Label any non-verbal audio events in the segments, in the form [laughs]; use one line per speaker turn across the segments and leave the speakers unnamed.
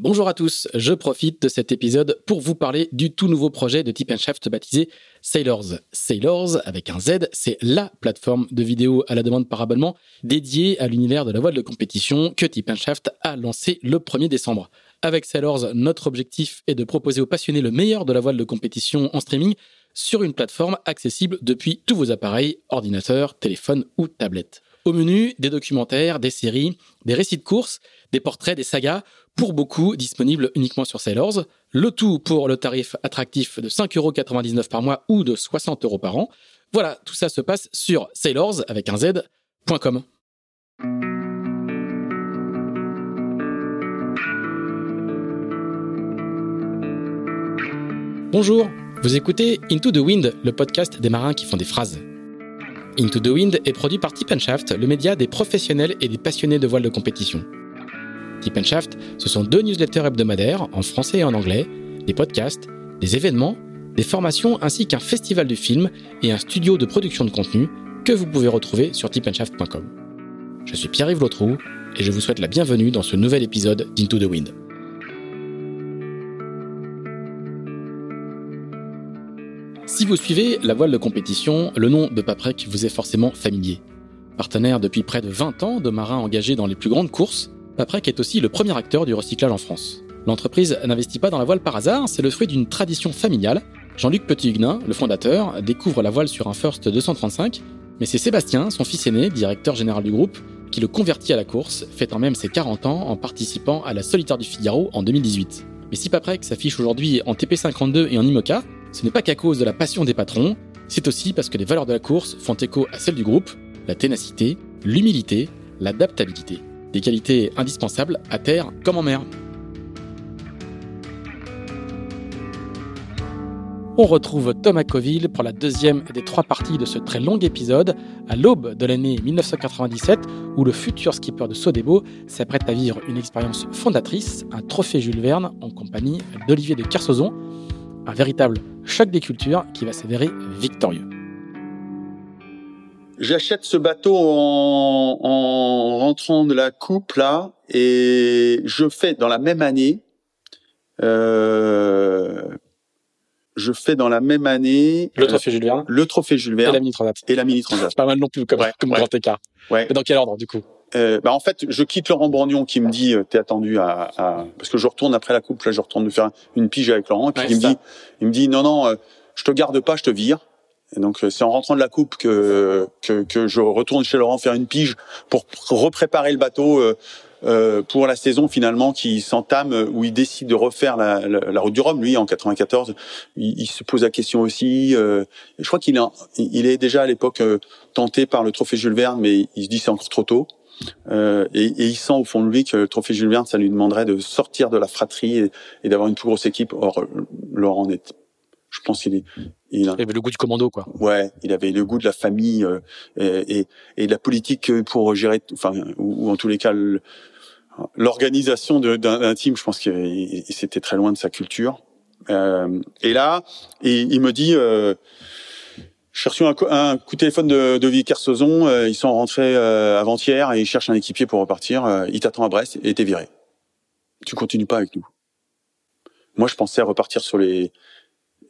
Bonjour à tous, je profite de cet épisode pour vous parler du tout nouveau projet de Tip Shaft baptisé Sailors. Sailors, avec un Z, c'est LA plateforme de vidéo à la demande par abonnement dédiée à l'univers de la voile de compétition que Tip Shaft a lancé le 1er décembre. Avec Sailors, notre objectif est de proposer aux passionnés le meilleur de la voile de compétition en streaming sur une plateforme accessible depuis tous vos appareils, ordinateurs, téléphones ou tablettes. Au menu, des documentaires, des séries, des récits de courses, des portraits, des sagas, pour beaucoup disponibles uniquement sur Sailors. Le tout pour le tarif attractif de 5,99€ par mois ou de 60 euros par an. Voilà, tout ça se passe sur sailors avec un z.com. Bonjour, vous écoutez Into the Wind, le podcast des marins qui font des phrases. Into the Wind est produit par Tip Shaft, le média des professionnels et des passionnés de voile de compétition. Tip ce sont deux newsletters hebdomadaires en français et en anglais, des podcasts, des événements, des formations ainsi qu'un festival de films et un studio de production de contenu que vous pouvez retrouver sur tipandshaft.com. Je suis Pierre-Yves Lotrou et je vous souhaite la bienvenue dans ce nouvel épisode d'Into the Wind. Si vous suivez la voile de compétition, le nom de Paprec vous est forcément familier. Partenaire depuis près de 20 ans de marins engagés dans les plus grandes courses, Paprec est aussi le premier acteur du recyclage en France. L'entreprise n'investit pas dans la voile par hasard, c'est le fruit d'une tradition familiale. Jean-Luc Petit-Huguenin, le fondateur, découvre la voile sur un First 235, mais c'est Sébastien, son fils aîné, directeur général du groupe, qui le convertit à la course, fêtant même ses 40 ans en participant à la Solitaire du Figaro en 2018. Mais si Paprec s'affiche aujourd'hui en TP52 et en IMOCA, ce n'est pas qu'à cause de la passion des patrons, c'est aussi parce que les valeurs de la course font écho à celles du groupe, la ténacité, l'humilité, l'adaptabilité. Des qualités indispensables à terre comme en mer. On retrouve Thomas Coville pour la deuxième des trois parties de ce très long épisode, à l'aube de l'année 1997, où le futur skipper de Sodebo s'apprête à vivre une expérience fondatrice, un trophée Jules Verne en compagnie d'Olivier de Kersauzon, un véritable choc des cultures qui va s'avérer victorieux.
J'achète ce bateau en, en, rentrant de la coupe là et je fais dans la même année. Euh, je fais dans la même année
le trophée Jules Verne,
le trophée Jules Verne
et la mini transat
et la mini transat.
Pas mal non plus comme, comme grand écart.
Ouais.
Mais dans quel ordre du coup?
Euh, bah en fait, je quitte Laurent Brognon qui me dit, euh, t'es attendu à, à, parce que je retourne après la coupe, là, je retourne faire une pige avec Laurent, et puis
Ouais,
il me dit, il me dit, non, non, euh, je te garde pas, je te vire. Et donc, euh, c'est en rentrant de la coupe que, que, que je retourne chez Laurent faire une pige pour repréparer le bateau euh, pour la saison finalement qui s'entame, où il décide de refaire la, la, la route du Rhum. Lui, en 94, il, il se pose la question aussi. Euh, je crois qu'il est, il est déjà à l'époque tenté par le trophée Jules Verne, mais il se dit c'est encore trop tôt. Euh, et, et, il sent au fond de lui que le trophée Jules Verne, ça lui demanderait de sortir de la fratrie et, et d'avoir une plus grosse équipe. Or, Laurent est, je pense qu'il est, il, a,
il avait le goût du commando, quoi.
Ouais, il avait le goût de la famille euh, et, et, de la politique pour gérer, enfin, ou, ou en tous les cas, l'organisation d'un team. Je pense que c'était très loin de sa culture. Euh, et là, et, il me dit. Euh, j'ai reçu un, un, coup de téléphone de, de Vicarsozon. Euh, ils sont rentrés euh, avant-hier et ils cherchent un équipier pour repartir. Euh, il t'attend à Brest et t'es viré. Tu continues pas avec nous. Moi, je pensais repartir sur les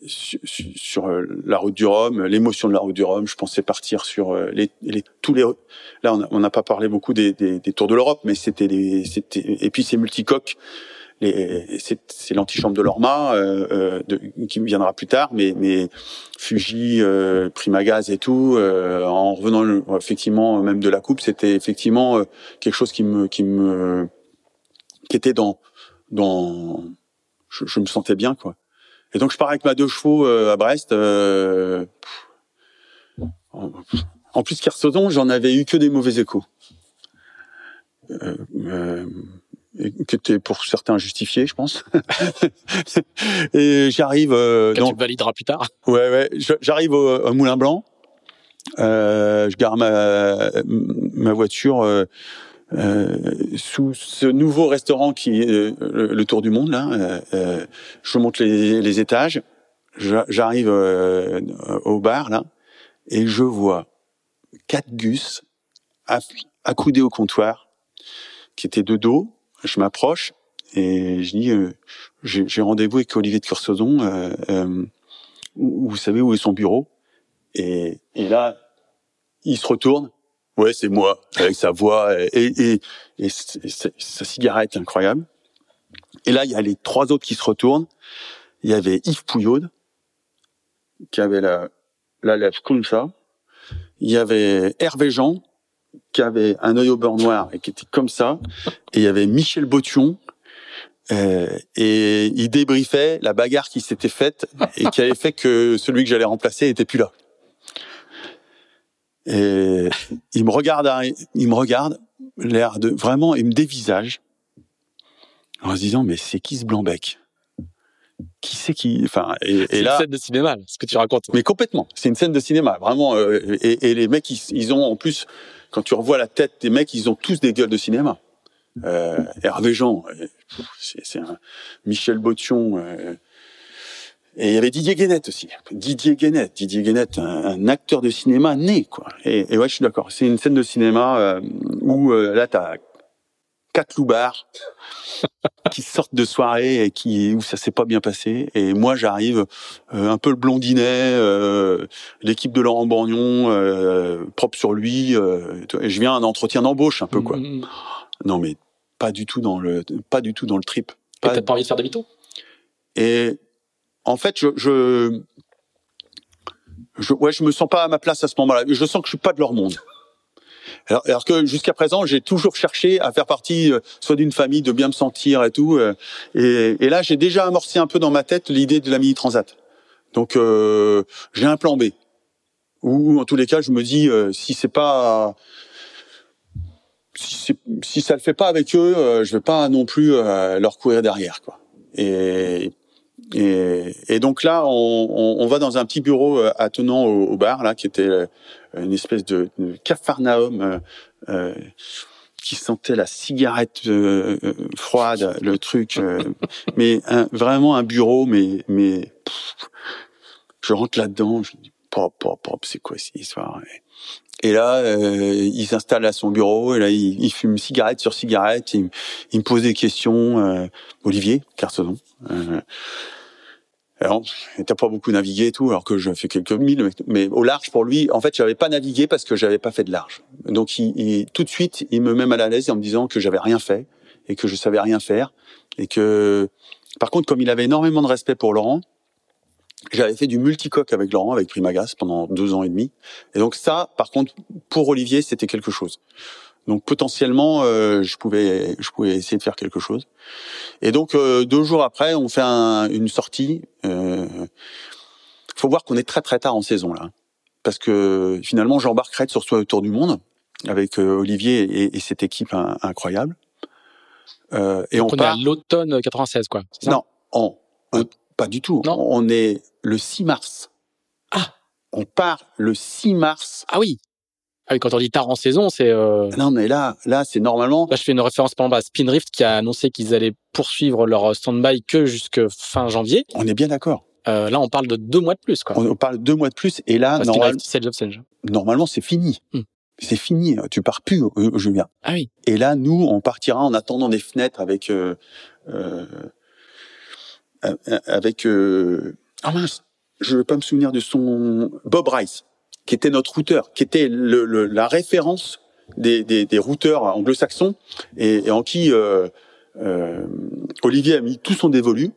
sur, sur la route du Rhum, l'émotion de la route du Rhum. Je pensais partir sur les, les tous les. Là, on n'a pas parlé beaucoup des, des, des tours de l'Europe, mais c'était des c'était et puis ces multicoques c'est l'antichambre de l'Orma euh, de, qui viendra plus tard, mais, mais Fuji, euh, Primagaz et tout, euh, en revenant effectivement même de la coupe, c'était effectivement euh, quelque chose qui me qui me qui était dans dans je, je, me sentais bien quoi. Et donc je pars avec ma deux chevaux euh, à Brest. Euh, en plus Kersozon, j'en avais eu que des mauvais échos. Euh, qui était pour certains justifié, je pense. [laughs] et j'arrive. Euh,
donc, tu valideras plus tard.
Ouais, ouais. J'arrive au, au, Moulin Blanc. Euh, je gare ma, ma voiture euh, sous ce nouveau restaurant qui est le, le Tour du Monde. Là, euh, je monte les, les étages. J'arrive euh, au bar là et je vois quatre gus accoudés au comptoir qui étaient de dos je m'approche Et je dis, euh, j'ai rendez-vous avec Olivier de Cursodon. Euh, euh, vous savez où est son bureau et, et là, il se retourne. Ouais, c'est moi, avec sa voix et, et, et, sa cigarette incroyable. Et là, il y a les trois autres qui se retournent. Il y avait Yves Pouillot, qui avait la, la lèvre comme. Il y avait Hervé Jean, qui avait un œil au beurre noir et qui était comme ça. Et il y avait Michel Bottion, euh, et il débriefait la bagarre qui s'était faite et qui avait fait que celui que j'allais remplacer était plus là. Et il me regarde, il me regarde, l'air de vraiment, il me dévisage en se disant mais c'est qui ce blanc-bec? Qui c'est qui? Enfin
et, et là une scène de cinéma ce que tu racontes
mais complètement c'est une scène de cinéma vraiment euh, et, et, les mecs ils, ils, ont en plus quand tu revois la tête des mecs ils ont tous des gueules de cinéma euh, Hervé Jean, euh, c'est un Michel Bottion. Euh, et il y avait Didier Guénette aussi. Didier Guénette, Didier Guénette, un, acteur de cinéma né, quoi. Et, et ouais, je suis d'accord. C'est une scène de cinéma euh, où euh, là, t'as quatre loupards qui sortent de soirée et qui où ça s'est pas bien passé. Et moi, j'arrive un peu le blondinet, l'équipe de Laurent Borgnon, propre sur lui. et je viens à un entretien d'embauche un peu, quoi. Mmh. Non, mais pas du tout dans le, pas du tout dans le trip.
Pas, peut-être pas envie de faire de mytho.
Et en fait, je, je, je, ouais, je me sens pas à ma place à ce moment-là. Je sens que je suis pas de leur monde. Alors, alors que jusqu'à présent, j'ai toujours cherché à faire partie euh, soit d'une famille, de bien me sentir et tout. Euh, et, et, là, j'ai déjà amorcé un peu dans ma tête l'idée de la mini transat. Donc, euh, j'ai un plan B. Ou en tous les cas, je me dis euh, si c'est pas si, si ça le fait pas avec eux, euh, je vais pas non plus euh, leur courir derrière, quoi. Et et, et donc là, on, on, on, va dans un petit bureau attenant au, au, bar là, qui était une espèce de, de cafarnaum euh, qui sentait la cigarette froide, le truc, [laughs] mais vraiment un bureau, mais mais je rentre là-dedans, je dis pop pop pop, c'est quoi cette histoire et là, euh, il s'installe à son bureau et là, il, il fume cigarette sur cigarette. Il, il, me pose des questions. Euh, Olivier Carsonon. Euh, alors, t'as pas beaucoup navigué et tout, alors que je fais quelques milles, mais au large pour lui, en fait, j'avais pas navigué parce que j'avais pas fait de large. Donc, il, il, tout de suite, il me met mal à l'aise en me disant que j'avais rien fait et que je savais rien faire et que, par contre, comme il avait énormément de respect pour Laurent, j'avais fait du multicoque avec Laurent, avec Primagas, pendant deux ans et demi. Et donc ça, par contre, pour Olivier, c'était quelque chose. Donc potentiellement, euh, je pouvais, je pouvais essayer de faire quelque chose. Et donc euh, deux jours après, on fait un, une sortie. Euh, faut voir qu'on est très très tard en saison là, parce que finalement, j'embarquerai sur Soi autour du monde avec euh, Olivier et, et, cette équipe incroyable.
Euh, et donc on, on part... à l'automne 96, quoi.
Ça? Non, pas du tout. Non. On est le 6 mars.
Ah.
On part le 6 mars.
Ah oui. Ah oui, quand on dit tard en saison, c'est. Euh...
Non, mais là, là, c'est normalement.
Là, je fais une référence par exemple à Spinrift qui a annoncé qu'ils allaient poursuivre leur stand-by que jusque fin janvier.
On est bien d'accord.
Euh, là, on parle de deux mois de plus, quoi.
On parle de deux mois de plus, et là, normalement,
c'est
normalement, c'est fini. Hmm. C'est fini. Tu pars plus, euh, Julien.
Ah oui.
Et là, nous, on partira en attendant des fenêtres avec euh, euh euh, euh, avec euh, ah mince, je ne veux pas me souvenir de son Bob Rice, qui était notre routeur, qui était le, le, la référence des, des, des routeurs anglo-saxons et, et, en qui euh, euh, Olivier a mis tout son dévolu.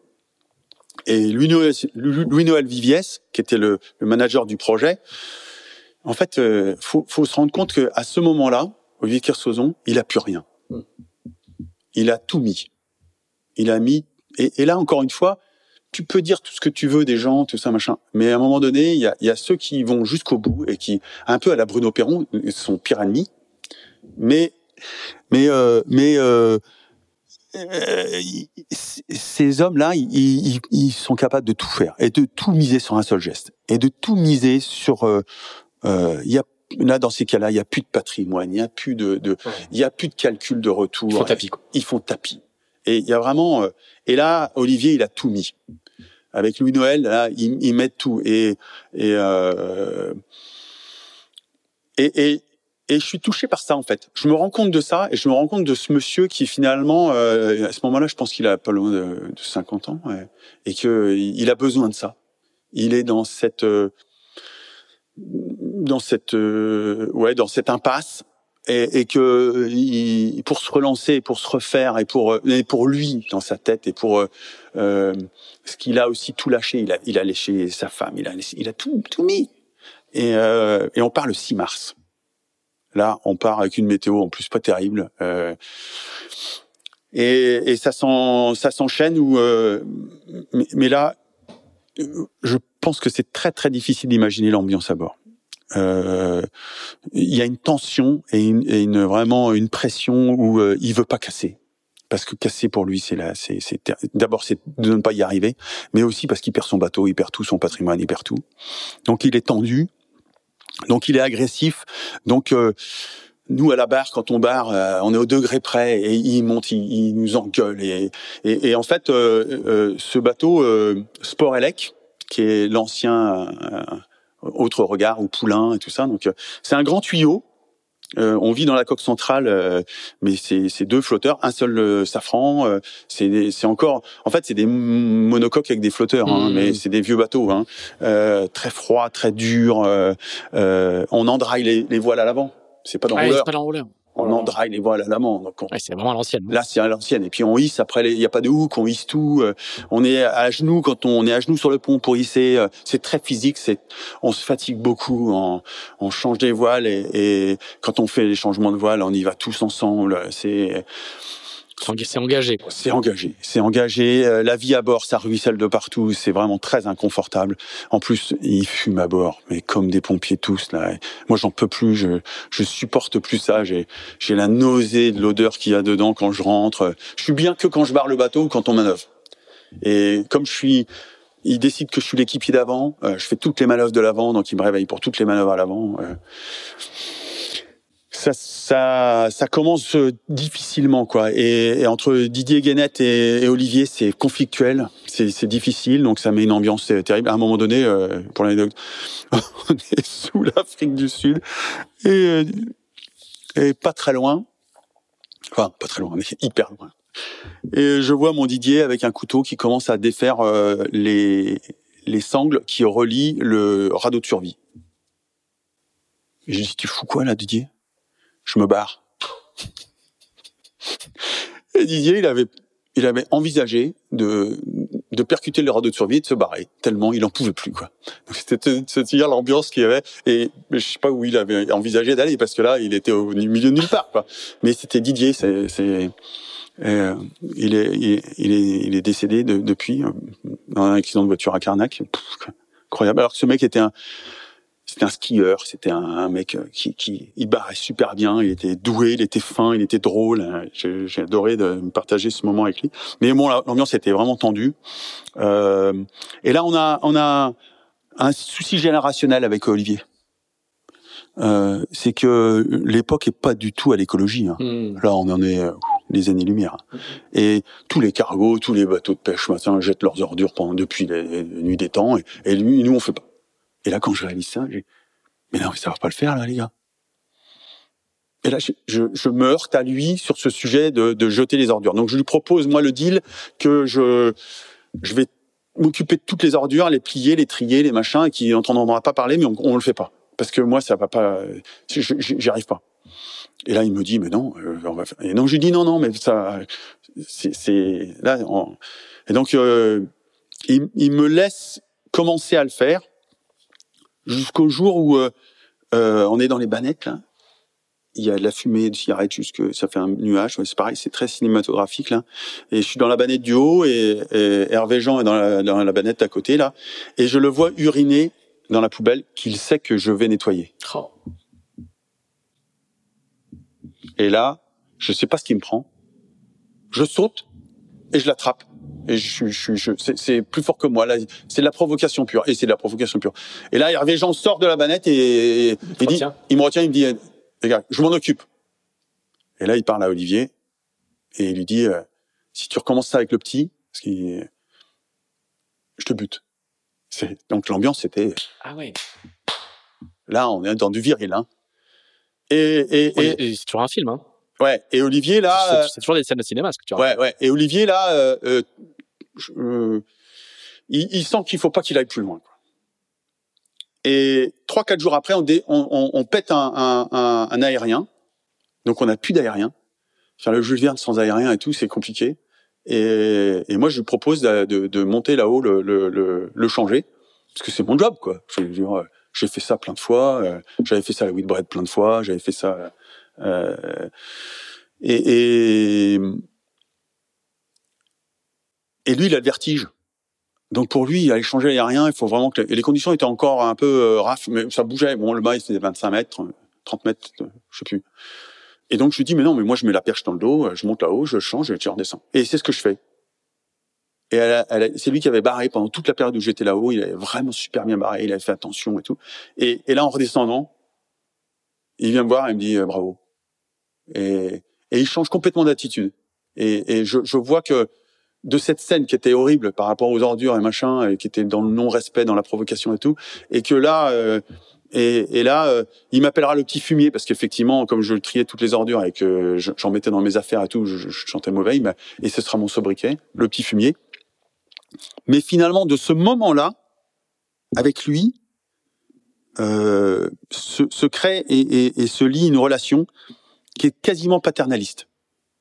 Et Louis Noël, Louis Viviès, qui était le, le, manager du projet, en fait, euh, faut, faut se rendre compte que à ce moment-là, Olivier Kersozon, il a plus rien. Il a tout mis. Il a mis et, et, là, encore une fois, tu peux dire tout ce que tu veux des gens, tout ça, machin. Mais à un moment donné, il y a, y a, ceux qui vont jusqu'au bout et qui, un peu à la Bruno Perron, sont pire ennemis. Mais, mais, euh, mais, euh, euh, ces hommes-là, ils, ils, ils, sont capables de tout faire et de tout miser sur un seul geste et de tout miser sur. Euh, euh il y a là dans ces cas-là, il y a plus de patrimoine, il y a plus de, de il y a plus de calcul de retour.
Ils font tapis. Quoi.
Ils font tapis. Et il y a vraiment. Euh, et là, Olivier, il a tout mis. Avec Louis Noël, là, ils, ils mettent tout. Et et, euh, et et et je suis touché par ça en fait. Je me rends compte de ça et je me rends compte de ce monsieur qui finalement, euh, à ce moment-là, je pense qu'il a pas loin de, de 50 ans ouais, et que il a besoin de ça. Il est dans cette euh, dans cette euh, ouais dans cette impasse et, et que il, pour se relancer, pour se refaire et pour et pour lui dans sa tête et pour euh, ce qu'il a aussi tout lâché. Il a il a léché sa femme, il a il a tout tout mis. Et, euh, et on part le 6 mars. Là, on part avec une météo en plus pas terrible. Euh, et, et, ça s'enchaîne. Où, euh, mais, là, je pense que c'est très très difficile d'imaginer l'ambiance à bord. Euh, il y a une tension et, une, et une, vraiment une pression où euh, il veut pas casser parce que casser pour lui c'est là c'est d'abord c'est de ne pas y arriver mais aussi parce qu'il perd son bateau il perd tout son patrimoine il perd tout donc il est tendu donc il est agressif. Donc euh, nous à la barre, quand on barre, euh, on est au degré près et il monte, il, nous engueule. Et, et, et en fait, euh, ce bateau Sport Elec, qui est l'ancien autre regard ou poulain et tout ça, donc c'est un grand tuyau euh, on vit dans la coque centrale, euh, mais c'est deux flotteurs, un seul euh, safran. c'est encore, en fait, c'est des monocoques avec des flotteurs, hein, mmh. mais c'est des vieux bateaux, hein, très froids, très durs. on endraille les, les voiles à l'avant. C'est pas dans
l'enrouleur
on en draille les voiles à l'amant.
c'est vraiment l'ancienne.
Là, c'est à l'ancienne. Et puis on hisse. Après, il n'y a pas de hook, on hisse tout. Euh, on est à genoux quand on est à genoux sur le pont pour hisser. Euh, c'est très physique. C'est, on se fatigue beaucoup. On, on change des voiles et, et, quand on fait les changements de voiles, on y va tous ensemble. C'est
c'est engagé.
C'est engagé. C'est engagé. Euh, la vie à bord, ça ruisselle de partout. C'est vraiment très inconfortable. En plus, ils fument à bord, mais comme des pompiers tous là. Moi, j'en peux plus. Je, je supporte plus ça. J'ai, la nausée de l'odeur qu'il y a dedans quand je rentre. Je suis bien que quand je barre le bateau ou quand on manœuvre. Et comme je suis, ils décident que je suis l'équipier d'avant. Euh, je fais toutes les manœuvres de l'avant, donc ils me réveillent pour toutes les manœuvres à l'avant. Euh ça, ça, ça commence euh, difficilement quoi. Et, entre Didier Guénette et, Olivier, c'est conflictuel, c'est difficile, donc ça met une ambiance terrible. À un moment donné, euh, pour l'anecdote, [laughs] on est sous l'Afrique du Sud et, euh, et pas très loin, enfin pas très loin, mais [laughs] hyper loin. Et je vois mon Didier avec un couteau qui commence à défaire les les sangles qui relient le radeau de survie. Et je dis, tu fous quoi là, Didier? Je me barre. Et Didier, il avait, il avait envisagé de, de percuter le radeau de survie et de se barrer, tellement il en pouvait plus, quoi. C'était, c'est-à-dire l'ambiance qu'il y avait, et je sais pas où il avait envisagé d'aller, parce que là, il était au milieu de nulle part, quoi. Mais c'était Didier, c'est, c'est, euh, il, est, il, est, il est, décédé depuis, euh, dans un accident de voiture à Carnac. incroyable. Alors que ce mec était un, c'était un skieur, c'était un, mec euh, qui, qui il barrait super bien, il était doué, il était fin, il était drôle. Hein. J'ai adoré de partager ce moment avec lui. Mais bon, l'ambiance était vraiment tendue. Euh, et là, on a on a un souci générationnel avec Olivier. Euh, c'est que l'époque est pas du tout à l'écologie. Hein. Hmm. Là, on en est euh, des années-lumière. Et tous les cargos, tous les bateaux de pêche, machin, jettent leurs ordures pendant depuis les, nuits des temps. Et, et lui, nous, on fait pas. Et là, quand je réalise ça, j'ai, mais non, ça va pas le faire, là, les gars. Et là, je, je, me heurte à lui sur ce sujet de, de, jeter les ordures. Donc, je lui propose, moi, le deal que je, je vais m'occuper de toutes les ordures, les plier, les trier, les machins, et qui n'entendra pas parler, mais on, on le fait pas. Parce que moi, ça va pas, j'y arrive pas. Et là, il me dit, mais non, euh, on va faire. Et donc, je lui dis, non, non, mais ça, c'est, là, et donc, euh, il, il me laisse commencer à le faire jusqu'au jour où euh, euh, on est dans les bannettes là. Il y a de la fumée de cigarette jusque ça fait un nuage. c'est pareil, c'est très cinématographique là. Et je suis dans la bannette du haut et, Hervé Jean est dans la, dans la bannette à côté là. Et je le vois uriner dans la poubelle qu'il sait que je vais nettoyer. Oh. Et là, je sais pas ce qui me prend. Je saute et je l'attrape. Et je, je, je c'est plus fort que moi. Là, c'est de la provocation pure. Et c'est de la provocation pure. Et là, Hervé Jean sort de la banette et, il, dit, il me retient, il me dit, les gars, je m'en occupe. Et là, il parle à Olivier et il lui dit, euh, si tu recommences ça avec le petit, parce qu'il, je te bute. Donc l'ambiance c'était.
Ah ouais.
Là, on est dans du viril, hein. Et, et,
et, c'est toujours un film, hein.
Ouais. Et Olivier là,
c'est toujours des scènes de cinéma, ce que tu
Ouais, ouais. Et Olivier là, euh, euh, il, il, sent qu'il faut pas qu'il aille plus loin. Quoi. Et trois, quatre jours après, on, dé, on, on, on pète un, un, un, un, aérien. Donc on n'a plus d'aérien. Faire le Jules Verne sans aérien et tout, c'est compliqué. Et, et, moi, je lui propose de, de, de monter là-haut, le, le, le, le, changer, parce que c'est mon job, quoi. Euh, j'ai fait ça plein de fois. Euh, j'avais fait ça à la Whitbread plein de fois. J'avais fait ça. Euh, et, lui, il a le vertige. Donc pour lui, il allait changer l'aérien. Il faut vraiment que les conditions étaient encore un peu euh, raf, mais ça bougeait. Bon, le bas, il faisait 25 mètres, 30 mètres, je sais plus. Et donc je lui dis mais non, mais moi je mets la perche dans le dos, je monte là-haut, je change et tu redescends. Et c'est ce que je fais. Et c'est lui qui avait barré pendant toute la période où j'étais là-haut. Il avait vraiment super bien barré, il avait fait attention et tout. Et là en redescendant, il vient me voir et me dit euh, bravo. Et, et il change complètement d'attitude. Et, et je, je vois que de cette scène qui était horrible par rapport aux ordures et machin, et qui était dans le non-respect, dans la provocation et tout, et que là, euh, et, et, là, euh, il m'appellera le petit fumier parce qu'effectivement, comme je triais toutes les ordures et que j'en mettais dans mes affaires et tout, je, je chantais mauvais, et ce sera mon sobriquet, le petit fumier. Mais finalement, de ce moment-là, avec lui, euh, se, se, crée et, et, et se lie une relation qui est quasiment paternaliste.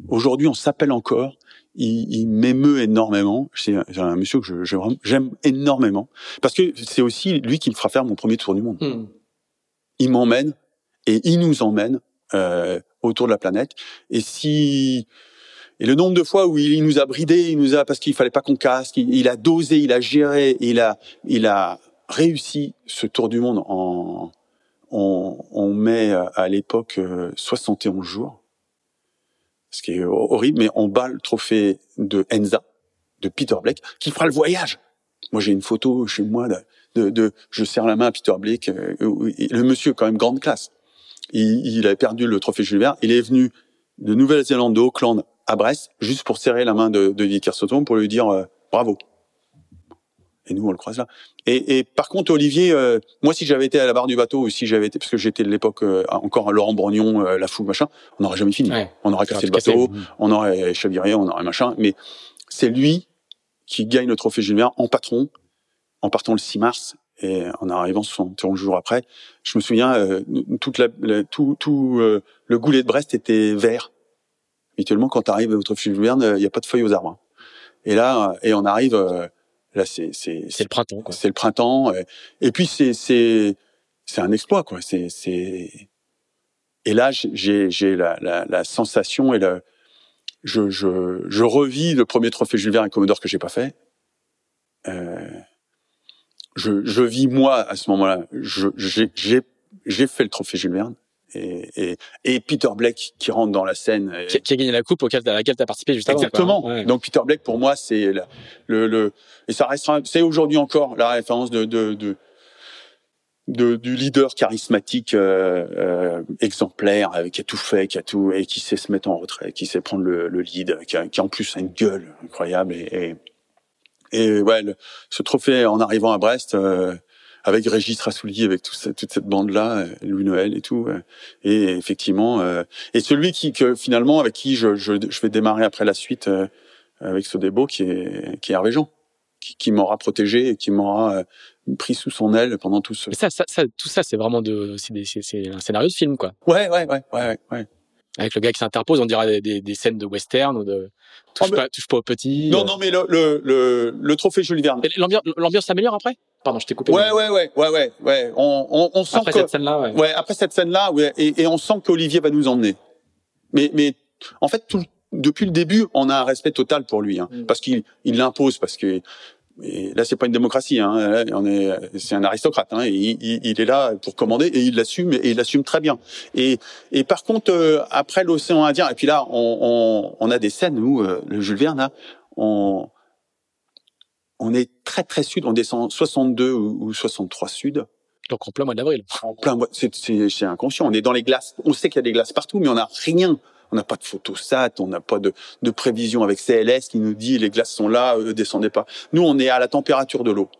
Aujourd'hui, on s'appelle encore, il, il m'émeut énormément. C'est un monsieur que j'aime énormément parce que c'est aussi lui qui me fera faire mon premier tour du monde. Hmm. Il m'emmène et il nous emmène euh, autour de la planète. Et si et le nombre de fois où il, nous a bridé, il nous a parce qu'il fallait pas qu'on casse, il, il, a dosé, il a géré, il a il a réussi ce tour du monde en on, on met à l'époque 71 euh, jours ce qui est horrible, mais on bat le trophée de Enza, de Peter Blake, qui fera le voyage. Moi, j'ai une photo chez moi de, je serre la main à Peter Blake, euh, le monsieur quand même grande classe. Il, il avait perdu le trophée Jules Verne. Il est venu de Nouvelle-Zélande, de Auckland à Brest, juste pour serrer la main de, de Vickers pour lui dire euh, bravo. Et nous, on le croise là. Et, et par contre, Olivier, euh, moi, si j'avais été à la barre du bateau, ou si j'avais été, parce que j'étais de l'époque euh, encore à Laurent Brognon, euh, la foule, machin, on n'aurait jamais fini. On aurait cassé le bateau, on aurait chaviré, on aurait machin. Mais c'est lui qui gagne le trophée Jules Verne en patron, en partant le 6 mars et en arrivant 71 jours après. Je me souviens, toute la, tout, tout le goulet de Brest était vert. Habituellement, quand tu arrives au trophée Jules Verne, il n'y a pas de feuilles aux arbres. Et là, et on arrive Là, c'est c'est
c'est le printemps.
C'est le printemps. Et, puis c'est c'est c'est un exploit quoi. C'est c'est et là j'ai j'ai la, la, la sensation et le je je je revis le premier trophée Jules Verne et Commodore que j'ai pas fait. Euh, je je vis moi à ce moment-là. J'ai j'ai fait le trophée Jules Verne et, et, et, Peter Blake qui rentre dans la scène.
Qui, qui, a gagné la coupe auquel, à laquelle tu as participé juste
avant. Exactement. Donc Peter Blake, pour moi, c'est le, le, et ça restera, c'est aujourd'hui encore la référence de, de, de, de du leader charismatique euh, euh, exemplaire euh, qui a tout fait, qui a tout et qui sait se mettre en retrait, qui sait prendre le, le lead, qui, a, qui en plus a une gueule incroyable et, et, et ouais, le, ce trophée en arrivant à Brest. Euh, avec Régis Rassoulier, avec tout ça, toute cette bande-là, euh, Louis Noël et tout. Euh, et effectivement, euh, et celui qui, que finalement, avec qui je, je, je vais démarrer après la suite avec ce débo, qui est, qui est Hervé Jean, qui, qui m'aura protégé et qui m'aura pris sous son aile pendant tout ce.
ça, ça, ça, tout ça, c'est vraiment de, c'est un scénario de film, quoi.
Ouais, ouais, ouais, ouais, ouais
avec le gars qui s'interpose, on dirait des, des, scènes de western ou de touche, oh, pas, touche pas au petit.
Non, non, mais le, le, le, le trophée Jules Verne.
L'ambiance s'améliore après? Pardon, je t'ai coupé.
Ouais, ouais, ouais, ouais, ouais, ouais. On, on, on sent
après cette scène-là, ouais.
ouais. après cette scène-là, ouais, et, et on sent qu'Olivier va nous emmener. Mais, mais en fait, tout, depuis le début, on a un respect total pour lui, hein, mm. parce qu'il il l'impose, parce que et là, c'est pas une démocratie. Hein. on est, c'est un aristocrate. Hein. Et il, il, est là pour commander et il l'assume et il l'assume très bien. Et, et par contre, euh, après l'océan Indien, et puis là, on, on, on a des scènes où euh, le Jules Verne, là, on, on est très très sud. On descend 62 ou, ou 63 sud.
Donc en plein mois d'avril.
En plein mois, c'est, c'est, c'est inconscient. On est dans les glaces. On sait qu'il y a des glaces partout, mais on n'a rien on n'a pas de photosat, on n'a pas de, de, prévision avec CLS qui nous dit les glaces sont là, euh, descendez pas. Nous, on est à la température de l'eau.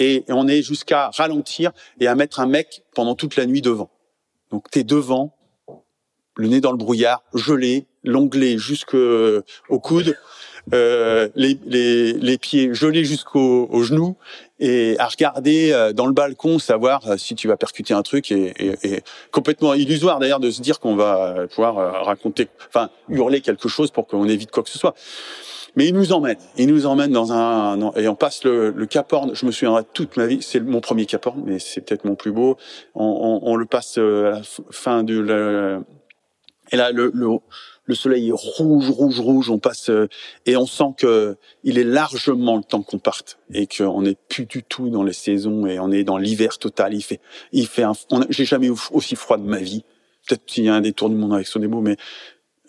Et, on est jusqu'à ralentir et à mettre un mec pendant toute la nuit devant. Donc tu es devant le nez dans le brouillard, gelé, l'onglet jusqu'au coude, euh, les, les, les, pieds gelés jusqu'aux genoux et à regarder euh, dans le balcon, savoir euh, si tu vas percuter un truc et, et, et complètement illusoire d'ailleurs de se dire qu'on va pouvoir euh, raconter, enfin hurler quelque chose pour qu'on évite quoi que ce soit. Mais il nous emmène, il nous emmène dans un et on passe le, le Cap Horn. Je me souviendrai toute ma vie. C'est mon premier Cap Horn, mais c'est peut-être mon plus beau. On, on, on, le passe à la fin de la, et là le, le le soleil est rouge, rouge, rouge. On passe euh, et on sent que il est largement le temps qu'on parte et qu'on n'est plus du tout dans les saisons et on est dans l'hiver total. Il fait, il fait. J'ai jamais eu aussi froid de ma vie. Peut-être qu'il y a un détour du monde avec son démo, mais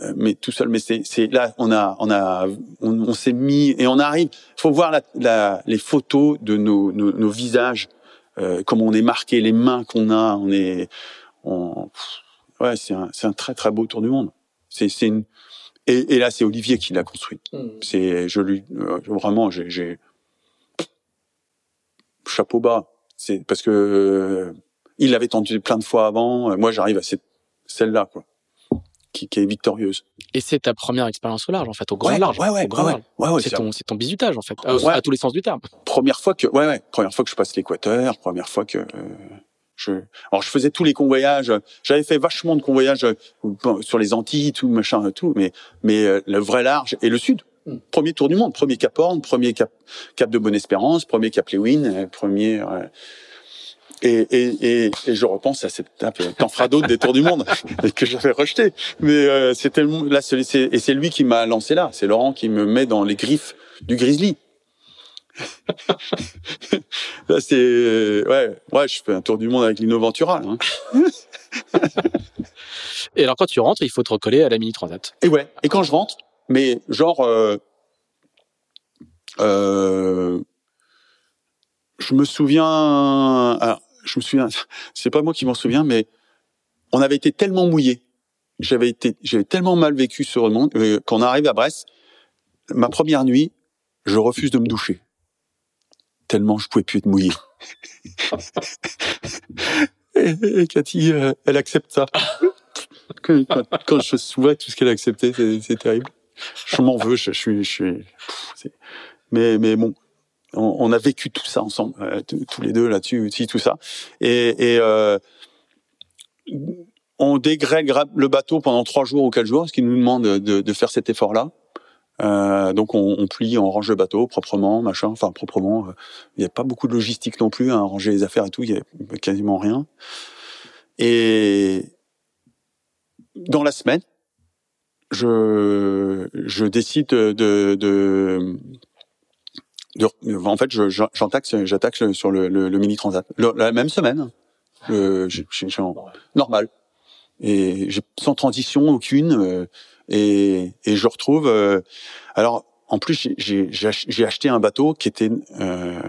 euh, mais tout seul. Mais c'est, là, on a, on a, on, s'est mis et on arrive. Il faut voir la, la, les photos de nos, nos, nos visages, euh, comment on est marqué, les mains qu'on a. On est, on, ouais, c'est un, c'est un très très beau tour du monde. C'est, c'est une... et, et, là, c'est Olivier qui l'a construit. Hmm. C'est, je lui, euh, vraiment, j'ai, j'ai, chapeau bas. C'est parce que euh, il l'avait tendu plein de fois avant. Euh, moi, j'arrive à cette, celle-là, quoi, qui, qui, est victorieuse.
Et c'est ta première expérience au large, en fait, au grand large.
Ouais, ouais,
grand
ouais, ouais, ouais
c'est ton, c'est ton bisutage, en fait, à, tous les sens du terme.
Première fois que, ouais, ouais, première fois que je passe l'équateur, première fois que je, alors je faisais tous les convoyages. J'avais fait vachement de convoyages euh, sur les Antilles, tout machin, tout. Mais mais euh, le vrai large et le sud. Hmm. Premier tour du monde, premier Cap Horn, premier Cap, Cap de Bonne-Espérance, premier Cap Lewin, euh, premier. Et, et, et, et, je repense à cette étape. T'en feras d'autres des tours du monde [laughs] que j'avais rejeté. Mais euh, c'était là, et c'est lui qui m'a lancé là. C'est Laurent qui me met dans les griffes du grizzly. [laughs] Là, c'est ouais, ouais, je fais un tour du monde avec l'Innoventura. Hein. [laughs]
et alors, quand tu rentres, il faut te recoller à la mini transat.
Et ouais. Et quand je rentre, mais genre, euh, euh, je me souviens, alors, je me souviens, [laughs] c'est pas moi qui m'en souviens, mais on avait été tellement mouillé, j'avais été, j'avais tellement mal vécu sur le monde euh, qu'on arrive à Brest. Ma première nuit, je refuse de me doucher tellement je pouvais plus être mouillé. [laughs] et, Cathy, euh, elle accepte ça. quand, je vois tout ce qu'elle a accepté, c'est terrible. Je m'en veux, je, suis, je suis. mais, mais bon, on, a vécu tout ça ensemble, euh, tous les deux là-dessus aussi, tout ça. Et, et euh, on dégrègue le bateau pendant trois jours ou quatre jours, ce qui nous demande de, de faire cet effort-là. Euh, donc on, on, plie, on range le bateau proprement, machin. Enfin proprement. Euh, il n'y a pas beaucoup de logistique non plus, hein, ranger les affaires et tout. Il y a quasiment rien. Et dans la semaine, je je décide de de, de, en fait j'attaque j'attaque sur le, le, le, mini transat la même semaine. Euh, normal et sans transition aucune. Euh, et, et je retrouve. Euh, alors, en plus, j'ai acheté un bateau qui était euh,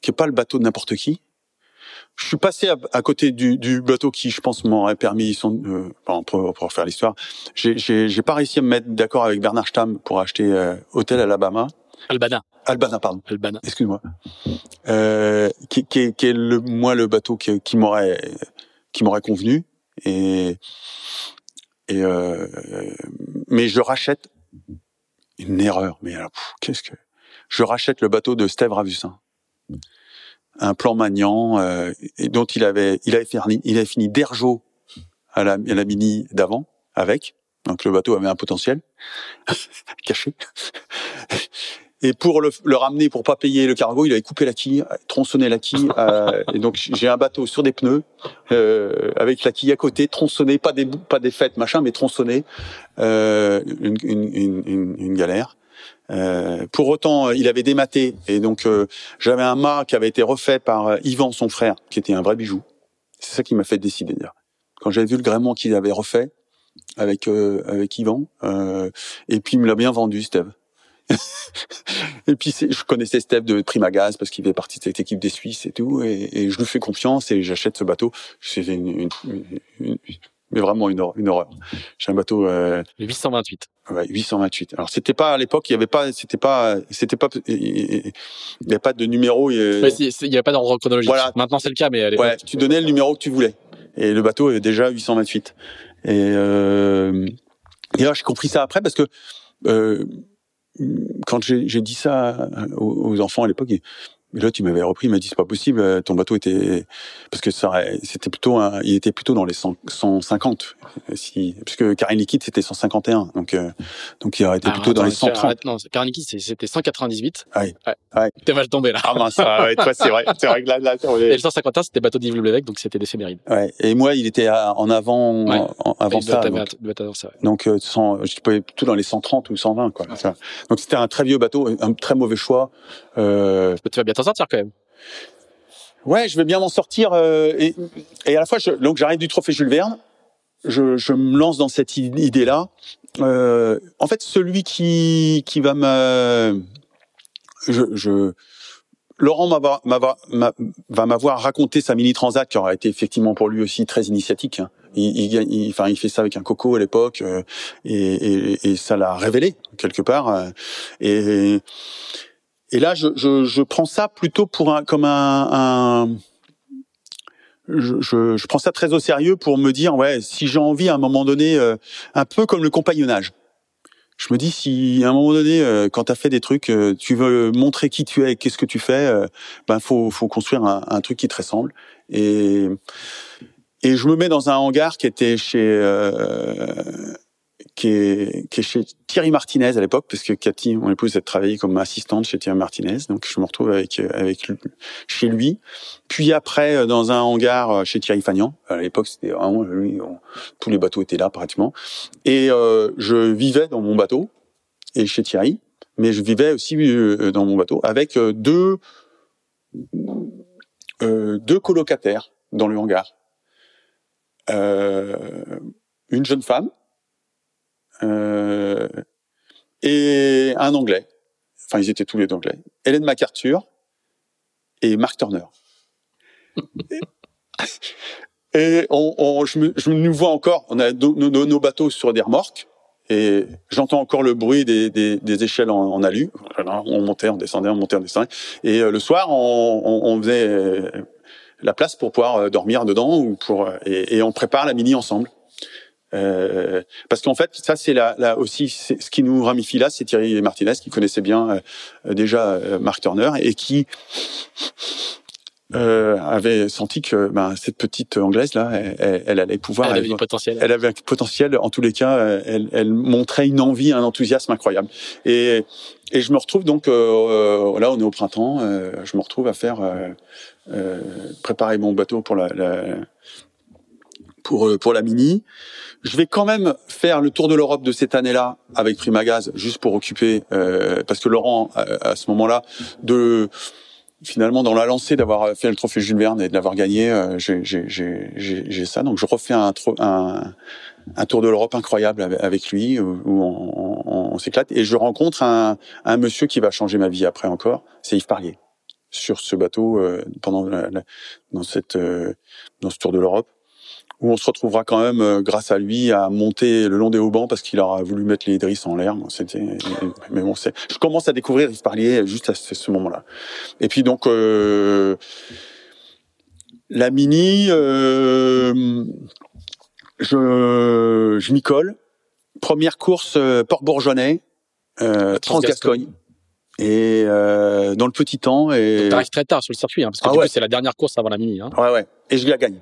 qui est pas le bateau de n'importe qui. Je suis passé à, côté du, du, bateau qui, je pense, m'aurait permis, son, euh, pour, pour, faire l'histoire. J'ai pas réussi à me mettre d'accord avec Bernard Stamm pour acheter euh, Hôtel Alabama.
Albana.
Albana, pardon.
Albana.
Excuse-moi. Euh, qui, qui, qui, est le, moi le bateau qui, qui m'aurait qui m'aurait convenu et et euh, mais je rachète une erreur. Mais alors, qu'est-ce que je rachète le bateau de Steve Ravussin, un plan Magnan euh, et dont il avait il avait fini il avait fini d'Erjo à la, à la mini d'avant avec. Donc le bateau avait un potentiel [laughs] caché. Et pour le, le, ramener, pour pas payer le cargo, il avait coupé la quille, tronçonné la quille. Euh, [laughs] et donc j'ai un bateau sur des pneus euh, avec la quille à côté, tronçonné, pas des pas des fêtes machin, mais tronçonné, euh, une, une, une, une, galère. Euh, pour autant, il avait dématé et donc euh, j'avais un mât qui avait été refait par euh, Yvan, son frère, qui était un vrai bijou. C'est ça qui m'a fait décider. Quand j'avais vu le gréement qu'il avait refait avec avec Yvan, et puis il me l'a bien vendu, Steve. [laughs] et puis je connaissais Steph de Primagaz parce qu'il fait partie de cette équipe des Suisses et tout, et, et je lui fais confiance et j'achète ce bateau. C'est une, une, mais vraiment une, une horreur. J'ai un bateau. Euh,
828.
Ouais, 828. Alors c'était pas à l'époque, il y avait pas, c'était pas, c'était pas, il y avait pas de numéro. Il
y avait pas d'ordre chronologique. Voilà. Maintenant c'est le cas, mais à
Ouais, tu donnais le numéro que tu voulais. Et le bateau est déjà 828. Et, euh, et alors j'ai compris ça après parce que euh, quand j'ai dit ça aux, aux enfants à l'époque, mais là, tu m'avais repris, il m'a dit c'est pas possible, euh, ton bateau était parce que ça, c'était plutôt, un, il était plutôt dans les 100, 150, si, puisque Karine Liquide c'était 151, donc euh, donc il aurait été ah, plutôt dans les 130.
non, Karine Liquide c'était 198.
Ouais. ouais.
T'es mal tombé là.
Ah mince, ouais, c'est vrai, [laughs] c'est vrai que là, là
Et le 151 c'était bateau d'Yves donc c'était des fémérides.
Ouais. Et moi, il était en avant, en, avant ça. Donc, donc euh, 100, je pouvais plutôt dans les 130 ou 120 quoi. Donc c'était un très vieux bateau, un très mauvais choix.
Euh, tu vas bien sortir quand même.
Ouais, je vais bien m'en sortir. Euh, et, à la fois, donc j'arrive du trophée Jules Verne. Je, me lance dans cette idée-là. Euh, en fait, celui qui qui va me, je, je Laurent va m'avoir raconté sa mini transat qui aura été effectivement pour lui aussi très initiatique. Hein. Il, fait ça avec un coco à l'époque euh, et, et, ça l'a révélé quelque part. Et, et là, je, je, je, prends ça plutôt pour un, comme un, un je, je, prends ça très au sérieux pour me dire, ouais, si j'ai envie à un moment donné, euh, un peu comme le compagnonnage. Je me dis si à un moment donné, euh, quand tu as fait des trucs, euh, tu veux montrer qui tu es et qu'est-ce que tu fais, ben faut, faut construire un, un, truc qui te ressemble. Et et je me mets dans un hangar qui était chez qui est, qui est chez Thierry Martinez à l'époque, parce que Cathy, mon épouse, a travaillé comme assistante chez Thierry Martinez, donc je me retrouve avec avec chez lui. Puis après, euh, dans un hangar euh, chez Thierry Fagnan. À l'époque, c'était vraiment lui, tous les bateaux étaient là pratiquement. Et euh, je vivais dans mon bateau et chez Thierry, mais je vivais aussi euh, dans mon bateau avec deux euh, deux colocataires dans le hangar. une jeune femme euh, et un Anglais. Enfin, ils étaient tous les Anglais. Hélène MacArthur et Mark Turner. et on, on, je, me, je nous vois encore. On a nos, nos, bateaux sur des remorques. Et j'entends encore le bruit des, des, des échelles en, en, alu. On montait, on descendait, on montait, on descendait. Et euh, le soir, on, on, faisait euh, la place pour pouvoir euh, dormir dedans ou pour et, et on prépare la mini ensemble. Euh, parce qu'en fait, ça c'est là, là aussi ce qui nous ramifie là, c'est Thierry Martinez qui connaissait bien euh, déjà euh, Mark Turner et qui euh, avait senti que ben, cette petite anglaise là, elle, elle allait pouvoir.
Elle avait un potentiel.
Elle avait un potentiel. En tous les cas, elle, elle montrait une envie, un enthousiasme incroyable. Et, et je me retrouve donc euh, là, on est au printemps. je me retrouve à faire préparer mon bateau pour la, la pour pour la mini. Je vais quand même faire le tour de l'Europe de cette année-là avec Primagaz, juste pour occuper, euh, parce que Laurent, à, ce moment-là, de finalement dans la lancée d'avoir fait le trophée Jules Verne et de l'avoir gagné, euh, j'ai ça. Donc je refais un, un, un tour de l'Europe incroyable avec lui, où, on, on, s'éclate. Et je rencontre un, un monsieur qui va changer ma vie après encore, c'est Yves Parlier sur ce bateau euh, pendant la, dans cette euh, dans ce tour de l'Europe où on se retrouvera quand même, euh, grâce à lui, à monter le long des haubans parce qu'il aura voulu mettre les drisses en l'air. C'était, mais bon, c'est, je commence à découvrir Yves Parlier juste à ce, moment-là. Et puis donc, euh, la mini, euh, je, je m'y colle. Première course euh, Port Bourgeonnais, euh, Trans-Gascogne. Et dans le petit temps. Et...
T'arrives très tard sur le circuit, hein, parce que ah du coup, c'est la dernière course avant la mini. Hein.
Ouais, ouais. Et je la gagne.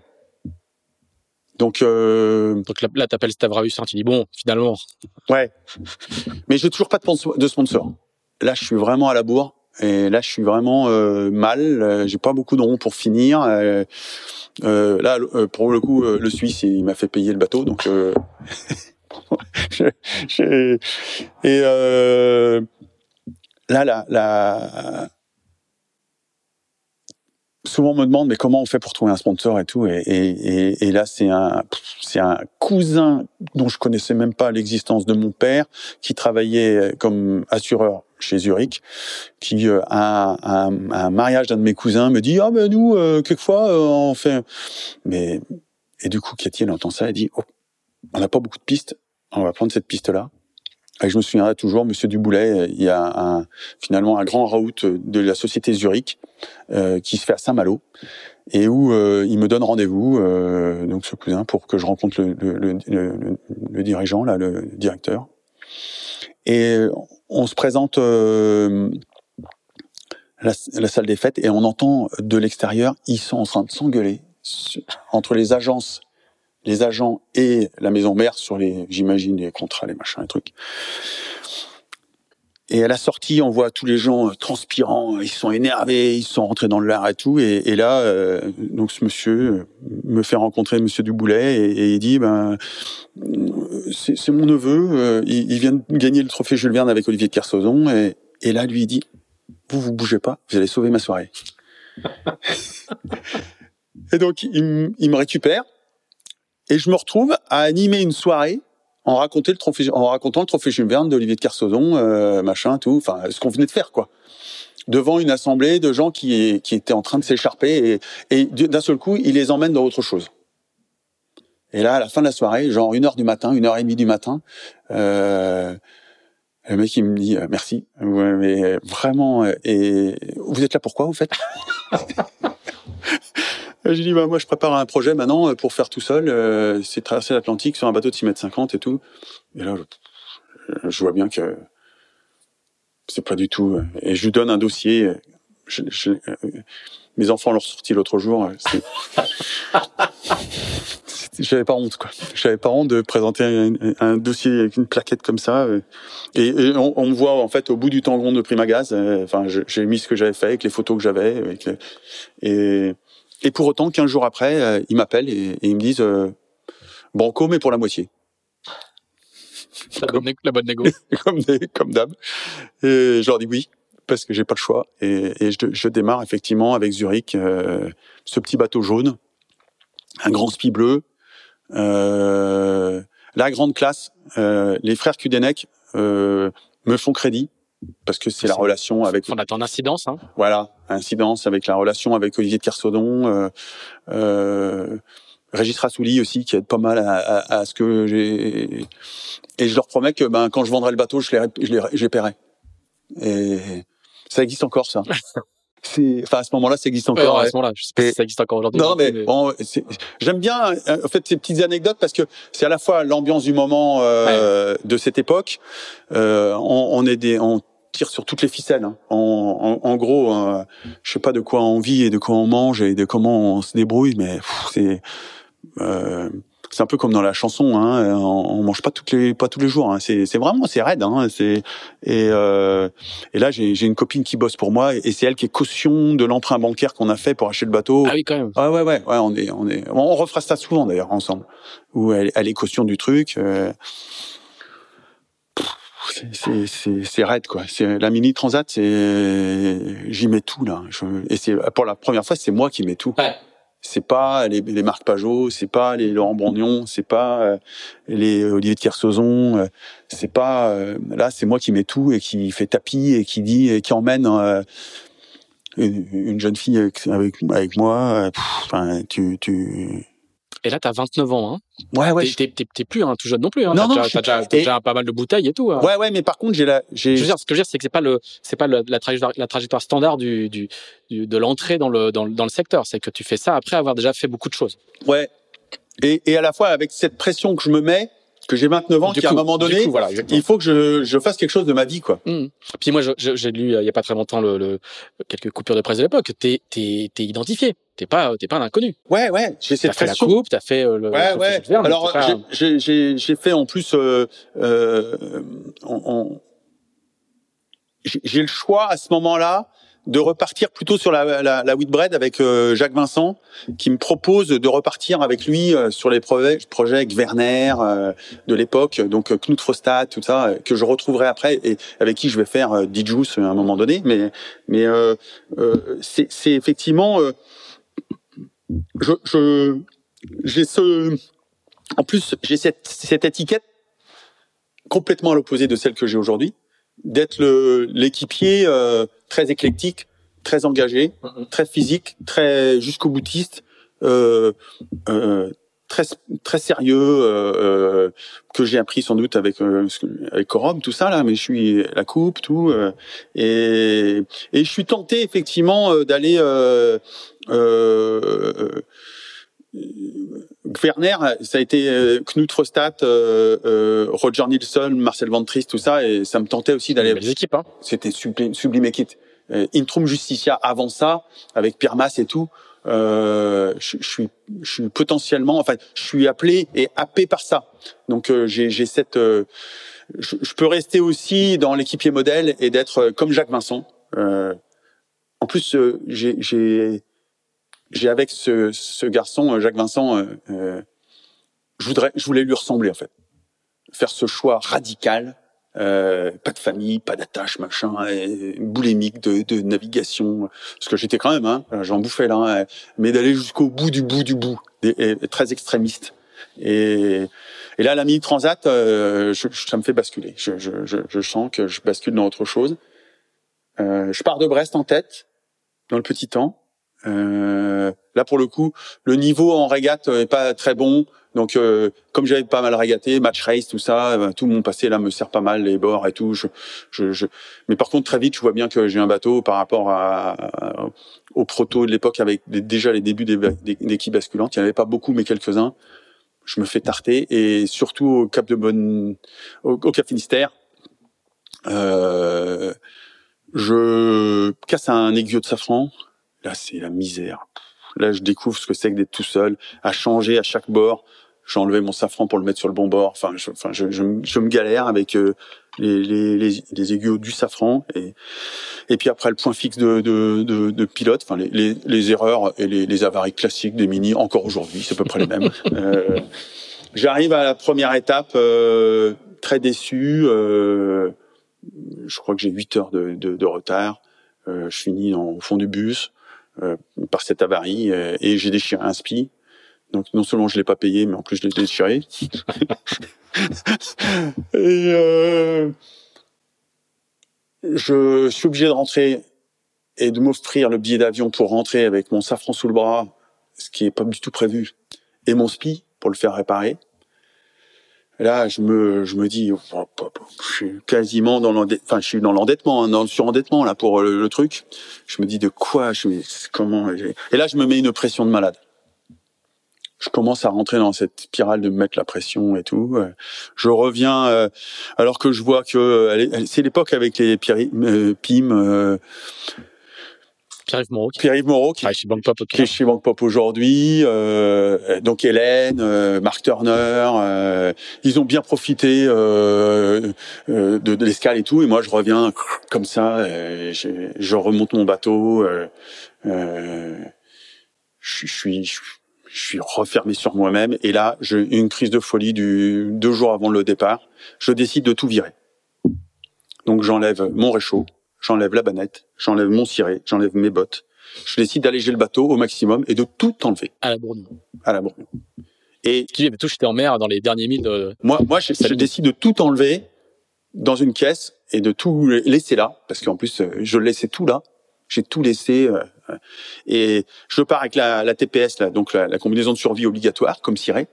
Donc, euh...
Donc là, là t'appelles Stavraus, hein, tu dis bon, finalement.
Ouais. [laughs] Mais j'ai toujours pas de sponsor. Là, je suis vraiment à la bourre. Et là, je suis vraiment euh, mal. Euh, j'ai pas beaucoup de ronds pour finir. Euh, euh là, euh, pour le coup, le Suisse, il m'a fait payer le bateau, donc. [laughs] et là, la, la, souvent on me demande mais comment on fait pour trouver un sponsor et tout et, et, et là c'est un c'est un cousin dont je connaissais même pas l'existence de mon père qui travaillait comme assureur chez Zurich qui euh, a un, un, mariage d'un de mes cousins me dit ah ben nous euh, quelquefois euh, on fait mais et du coup Cathy elle entend ça elle dit oh on n'a pas beaucoup de pistes on va prendre cette piste là Et je me souviendrai toujours, Monsieur Duboulet, il y a un, finalement un grand raout de la société Zurich euh, qui se fait à Saint-Malo et où euh, il me donne rendez-vous, euh, donc ce cousin, pour que je rencontre le, le, le, le, dirigeant, là, le directeur. Et on se présente euh, la, la, salle des fêtes et on entend de l'extérieur, ils sont en train de s'engueuler entre les agences les agents et la maison mère sur les, j'imagine, les contrats, les machins, les trucs. Et à la sortie, on voit tous les gens euh, transpirants, ils sont énervés, ils sont rentrés dans le lard et tout. Et, et là, euh, donc ce monsieur euh, me fait rencontrer Monsieur Duboulet et, et il dit, ben, c'est mon neveu, il, il, vient de gagner le trophée Jules Verne avec Olivier de Kersauzon. Et, et là, lui, il dit, vous, vous bougez pas, vous allez sauver ma soirée. [laughs] et donc, il, il me récupère et je me retrouve à animer une soirée en, racontant le trophée, en racontant le trophée Jules Verne d'Olivier de Kersauzon, euh, machin, tout, enfin ce qu'on venait de faire, quoi. Devant une assemblée de gens qui, qui étaient en train de s'écharper et, et d'un seul coup, il les emmène dans autre chose. Et là, à la fin de la soirée, genre une heure du matin, une heure et demie du matin, euh, le mec il me dit euh, merci, mais vraiment. Euh, et vous êtes là pourquoi, vous faites? [laughs] J'ai dit, bah, moi, je prépare un projet maintenant euh, pour faire tout seul. Euh, c'est traverser l'Atlantique sur un bateau de 6 mètres 50 et tout. Et là, je, je vois bien que c'est pas du tout. Euh, et je lui donne un dossier. Mes enfants l'ont sorti l'autre jour. [laughs] J'avais pas honte, quoi. J'avais pas honte de présenter un, dossier avec une plaquette comme ça. Et, on, me voit en fait au bout du tangon de Primagaz. Enfin, j'ai mis ce que j'avais fait avec les photos que j'avais. Et et pour autant, 15 jours après, euh, ils m'appellent et, et, ils me disent euh, Banco, mais pour la moitié.
La, comme, bonne, la bonne négo. [laughs]
comme, comme d'hab. Et je leur dis oui, parce que j'ai pas le choix. Et, et je, je, démarre effectivement avec Zurich, euh, ce petit bateau jaune, un grand spi bleu, euh, la grande classe. Euh, les frères Kudenek euh, me font crédit parce que c'est la relation avec.
On attend incidence. Hein.
Voilà, incidence avec la relation avec Olivier de Kersaudon, euh, euh, Régis Rassouli aussi qui aide pas mal à, à, à ce que j'ai. Et je leur promets que ben quand je vendrai le bateau, je les, je les, je les paierai. Et ça existe encore ça. [laughs] enfin à ce moment-là ça existe encore
ouais, à ce moment-là je sais pas si ça existe encore aujourd'hui
non mais, mais... bon j'aime bien en fait ces petites anecdotes parce que c'est à la fois l'ambiance du moment euh, ouais. de cette époque euh, on, on, est des on tire sur toutes les ficelles. Hein. En, en, en, gros, euh, je sais pas de quoi on vit et de quoi on mange et de comment on se débrouille, mais c'est euh, c'est un peu comme dans la chanson. Hein, on, on, mange pas toutes les pas tous les jours. Hein. C'est c'est vraiment c'est raide. Hein, c'est et euh, et là j'ai j'ai une copine qui bosse pour moi et c'est elle qui est caution de l'emprunt bancaire qu'on a fait pour acheter le bateau.
Ah oui quand même.
Ah ouais ouais ouais on est on est on refera ça souvent d'ailleurs ensemble où elle, elle est caution du truc. Euh, c'est raide quoi. C'est la mini transat, c'est j'y mets tout là. Je, et c'est pour la première fois, c'est moi qui mets tout.
Ouais.
C'est pas les, les Marc Pajot, c'est pas les Laurent Brognon, c'est pas euh, les Olivier de Kersauzon, euh, c'est pas euh, là, c'est moi qui mets tout et qui fait tapis et qui dit et qui emmène euh, une, une, jeune fille avec avec, moi. Enfin, tu tu
et là, tu as 29 ans. Hein.
Ouais, ouais.
T'es plus hein, tout jeune non plus. Hein.
Non, non.
T'as déjà, et... déjà, pas mal de bouteilles et tout. Hein.
Ouais, ouais, mais par contre, j'ai la.
Je veux dire, ce que je veux dire, c'est que c'est pas le, c'est pas le, la trajectoire, la trajectoire standard du, du, du de l'entrée dans le, dans, dans le secteur. C'est que tu fais ça après avoir déjà fait beaucoup de choses.
Ouais. Et, et à la fois avec cette pression que je me mets, que j'ai 29 ans, qu'à un moment donné,
coup, voilà,
il faut que je, je, fasse quelque chose de ma vie, quoi.
Mmh. Puis moi, j'ai lu il y a pas très longtemps le, le quelques coupures de presse de l'époque. T'es t'es t'es identifié. T'es pas t'es pas un inconnu.
Ouais ouais. J'ai cette
fait la coupe, t'as fait euh, le.
Ouais ouais. Alors pas... j'ai j'ai fait en plus euh, euh, on, on... j'ai le choix à ce moment-là de repartir plutôt sur la, la, la Whitbread avec euh, Jacques Vincent, qui me propose de repartir avec lui euh, sur les projets, projets Werner euh, de l'époque, donc euh, Knut Frostat, tout ça, euh, que je retrouverai après et avec qui je vais faire euh, Dijus à un moment donné. Mais, mais c'est effectivement, je, je j'ai ce, en plus j'ai cette, cette étiquette complètement à l'opposé de celle que j'ai aujourd'hui d'être l'équipier euh, très éclectique, très engagé, -hmm. très physique, très jusqu'au boutiste, euh, euh, très très sérieux euh, que j'ai appris sans doute avec avec Corum tout ça là mais je suis la coupe tout et et je suis tenté effectivement d'aller Werner, ça a été Knut Rostat, Roger Nilsson, Marcel Van Trist, tout ça, et ça me tentait aussi d'aller.
Les équipes, hein.
C'était sublime, sublime équipe. Intrum Justicia avant ça, avec Pierre Mass et tout euh, je, suis, je suis potentiellement, enfin, je suis appelé et happé par ça. Donc euh, j'ai cette, euh, je, je, peux rester aussi dans l'équipier modèle et d'être euh, comme Jacques Vincent. Euh, en plus, j'ai j'ai avec ce, ce, garçon Jacques Vincent, je voudrais, je voulais lui ressembler en fait, faire ce choix radical euh, pas de famille, pas d'attache, machin, et boulimique de, de navigation, parce que j'étais quand même, hein, j'en bouffais là, hein, mais d'aller jusqu'au bout du bout du bout, très extrémiste. Et, et là, la mini transat, euh, je, ça me fait basculer. Je, je, je, sens que je bascule dans autre chose. Euh, je pars de Brest en tête, dans le petit temps. Euh, là, pour le coup, le niveau en régate est pas très bon. Donc, euh, comme j'avais pas mal régaté, match race, tout ça, euh, tout mon passé là me sert pas mal, les bords et tout. Je, je, je... Mais par contre, très vite, je vois bien que j'ai un bateau par rapport à, au proto de l'époque avec déjà les débuts des, des, équipes basculantes. Il n'y en avait pas beaucoup, mais quelques-uns. Je me fais tarter et surtout au Cap de Bonne, au, Cap Finistère, euh, je casse un aiguillot de safran. Là, c'est la misère. Là, je découvre ce que c'est que d'être tout seul, à changer à chaque bord j'ai enlevé mon safran pour le mettre sur le bon bord. Enfin, je, enfin, je, je, je me galère avec euh, les, les, les, les, aiguilles du safran et et puis après le point fixe de, de, de, de pilote. Enfin, les, les, erreurs et les, les avaries classiques des mini encore aujourd'hui, c'est à peu près les mêmes. [laughs] Euh, J'arrive à la première étape euh, très déçu. Euh, je crois que j'ai 8 heures de, de, de retard. Euh, je finis au fond du bus par cette avarie et j'ai déchiré un spi. Donc non seulement je l'ai pas payé, mais en plus je l'ai déchiré. [laughs] et euh, je suis obligé de rentrer et de m'offrir le billet d'avion pour rentrer avec mon safran sous le bras, ce qui est pas du tout prévu, et mon spi pour le faire réparer. là, je me, je me dis, oh, je suis quasiment dans l'endettement, je suis dans l'endettement, hein, dans le surendettement là pour le, le, truc. Je me dis de quoi, je comment, et là, je me mets une pression de malade je commence à rentrer dans cette spirale de me mettre la pression et tout. Euh, je reviens euh, alors que je vois que euh, c'est l'époque avec les PIM.
Pierre-Yves Moreau,
qui, Pierre Moreau qui,
chez Pop,
est chez Bank Pop aujourd'hui, euh, donc Hélène, euh, Mark Turner, euh, ils ont bien profité de, de l'escale et tout, et moi je reviens comme ça, je, je, remonte mon bateau, je, je, suis, je, je suis refermé sur moi-même et là, j'ai une crise de folie du deux jours avant le départ. Je décide de tout virer. Donc j'enlève mon réchaud, j'enlève la banette, j'enlève mon ciré, j'enlève mes bottes. Je décide d'alléger le bateau au maximum et de tout enlever.
À la bourgnon.
À la bourgnon.
Et tu avais tout jeté en mer dans les derniers milles de...
Moi, moi, je, je décide de tout enlever dans une caisse et de tout laisser là, parce qu'en plus, je laissais tout là. J'ai tout laissé. Euh, et je pars avec la, la TPS, là, donc la, la, combinaison de survie obligatoire, comme ciré.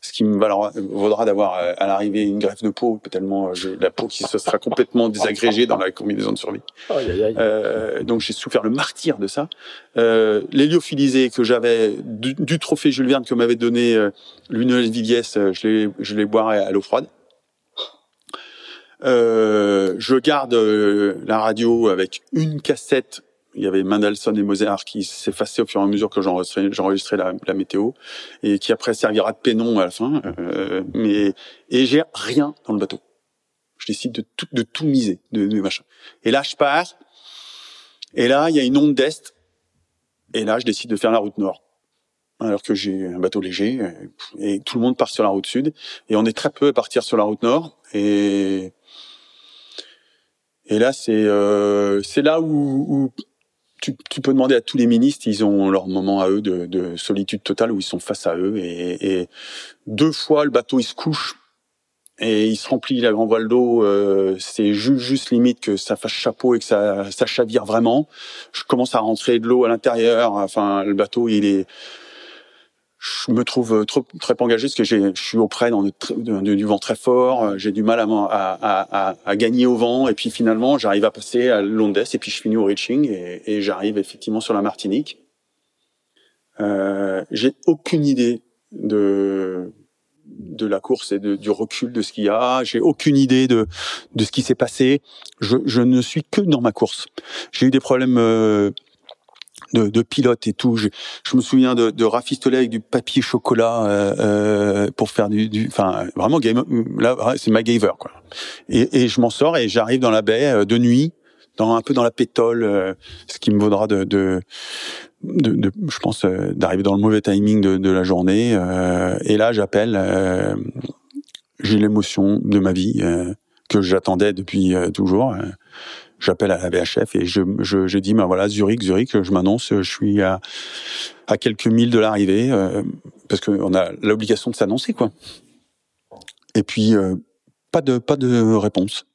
Ce qui me vaudra d'avoir euh, à l'arrivée une greffe de peau, tellement euh, j'ai la peau qui se sera complètement désagrégée dans la combinaison de survie. Euh, donc j'ai souffert le martyr de ça. Euh, L'héliophilisé que j'avais du, du, trophée Jules Verne que m'avait donné euh, Lionel Viviès, je les, je les boirais à l'eau froide. Euh, je garde la radio avec une cassette il y avait Mendelssohn et Mozart qui s'effaçaient au fur et à mesure que j'enregistrais la, la, météo et qui après servira de pénon à la fin. Euh, mais et j'ai rien dans le bateau. Je décide de tout, de tout miser, de, de machin. Et là, je pars. Et là, il y a une onde d'est. Et là, je décide de faire la route nord. Alors que j'ai un bateau léger et tout le monde part sur la route sud. Et on est très peu à partir sur la route nord. Et et là, c'est euh, c'est là où, où tu, tu, peux demander à tous les ministres, ils ont leur moment à eux de, de solitude totale où ils sont face à eux. Et, et, deux fois, le bateau il se couche et il se remplit la grand voile d'eau. Euh, c'est juste, juste limite que ça fasse chapeau et que ça, ça chavire vraiment. Je commence à rentrer de l'eau à l'intérieur. Enfin, le bateau il est je me trouve trop très engagé parce que je suis auprès dans du vent très fort, euh, j'ai du mal à, à, à, à, gagner au vent, et puis finalement j'arrive à passer à l'Ondes, et puis je finis au reaching, et, et j'arrive effectivement sur la Martinique. Euh, j'ai aucune idée de de la course et du recul de ce qu'il y a. J'ai aucune idée de de ce qui s'est passé. Je, je ne suis que dans ma course. J'ai eu des problèmes euh, de, de pilote et tout. Je, je me souviens de, de, rafistoler avec du papier chocolat euh, euh, pour faire du, enfin vraiment. Là, c'est MacGyver quoi. Et, et je m'en sors et j'arrive dans la baie euh, de nuit, dans un peu dans la pétole, euh, ce qui me vaudra de, de, de, de je pense euh, d'arriver dans le mauvais timing de, de la journée. et là, j'appelle. J'ai l'émotion de ma vie que j'attendais depuis toujours j'appelle à la VHF et je, je, je dis, ben voilà, Zurich, Zurich, je m'annonce, je suis à, à quelques milles de l'arrivée, euh, parce qu'on a l'obligation de s'annoncer, quoi. Et puis, euh, pas de pas de réponse.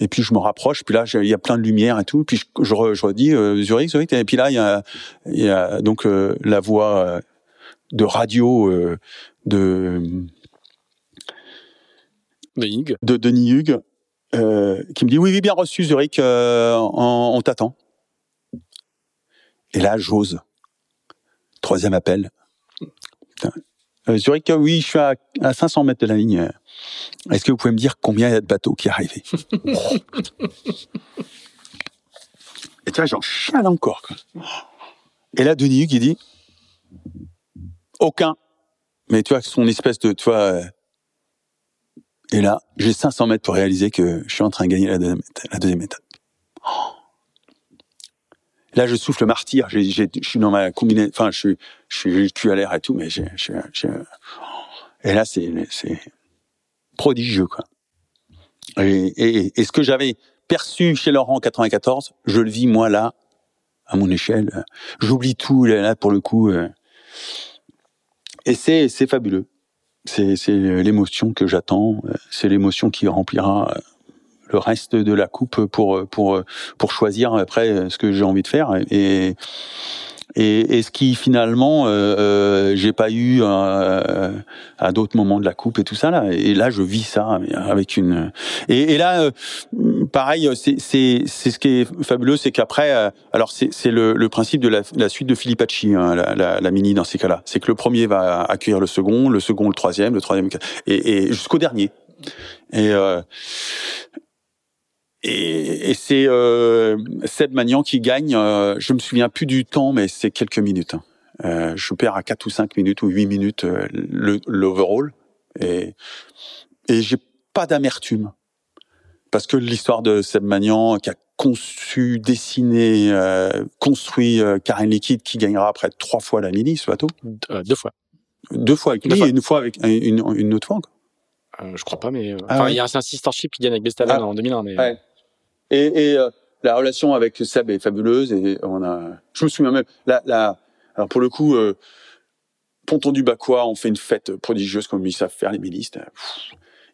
Et puis je me rapproche, puis là il y a plein de lumière et tout, puis je, je, je redis euh, Zurich, Zurich, et puis là il y a, il y a donc euh, la voix de radio de
de,
de Denis Hugues euh, qui me dit oui, oui, bien reçu, Zurich, euh, on, t'attend. Et là, j'ose. Troisième appel. Euh, Zurich, oui, je suis à, 500 mètres de la ligne. Est-ce que vous pouvez me dire combien il y a de bateaux qui arrivent? [laughs] Et tu vois, j'en chiale encore. Quoi. Et là, Denis qui dit aucun. Mais tu vois, son espèce de, tu vois, et là, j'ai 500 mètres pour réaliser que je suis en train de gagner la deuxième, étape. Là, je souffle martyr. je suis dans ma combinaison. Enfin, je suis, je suis cul à l'air et tout, mais j'ai, et là, c'est, prodigieux, quoi. Et, et, ce que j'avais perçu chez Laurent en 94, je le vis moi là, à mon échelle. J'oublie tout là, pour le coup. Euh. Et c'est fabuleux. C'est l'émotion que j'attends. C'est l'émotion qui remplira le reste de la coupe pour pour pour choisir après ce que j'ai envie de faire et et, et ce qui finalement euh, euh j'ai pas eu euh, à d'autres moments de la coupe et tout ça là. Et là je vis ça avec une et, là euh, pareil c'est c'est ce qui est fabuleux c'est qu'après euh, alors c'est le, le principe de la, la suite de Filipacci hein, la, la, la, mini dans ces cas-là. C'est que le premier va accueillir le second le second le troisième le troisième et, et jusqu'au dernier. Et euh, et, et c'est euh, Seb Magnan qui gagne. Euh, je me souviens plus du temps, mais c'est quelques minutes. Hein. Euh, je perds à 4 ou 5 minutes ou 8 minutes euh, l'overall. Et, et j'ai pas d'amertume. Parce que l'histoire de Seb Magnan, qui a conçu, dessiné, euh, construit euh, Karen Liquide, qui gagnera après trois fois la mini, ce bateau.
deux fois.
Deux fois avec lui et une fois avec une, une autre fois encore.
Euh, je crois pas, mais euh, ah il y a un sister ship qui gagne avec Bestaven ah, en 2001. Mais... Ouais.
Et, et euh, la relation avec Seb est fabuleuse et on a. Je me souviens même. La, la... Alors pour le coup, euh, Ponton du Bacois, on fait une fête prodigieuse comme ils savent faire les milices.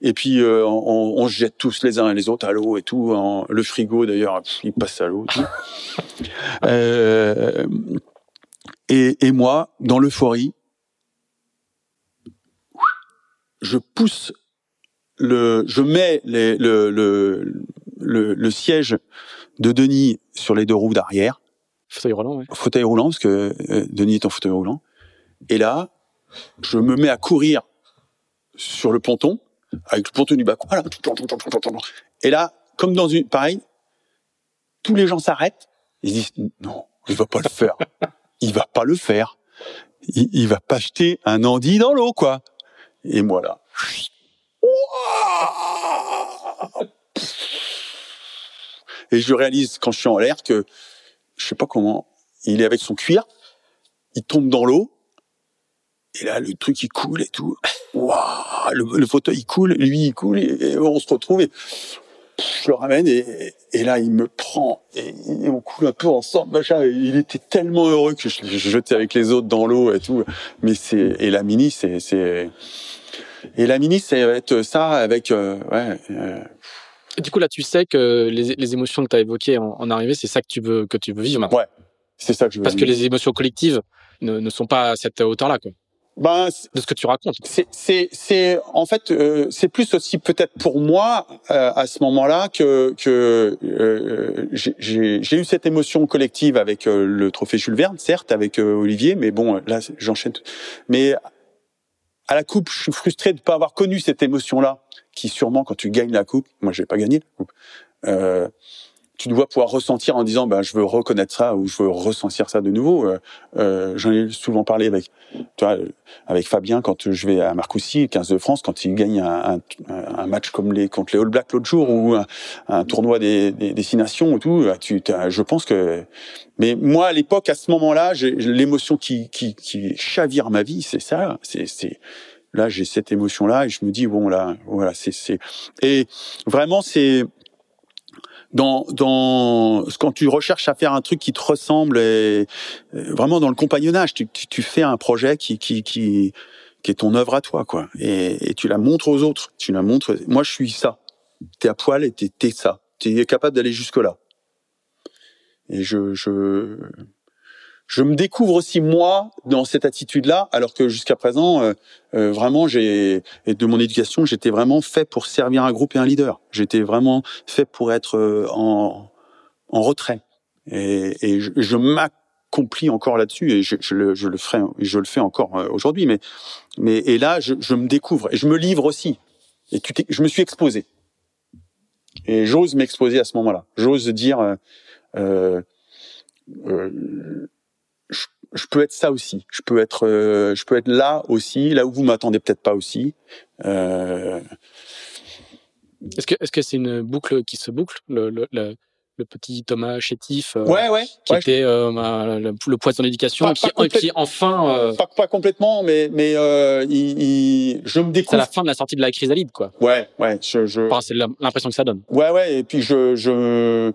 Et puis euh, on, on, se jette tous les uns et les autres à l'eau et tout. En, le frigo d'ailleurs, il passe à l'eau. [laughs] euh, et, et moi, dans l'euphorie, je pousse le, je mets les, le, le, le, le, siège de Denis sur les deux roues d'arrière.
Fauteuil roulant, ouais.
Fauteuil roulant, parce que euh, Denis est en fauteuil roulant. Et là, je me mets à courir sur le ponton, avec le ponton du bac. Voilà. Et là, comme dans une, pareil, tous les gens s'arrêtent. Ils disent, non, il va pas le faire. Il va pas le faire. Il, il va pas jeter un Andy dans l'eau, quoi. Et moi, là, et je réalise quand je suis en l'air que je sais pas comment, il est avec son cuir, il tombe dans l'eau, et là le truc il coule et tout. le, fauteuil il coule, lui il coule, et, on se retrouve et je le ramène et, et là il me prend et, on coule un peu ensemble. Machin, il était tellement heureux que je, je jetais avec les autres dans l'eau et tout. Mais c'est et la mini c'est c'est et la mini, ça va être ça avec euh, ouais. Euh...
Du coup, là, tu sais que les, les émotions que tu as évoquées en, en arrivée, c'est ça que tu veux que tu veux vivre maintenant.
Ouais, c'est ça que je veux.
Parce que les émotions collectives ne, ne sont pas à cette hauteur-là, quoi.
ben,
de ce que tu racontes.
C'est, c'est, c'est en fait, euh, c'est plus aussi peut-être pour moi euh, à ce moment-là que que euh, j'ai, j'ai eu cette émotion collective avec le trophée Jules Verne, certes, avec Olivier, mais bon, là j'enchaîne. Mais à la coupe, je suis frustré de ne pas avoir connu cette émotion-là, qui sûrement quand tu gagnes la coupe, moi j'ai pas gagné la coupe. Euh, tu dois pouvoir ressentir en disant bah je veux reconnaître ça ou je veux ressentir ça de nouveau. Euh, euh, J'en ai souvent parlé avec tu vois, avec Fabien quand je vais à Marcoussis, 15 de France, quand il gagne un, un, un match comme les contre les All Blacks l'autre jour ou un, tournoi des, des, destinations ou tout. Tu, je pense que mais moi à l'époque à ce moment-là, l'émotion qui, qui, qui chavire ma vie, c'est ça. C'est là j'ai cette émotion là et je me dis bon là voilà c'est et vraiment c'est dans, dans quand tu recherches à faire un truc qui te ressemble et, vraiment dans le compagnonnage, tu, tu, tu, fais un projet qui, qui, qui, qui est ton œuvre à toi, quoi. Et, et, tu la montres aux autres. Tu la montres. Moi, je suis ça. T'es à poil et t'es, t'es ça. T'es capable d'aller jusque là. Et je, je, je me découvre aussi moi dans cette attitude-là, alors que jusqu'à présent, euh, euh, vraiment, j'ai de mon éducation, j'étais vraiment fait pour servir un groupe et un leader. J'étais vraiment fait pour être euh, en, en retrait. Et, et je, je m'accomplis encore là-dessus et je, je, le, je le ferai, je le fais encore aujourd'hui. Mais mais et là, je, je me découvre et je me livre aussi. Et tu je me suis exposé. Et j'ose m'exposer à ce moment-là. J'ose dire. Euh, euh, je peux être ça aussi. Je peux être, euh, je peux être là aussi, là où vous m'attendez peut-être pas aussi. Euh...
Est-ce que, est-ce que c'est une boucle qui se boucle, le, le, le, le petit Thomas chétif, euh,
ouais, ouais,
qui était le, le, poison d'éducation, qui, qui enfin,
pas, pas, complètement, mais mais il, il, je me découvre.
C'est la fin de la sortie de la chrysalide, quoi.
Ouais, ouais. Je, je...
Enfin, c'est l'impression que ça donne.
Ouais, ouais. Et puis je, je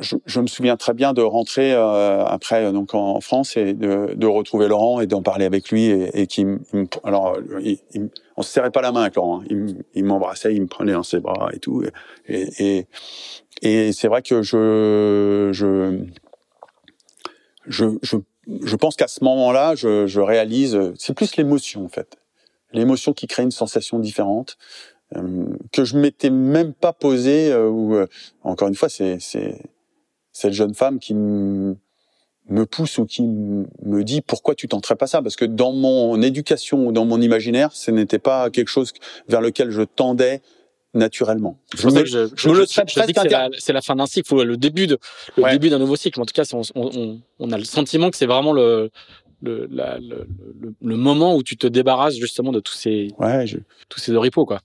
je, je, me souviens très bien de rentrer euh, après donc en France et de, de retrouver Laurent et d'en parler avec lui et, et qui alors il, il, on se serrait pas la main avec Laurent hein. il, m'embrassait il me prenait dans ses bras et tout et et, et c'est vrai que je je je je, pense qu'à ce moment-là je, je réalise c'est plus l'émotion en fait l'émotion qui crée une sensation différente euh, que je m'étais même pas posé euh, ou euh, encore une fois c'est c'est cette jeune femme qui me pousse ou qui me dit pourquoi tu tenterais pas ça? Parce que dans mon éducation ou dans mon imaginaire ce n'était pas quelque chose vers lequel je tendais naturellement.
Je me, je, je, me le serais presque C'est la, fin d'un cycle, le début de le début d'un nouveau cycle. En tout cas, on, on, on a le sentiment que c'est vraiment le le, la, le, le, moment où tu te débarrasses justement de tous ces
ouais,
tous ces oripeaux quoi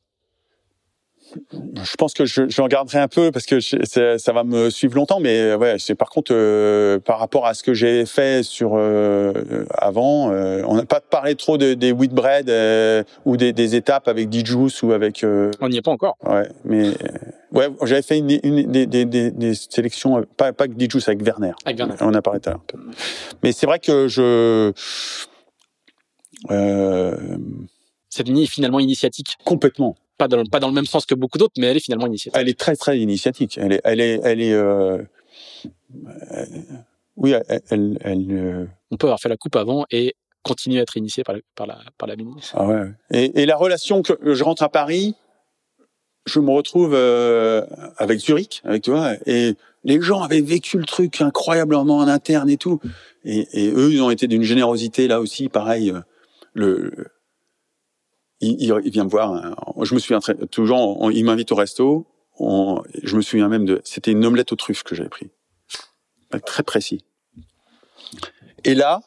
je pense que je, j'en garderai un peu parce que ça va me suivre longtemps, mais euh, ouais, c'est par contre euh, par rapport à ce que j'ai fait sur euh, avant, on n'a pas parlé trop de, des Whitbread ou des, des, étapes avec Dijous ou avec.
on n'y est pas encore.
Ouais, mais ouais, j'avais fait une, une des, des, des, sélections pas pas Dijous avec Werner.
Avec Werner.
On a parlé tout à l'heure. Mais c'est vrai que je.
Cette ligne est finalement initiatique.
Complètement
pas dans, pas dans le même sens que beaucoup d'autres, mais elle est finalement initiatique.
Elle est très très initiatique. Elle est, elle est, elle est. Euh, oui, elle. elle, euh,
On peut avoir fait la coupe avant et continuer à être initié par, la, par la par la mini.
Ah ouais. Et, et, la relation que je rentre à Paris, je me retrouve euh, avec Zurich, avec toi, et les gens avaient vécu le truc incroyablement en interne et tout, et, et eux ils ont été d'une générosité là aussi, pareil. Le, il, il, vient me voir. Hein. Je me souviens très, toujours, il m'invite au resto. Je me souviens même de, c'était une omelette aux truffes que j'avais pris, très précis. Et là,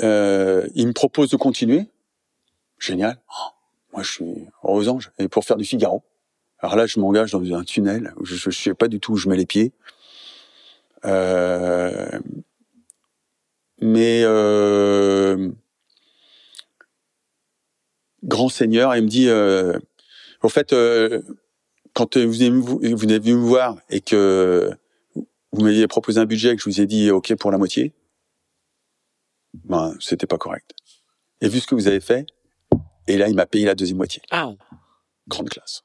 euh, il me propose de continuer. Génial. Oh, moi, je suis aux anges et pour faire du Figaro. Alors là, je m'engage dans un tunnel où je ne sais pas du tout où je mets les pieds. Euh, mais euh, grand seigneur et me dit, euh, au fait, euh, quand vous, vous, vous êtes venu me voir et que vous m'aviez proposé un budget et que je vous ai dit OK pour la moitié, ben c'était pas correct. Et vu ce que vous avez fait, et là il m'a payé la deuxième moitié.
Ah,
grande classe.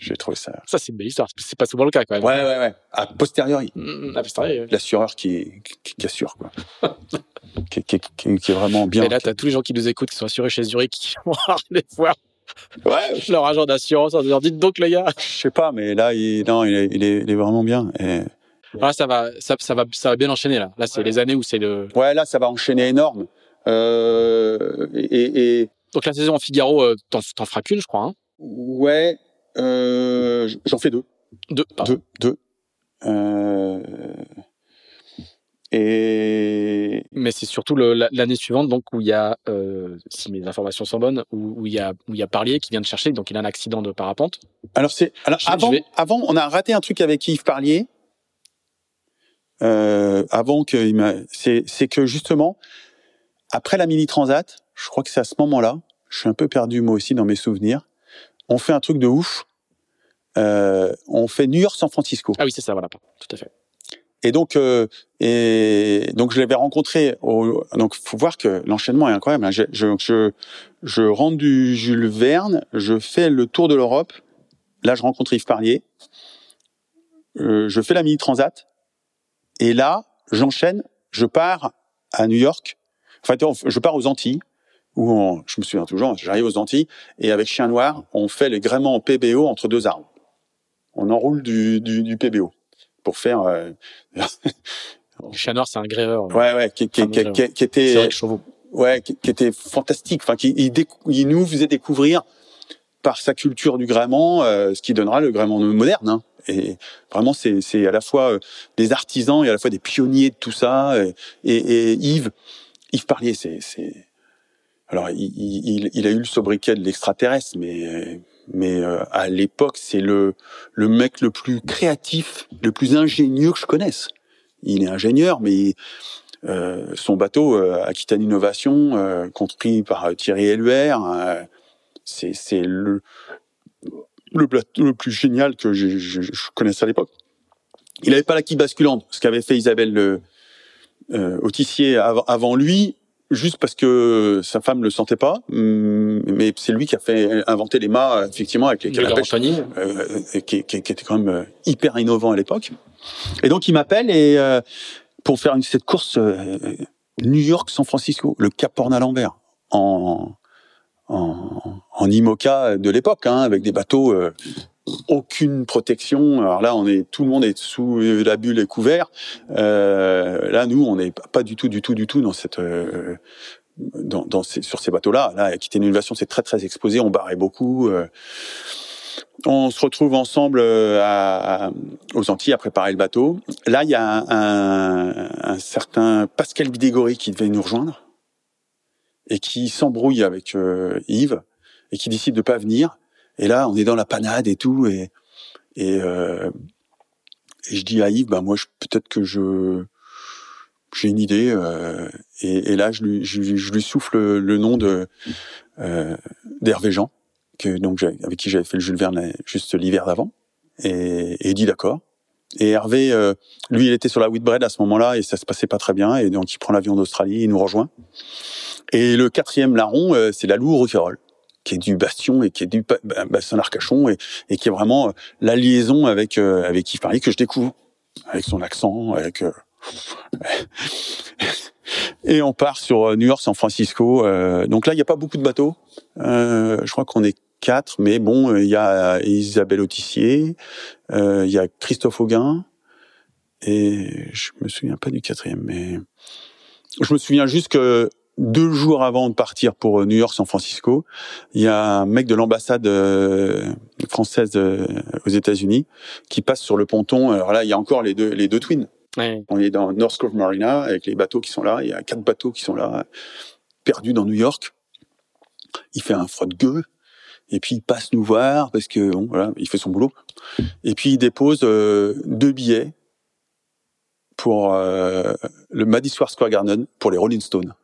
J'ai trouvé ça.
Ça, c'est une belle histoire. C'est pas souvent le cas, quand même.
Ouais, ouais, ouais. A posteriori.
Mmh, a posteriori.
L'assureur qui, qui, qui, assure, quoi. [laughs] qui, qui, qui, qui, est vraiment bien.
Et là, t'as tous les gens qui nous écoutent, qui sont assurés chez Zurich, qui vont [laughs] aller voir
ouais.
leur agent d'assurance en disant, dites donc, les gars.
Je sais pas, mais là, il, non, il est, il est, il est vraiment bien. Et...
Là, ça va, ça, ça, va, ça va bien enchaîner, là. Là, c'est ouais. les années où c'est le.
Ouais, là, ça va enchaîner énorme. Euh, et, et,
Donc, la saison en Figaro, euh, t'en, feras qu'une, je crois, hein
Ouais, euh, j'en fais deux.
Deux,
deux, deux. Euh... Et
mais c'est surtout l'année suivante donc où il y a, euh, si mes informations sont bonnes, où, où, il y a où il y a Parlier qui vient de chercher, donc il a un accident de parapente.
Alors c'est alors je, avant je vais... avant on a raté un truc avec Yves Parlier. Euh, avant que c'est c'est que justement après la mini transat, je crois que c'est à ce moment-là, je suis un peu perdu moi aussi dans mes souvenirs. On fait un truc de ouf. Euh, on fait New York San Francisco.
Ah oui c'est ça voilà tout à fait.
Et donc, euh, et donc je l'avais rencontré. Au, donc, faut voir que l'enchaînement est incroyable. Je, je, je, je, rentre du Jules Verne, je fais le tour de l'Europe. Là, je rencontre Yves Parlier. Euh, je fais la mini transat. Et là, j'enchaîne. Je pars à New York. Enfin, je pars aux Antilles. Où on, je me souviens toujours. J'arrive aux Antilles et avec Chien Noir, on fait les gréements en PBO entre deux arbres. On enroule du, du, du PBO pour faire. Euh...
le chat noir, c'est un gréveur.
Ouais, ouais, qui, qui, qui, qui, était. Ouais, qui, était fantastique. Enfin, qui il, il, nous faisait découvrir par sa culture du gréement, euh, ce qui donnera le gréement moderne. Hein. Et vraiment, c'est c'est à la fois euh, des artisans et à la fois des pionniers de tout ça. Et, et, et Yves, Yves Parlier, c'est c'est. Alors, il, il, il a eu le sobriquet de l'extraterrestre, mais mais euh, à l'époque, c'est le le mec le plus créatif, le plus ingénieux que je connaisse. Il est ingénieur, mais euh, son bateau euh, Aquitaine Innovation, euh, construit par Thierry Eluer, euh, c'est c'est le le bateau le plus génial que je, je, je connaisse à l'époque. Il n'avait pas la quille basculante, ce qu'avait fait Isabelle le, euh, Autissier avant, avant lui juste parce que sa femme le sentait pas, mais c'est lui qui a fait inventer les mâts effectivement avec lesquels
la pêche,
euh, qui, qui, qui, était quand même hyper innovant à l'époque. Et donc il m'appelle et euh, pour faire une, cette course euh, New York San Francisco, le Cap Horn à l'envers en en, en IMOCA de l'époque, hein, avec des bateaux euh, aucune protection. Alors là, on est tout le monde est sous la bulle et couvert. Euh, là, nous, on n'est pas du tout, du tout, du tout dans cette euh, dans, dans ces, sur ces bateaux-là. Là, quitter une innovation, c'est très très exposé. On barrait beaucoup. Euh, on se retrouve ensemble à, à, aux Antilles à préparer le bateau. Là, il y a un, un, un certain Pascal Bidégory qui devait nous rejoindre et qui s'embrouille avec euh, Yves et qui décide de pas venir. Et là, on est dans la panade et tout, et et, euh, et je dis à Yves, bah moi, peut-être que je j'ai une idée, euh, et, et, là, je lui je, je, lui souffle le nom de euh, d'Hervé Jean, que donc avec qui j'avais fait le Jules Verne juste l'hiver d'avant, et, et il dit d'accord. Et Hervé, euh, lui, il était sur la Whitbread à ce moment-là et ça se passait pas très bien. Et donc, il prend l'avion d'Australie, il nous rejoint. Et le quatrième larron, euh, c'est la Loue Rouquayrol, qui est du Bastion et qui est du bassin d'Arcachon et, et, qui est vraiment la liaison avec euh, avec Yves Paris que je découvre, avec son accent, avec. Euh... [laughs] et on part sur New York, San Francisco. donc là, il n'y a pas beaucoup de bateaux. je crois qu'on est quatre, mais bon, il y a Isabelle Autissier, il y a Christophe Auguin, et je me souviens pas du quatrième, mais je me souviens juste que deux jours avant de partir pour New York, San Francisco, il y a un mec de l'ambassade euh, française euh, aux États-Unis qui passe sur le ponton. Alors là, il y a encore les deux les deux twins.
Ouais.
On est dans North Cove Marina avec les bateaux qui sont là. Il y a quatre bateaux qui sont là, perdus dans New York. Il fait un froid de gueux. Et puis il passe nous voir parce que bon voilà, il fait son boulot. Et puis il dépose euh, deux billets pour euh, le Madison Square Garden pour les Rolling Stones.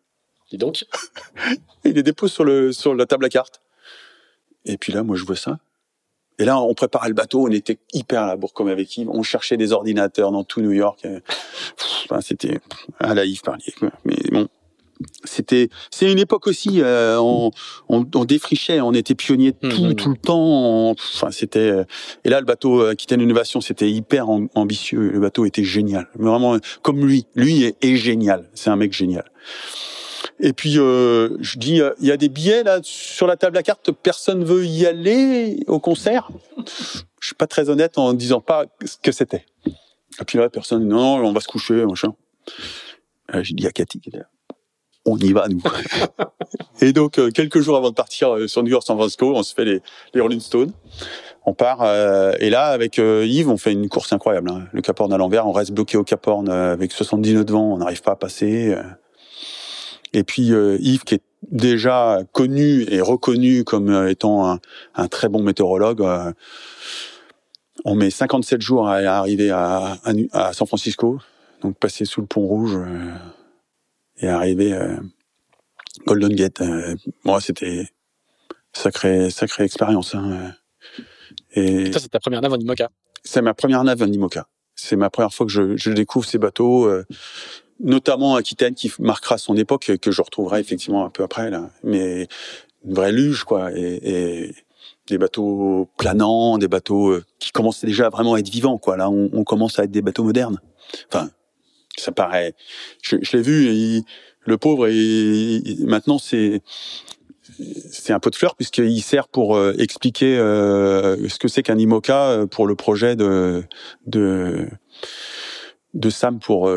Dis donc. [laughs]
il les dépose sur le sur la table à cartes. Et puis là, moi, je vois ça. Et là, on préparait le bateau, on était hyper à la bourre comme avec Yves. On cherchait des ordinateurs dans tout New York. Enfin, c'était à la Yves parlier. Mais bon. c'était c'est une époque aussi euh, on, on, on, défrichait on était pionnier tout mmh, mmh. tout le temps enfin c'était euh, et là le bateau Aquitaine Innovation c'était hyper ambitieux le bateau était génial vraiment comme lui lui est, est génial c'est un mec génial et puis euh, je dis il y a des billets là sur la table à carte personne veut y aller au concert? Je suis pas très honnête en disant pas ce que c'était et puis là personne non on va se coucher machin j'ai dit à Cathy on y va nous. [laughs] et donc euh, quelques jours avant de partir euh, sur New York San Francisco, on se fait les, Rolling Stones. On part euh, et là avec Yves, on fait une course incroyable. Hein. Le Cap Horn à l'envers, on reste bloqué au Cap avec 70 nœuds de vent, on n'arrive pas à passer. Et puis Yves qui est déjà connu et reconnu comme étant un, un très bon météorologue. on met 57 jours à arriver à, à, à San Francisco, donc passer sous le pont rouge et arrivé euh, Golden Gate. Euh, moi, c'était sacrée sacrée expérience. Hein.
Et ça, c'est ta première nave en IMOCA?
C'est ma première nave en IMOCA. C'est ma première fois que je, je découvre ces bateaux, euh, notamment Aquitaine qui marquera son époque que je retrouverai effectivement un peu après là. Mais une vraie luge quoi et, et des bateaux planants, des bateaux euh, qui commencent déjà vraiment à être vivants quoi. Là, on, on commence à être des bateaux modernes. Enfin, ça paraît. Je, je l'ai vu. Et le pauvre, et maintenant c'est c'est un pot de fleurs puisqu'il sert pour euh, expliquer euh, ce que c'est qu'un IMOCA euh, pour le projet de de de Sam pour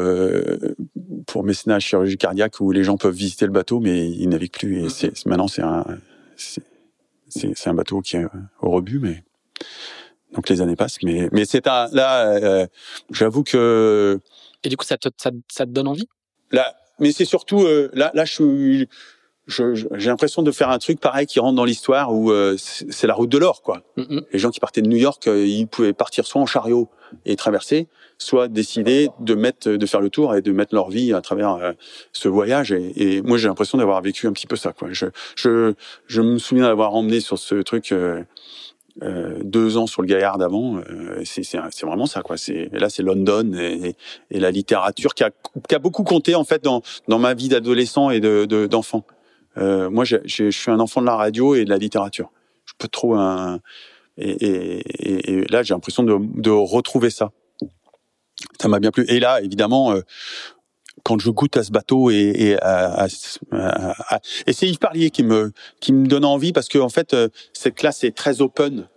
pour mécénat chirurgie cardiaque où les gens peuvent visiter le bateau mais ils naviguent plus. Et c'est maintenant c'est un c'est c'est un bateau qui est au rebut mais donc les années passent mais mais c'est un là j'avoue que
et du coup, ça te, ça, ça te donne envie?
Là, mais c'est surtout euh, là, là, je suis, j'ai l'impression de faire un truc pareil qui rentre dans l'histoire où euh, c'est la route de l'or, quoi. Les gens qui partaient de New York, euh, ils pouvaient partir soit en chariot et traverser, soit décider de mettre, de faire le tour et de mettre leur vie à travers ce voyage. Et, et moi, j'ai l'impression d'avoir vécu un petit peu ça, quoi. Je, je, je me souviens d'avoir emmené sur ce truc euh, deux ans sur le Gaillard d'avant, euh, c'est vraiment ça quoi. C'est là c'est London et, et, la littérature qui a, qui a beaucoup compté en fait dans dans ma vie d'adolescent et de d'enfant. Euh, moi, je suis un enfant de la radio et de la littérature. Je peux trop un et, et, et là j'ai l'impression de, de retrouver ça. Ça m'a bien plu. Et là, évidemment, euh, quand je goûte à ce bateau et, et, à, à, et c'est Yves Parlier qui me qui me donne envie parce que en fait euh, cette classe est très open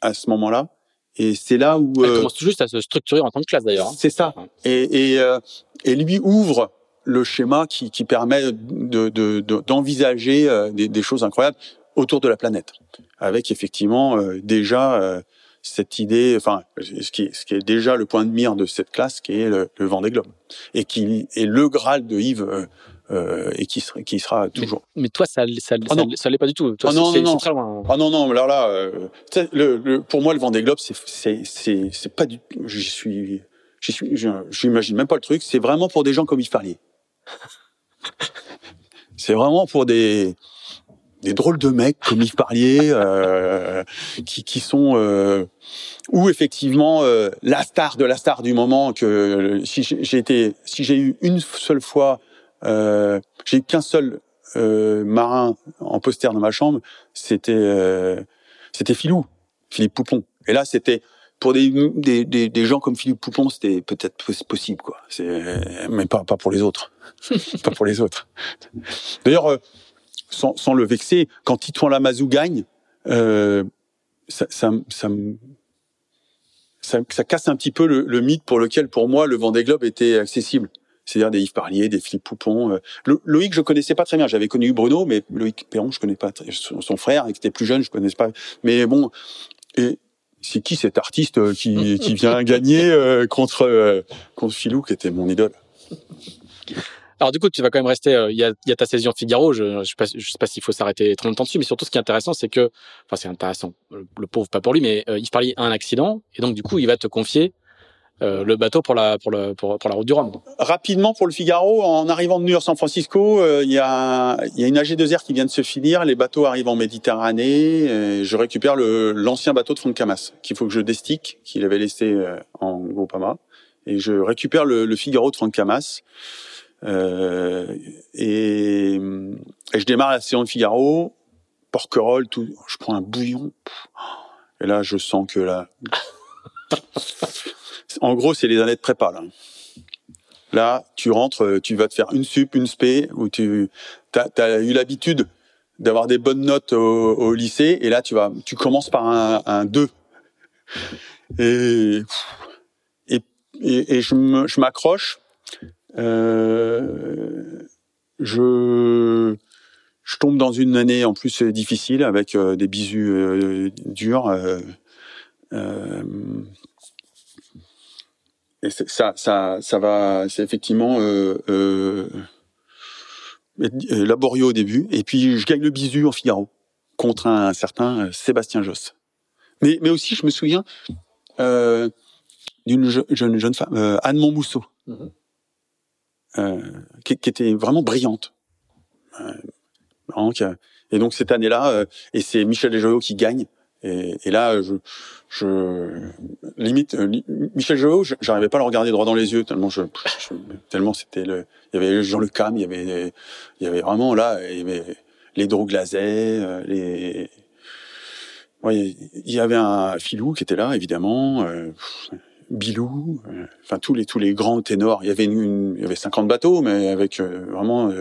à ce moment-là et c'est là où
elle euh, commence tout juste à se structurer en tant que classe d'ailleurs. Hein.
C'est ça et et, euh, et lui ouvre le schéma qui, qui permet de d'envisager de, des, des, choses incroyables autour de la planète avec effectivement déjà cette idée, enfin, ce qui, est, ce qui est déjà le point de mire de cette classe, qui est le, le Vendée Globe, et qui est le Graal de Yves. Euh, euh et qui sera, qui sera toujours.
Mais, toi, ça, ça, ah ça, l'est pas du tout. Toi,
ah non, non, non. Très loin. Ah non, non. Alors là, euh, le, le, pour moi, le Vendée Globe, c'est, c'est, c'est, c'est pas du. J'y suis, j'y suis, j'imagine même pas le truc. C'est vraiment pour des gens comme Yves Parlier. C'est vraiment pour des, des drôles de mecs comme Yves Parlier, euh, qui, qui sont euh, ou effectivement euh, la star de la star du moment que si j'ai été si j'ai eu une seule fois euh, j'ai eu qu'un seul euh, marin en poster dans ma chambre c'était euh, c'était Philou Philippe Poupon. Et là c'était pour des, des, des, des, gens comme Philippe Poupon c'était peut-être possible quoi mais pas pas pour les autres [laughs] pas pour les autres d'ailleurs euh, sans, sans le vexer quand Titouan Lamazou gagne euh, ça, ça, ça, ça, ça casse un petit peu le, le, mythe pour lequel, pour moi, le Vendée Globe était accessible. C'est-à-dire des Yves Parlier, des Philippe Poupon. Euh. Loïc, je connaissais pas très bien. J'avais connu Bruno, mais Loïc Perron, je connais pas. Son, frère, qui était plus jeune, je connais pas. Mais bon, et c'est qui cet artiste euh, qui, [laughs] qui vient gagner euh, contre contre Philou, qui était mon idole?
Alors du coup, tu vas quand même rester. Euh, il y, a, y, a, ta saison Figaro. Je ne sais pas, je sais pas s'il faut s'arrêter trop longtemps dessus, mais surtout ce qui est intéressant, c'est que, enfin, c'est intéressant. Le, pauvre, pas pour lui, mais euh, il parlait un accident, et donc du coup, il va te confier euh, le bateau pour la pour, le, pour, pour la route du Rhum.
Rapidement pour le Figaro, en arrivant de New York San Francisco, euh, il y a il y a une AG2R qui vient de se finir. Les bateaux arrivent en Méditerranée. Et je récupère le l'ancien bateau de Franck Camas qu'il faut que je destique, qu'il avait laissé en Groupama, et je récupère le, le Figaro de Franck Camas. Euh, et, et, je démarre la séance de Figaro, porquerolles, tout. Je prends un bouillon. Et là, je sens que là. [laughs] en gros, c'est les années de prépa, là. Tu rentres, tu vas te faire une sup, une spé, où tu as, eu l'habitude d'avoir des bonnes notes au, lycée, et là, tu vas, tu commences par un, un 2. Et, je m'accroche. Euh, je, tombe dans une année en plus difficile avec euh, des bisous euh, durs. Euh, euh et ça, ça, ça va, c'est effectivement euh, euh, laborieux au début. Et puis je gagne le bisu en Figaro contre un, certain Sébastien Josse. Mais, mais aussi, je me souviens euh, d'une jeune, jeune femme, euh, Anne Montmousseau, mm-hmm. euh, qui, qui, était vraiment brillante. et donc cette année-là, et c'est Michel Desjoyaux qui gagne. Et, et là, je, je limite euh, Michel Joao, j'arrivais pas à le regarder droit dans les yeux tellement je, tellement c'était le il y avait Jean Le Cam, il y avait il y avait vraiment là il y avait les Droglazet, euh, les ouais, il y avait un Filou qui était là évidemment euh, Bilou, enfin tous les tous les grands ténors, il y avait une, il y avait 50 bateaux mais avec vraiment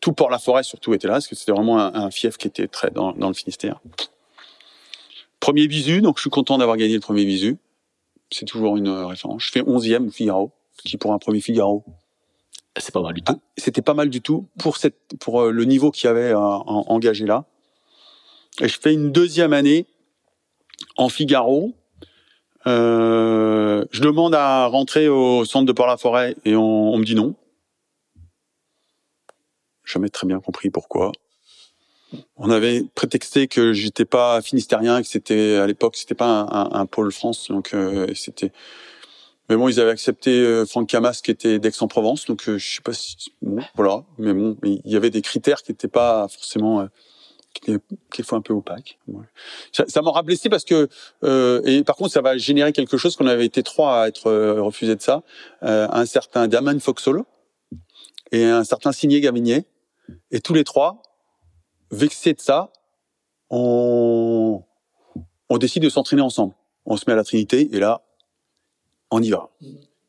tout Port-la-Forêt surtout était là parce que c'était vraiment un, un, fief qui était très dans, dans le Finistère. Premier bisu, donc je suis content d'avoir gagné le premier bisu. C'est toujours une euh, référence. Je fais 11e Figaro, qui pour un premier Figaro.
C'est pas mal du tout. Ah,
c'était pas mal du tout pour cette, pour euh, le niveau qu'il y avait euh, engagé là. Et je fais une deuxième année en Figaro. Euh, je demande à rentrer au centre de Port-la-Forêt et on, on me dit non. Jamais très bien compris pourquoi. On avait prétexté que j'étais pas finistérien, que c'était à l'époque c'était pas un, pôle France, donc euh, c'était. Mais bon, ils avaient accepté euh, Franck Camas qui était d'Aix-en-Provence, donc euh, je sais pas si bon, voilà. Mais bon, il y avait des critères qui n'étaient pas forcément qui étaient quelquefois un peu opaques. Ça, ça m'aura blessé parce que et par contre ça va générer quelque chose qu'on avait été trois à être refusé de ça, un certain Damon Foxolo et un certain Signé Gavinier, et tous les trois vexé de ça, on, on décide de s'entraîner ensemble. On se met à la Trinité et là, on y va.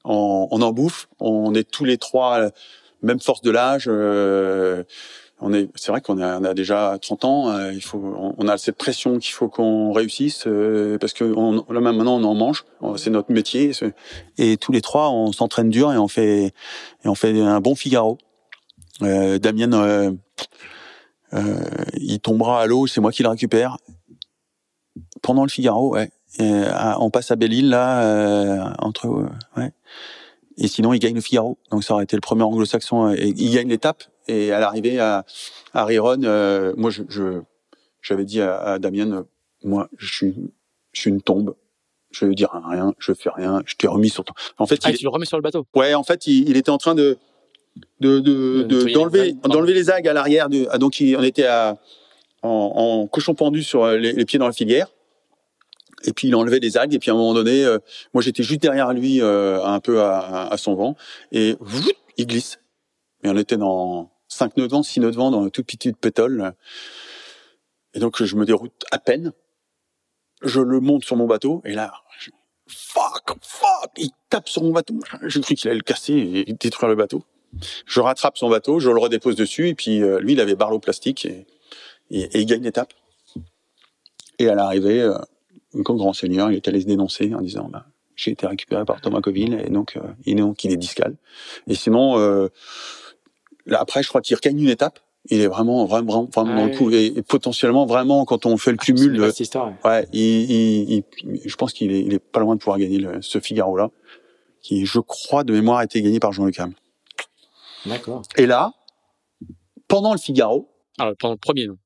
On, on en bouffe. On est tous les trois même force de l'âge. Euh, on est, c'est vrai qu'on a, on a, déjà 30 ans. Euh, il faut, on, a cette pression qu'il faut qu'on réussisse euh, parce que on, là maintenant on en mange. C'est notre métier. Et tous les trois, on s'entraîne dur et on fait, et on fait un bon Figaro. Damien euh, il tombera à l'eau, c'est moi qui le récupère. Pendant le Figaro, ouais. on passe à Belle-Île, là, euh, entre... ouais. Et sinon, il gagne le Figaro. Donc ça aurait été le premier anglo-saxon. Et il gagne l'étape. Et à l'arrivée à, à Riron, euh, moi, je, j'avais dit à, à Damien, moi, je suis, je suis une tombe. Je veux dire rien, je fais rien, je t'ai remis sur ton.
En fait, ah, il... tu le remets sur le bateau.
Ouais, en fait, il, il était en train de, de d'enlever de, d'enlever les algues à l'arrière. Ah, donc on était à, en, en, cochon pendu sur les, pieds dans la filière. Et puis il enlevait des algues et puis à un moment donné, euh, moi j'étais juste derrière lui, euh, un peu à, à, son vent, et il glisse. Et on était dans 5 nœuds de vent, 6 nœuds de vent dans un tout petit pétole. Et donc je me déroute à peine. Je le monte sur mon bateau et là, fuck, fuck, il tape sur mon bateau. J'ai cru qu'il allait le casser et détruire le bateau. Je rattrape son bateau, je le redépose dessus, et puis euh, lui, il avait barreau plastique, et, et, il gagne l'étape. Et à l'arrivée, euh, comme grand seigneur, il est allé se dénoncer en disant bah, j'ai été récupéré par Thomas Coville, et donc, euh, il, est, donc il est discal. Et sinon, euh, là, après, je crois qu'il regagne une étape. Il est vraiment, vraiment, vraiment dans le coup. Et, potentiellement, vraiment, quand on fait le ah, cumul, de, ouais, il, il, je pense qu'il est, il est pas loin de pouvoir gagner le, ce Figaro-là, qui, je crois, de mémoire, a été gagné par Jean-Luc Ham.
D'accord.
Et là, pendant le Figaro.
Alors, pendant le premier, non.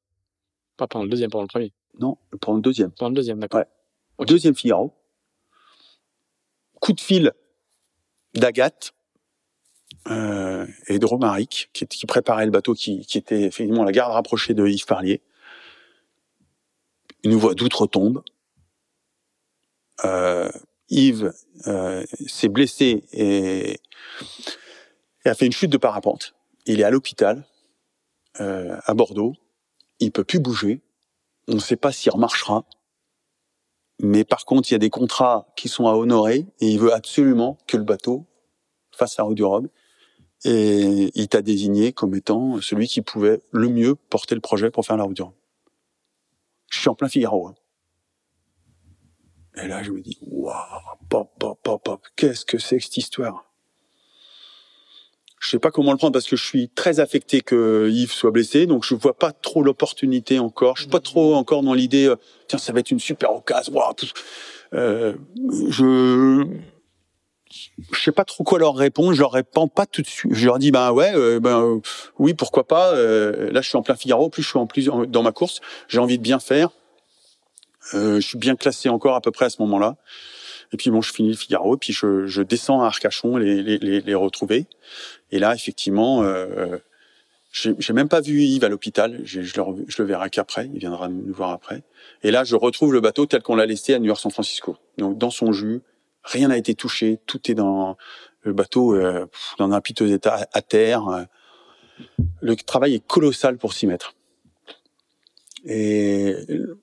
Pas pendant le deuxième, pendant le premier.
Non, pendant le deuxième.
Pendant le deuxième, d'accord.
Ouais. Deuxième Figaro. Coup de fil d'Agathe euh, et de Romaric, qui, qui, préparait le bateau, qui, qui était effectivement la garde rapprochée de Yves Parlier. Une voix d'outre-tombe. Euh, Yves euh, s'est blessé et et a fait une chute de parapente. Il est à l'hôpital euh, à Bordeaux. Il peut plus bouger. On ne sait pas s'il remarchera. Mais par contre, il y a des contrats qui sont à honorer et il veut absolument que le bateau fasse la route du Rhum. Et il t'a désigné comme étant celui qui pouvait le mieux porter le projet pour faire la route du Rhum. Je suis en plein Figaro. Hein. Et là, je me dis, waouh, pop, pop, pop, pop, qu'est-ce que c'est que cette histoire? Je sais pas comment le prendre parce que je suis très affecté que Yves soit blessé, donc je vois pas trop l'opportunité encore. Je suis pas trop encore dans l'idée, euh, tiens, ça va être une super occasion. Wow, euh, je je sais pas trop quoi leur répondre. Je leur réponds pas tout de suite. Je leur dis ben ouais, euh, ben oui, pourquoi pas. Euh, là, je suis en plein Figaro. plus, je suis en plus dans ma course. J'ai envie de bien faire. je suis bien classé encore à peu près à ce moment-là. Et puis bon, je finis le Figaro. Puis je, je descends à Arcachon les, les, les, les retrouver. Et là, effectivement, euh, j'ai même pas vu Yves à l'hôpital. Je, le, je le verrai qu'après. Il viendra nous voir après. Et là, je retrouve le bateau tel qu'on l'a laissé à New York San Francisco. Donc dans son jus Rien n'a été touché. Tout est dans le bateau euh, dans un piteux état à terre. Le travail est colossal pour s'y mettre. Et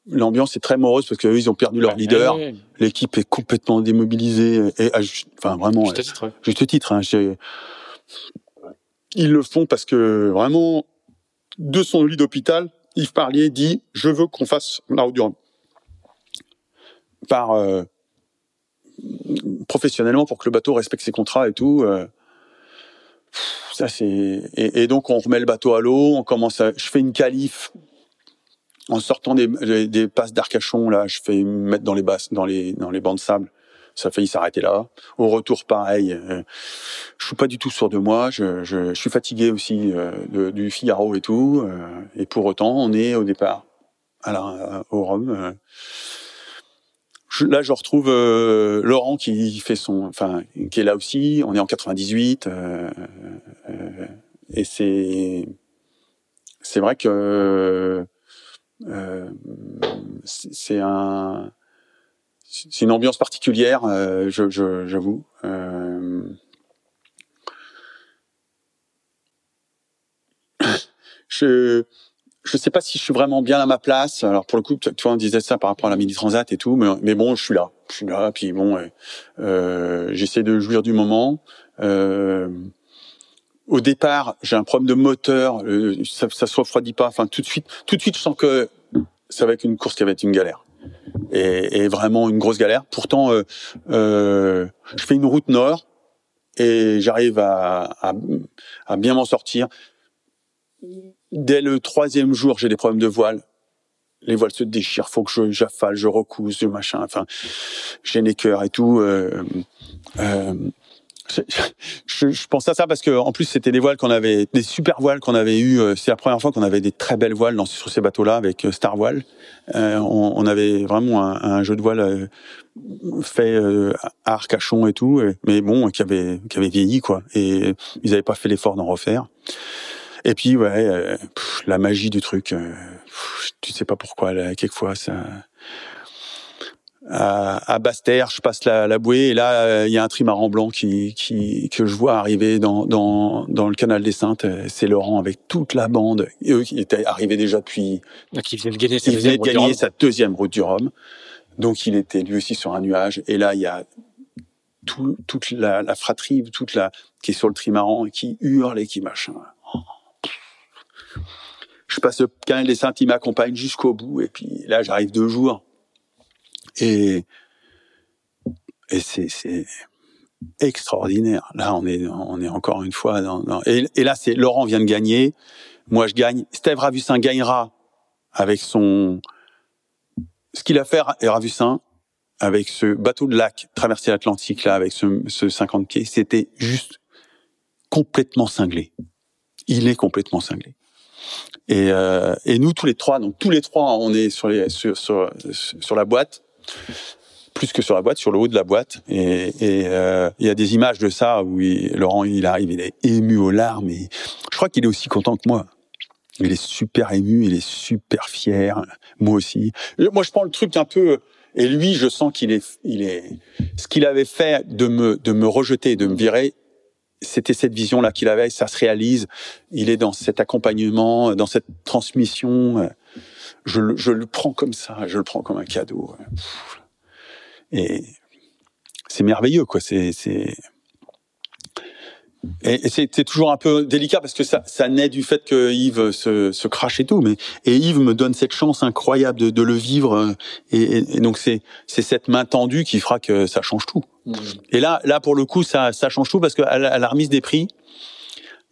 l'ambiance est très morose parce qu'eux, ils ont perdu leur leader. L'équipe est complètement démobilisée. Et, enfin, vraiment. Juste titre. Juste titre. Hein, ils le font parce que vraiment, de son lit d'hôpital, Yves Parlier dit « Je veux qu'on fasse la route du Rhum ». Par euh, professionnellement pour que le bateau respecte ses contrats et tout. Euh, ça c'est et, donc on remet le bateau à l'eau, on commence à, je fais une qualif en sortant des, des passes d'Arcachon là, je fais mettre dans les basses dans les dans les bancs de sable. Ça a failli s'arrêter là. Au retour, pareil. Euh, je suis pas du tout sûr de moi. Je, je, je suis fatigué aussi euh, du Figaro et tout. et pour autant, on est au départ à la, au Rhum là, je retrouve euh, Laurent qui fait son, enfin, qui est là aussi. On est en 98 euh, euh, et c'est c'est vrai que euh, c'est un c'est une ambiance particulière, je j'avoue. [coughs] je je sais pas si je suis vraiment bien à ma place. Alors pour le coup, tu vois, on disait ça par rapport à la mini transat et tout, mais, mais bon, je suis là, je suis là. Puis bon, euh, j'essaie de jouir du moment. Euh, au départ, j'ai un problème de moteur, euh, ça, ça se refroidit pas. Enfin, tout de suite, tout de suite, je sens que ça va être une course qui va être une galère. Et, et vraiment une grosse galère. Pourtant, euh, euh, je fais une route nord et j'arrive à, à, à bien m'en sortir Dès le troisième jour, j'ai des problèmes de voile. Les voiles se déchirent, faut que je j'affale, je recouse, je machin. Enfin, j'ai les cœurs et tout. Euh, euh, je, je, pense à ça parce que en plus c'était des voiles qu'on avait, des super voiles qu'on avait eu. Euh, c'est la première fois qu'on avait des très belles voiles dans, sur ces bateaux-là avec euh, Star Voile. Euh, on, on, avait vraiment un, un, jeu de voile euh, fait à Arcachon et tout, mais bon, qui avait qui avait vieilli quoi. Et ils n'avaient pas fait l'effort d'en refaire. Et puis ouais, euh, la magie du truc, euh, tu sais pas pourquoi, là, quelquefois ça. À, à Basse-Terre, je passe la, la bouée et là euh, il y a un trimaran blanc qui, qui que je vois arriver dans dans, dans le canal des Saintes. C'est Laurent avec toute la bande, et eux qui étaient arrivés déjà depuis.
Ah, qui viennent de gagner,
sa deuxième, de gagner sa deuxième route du Rhum. Donc il était lui aussi sur un nuage. Et là il y a tout, toute la, la fratrie, toute la qui est sur le trimaran et qui hurle et qui machin je passe le canal des Saintes, il m'accompagne jusqu'au bout, et puis là, j'arrive deux jours. Et, et c'est, extraordinaire. Là, on est, on est encore une fois dans, dans... Et, et, là, c'est Laurent vient de gagner. Moi, je gagne. Steve Ravussin gagnera avec son, ce qu'il a fait, Ravussin, avec ce bateau de lac traversé l'Atlantique, là, avec ce, ce 50 pieds, c'était juste complètement cinglé. Il est complètement cinglé. Et, euh, et nous tous les trois, donc tous les trois, on est sur les sur sur, sur la boîte, plus que sur la boîte, sur le haut de la boîte. Et, et euh, il y a des images de ça où Laurent il arrive, il est ému aux larmes. Et je crois qu'il est aussi content que moi. Il est super ému, il est super fier. Moi aussi. Moi, je prends le truc un peu. Et lui, je sens qu'il est, il est, ce qu'il avait fait de me, de me rejeter, de me virer, c'était cette vision-là qu'il avait, ça se réalise. Il est dans cet accompagnement, dans cette transmission. Je, je le prends comme ça, je le prends comme un cadeau. Et c'est merveilleux, quoi. C'est, c'est, et, c'est toujours un peu délicat parce que ça, ça naît du fait que Yves se, se crache et tout, mais et Yves me donne cette chance incroyable de, de le vivre, et, et donc c'est c'est cette main tendue qui fera que ça change tout. Mmh. Et là, là pour le coup, ça, ça change tout parce qu'à la, à la remise des prix,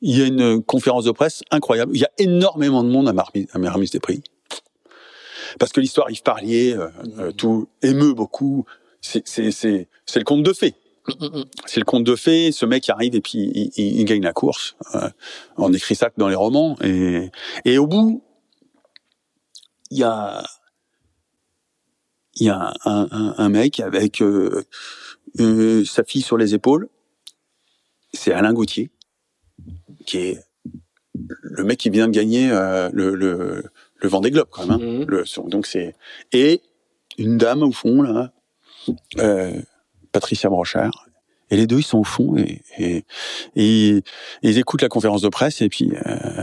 il y a une conférence de presse incroyable. Il y a énormément de monde à ma remise, à ma remise des prix parce que l'histoire Yves Parlier, euh, euh, tout émeut beaucoup. C'est le conte de fées. C'est le conte de fées. Ce mec arrive et puis il, il, gagne la course. Euh, on écrit ça que dans les romans. Et, et au bout, il y a il y a un, un, un mec avec euh, euh, sa fille sur les épaules. C'est Alain Gauthier, qui est le mec qui vient de gagner euh, le, le, le Vendée Globe quand même. Hein. Mhm. Le, donc c'est et une dame au fond là, euh, Patricia Brochard. Et les deux, ils sont au fond et, et, et, ils écoutent la conférence de presse et puis euh,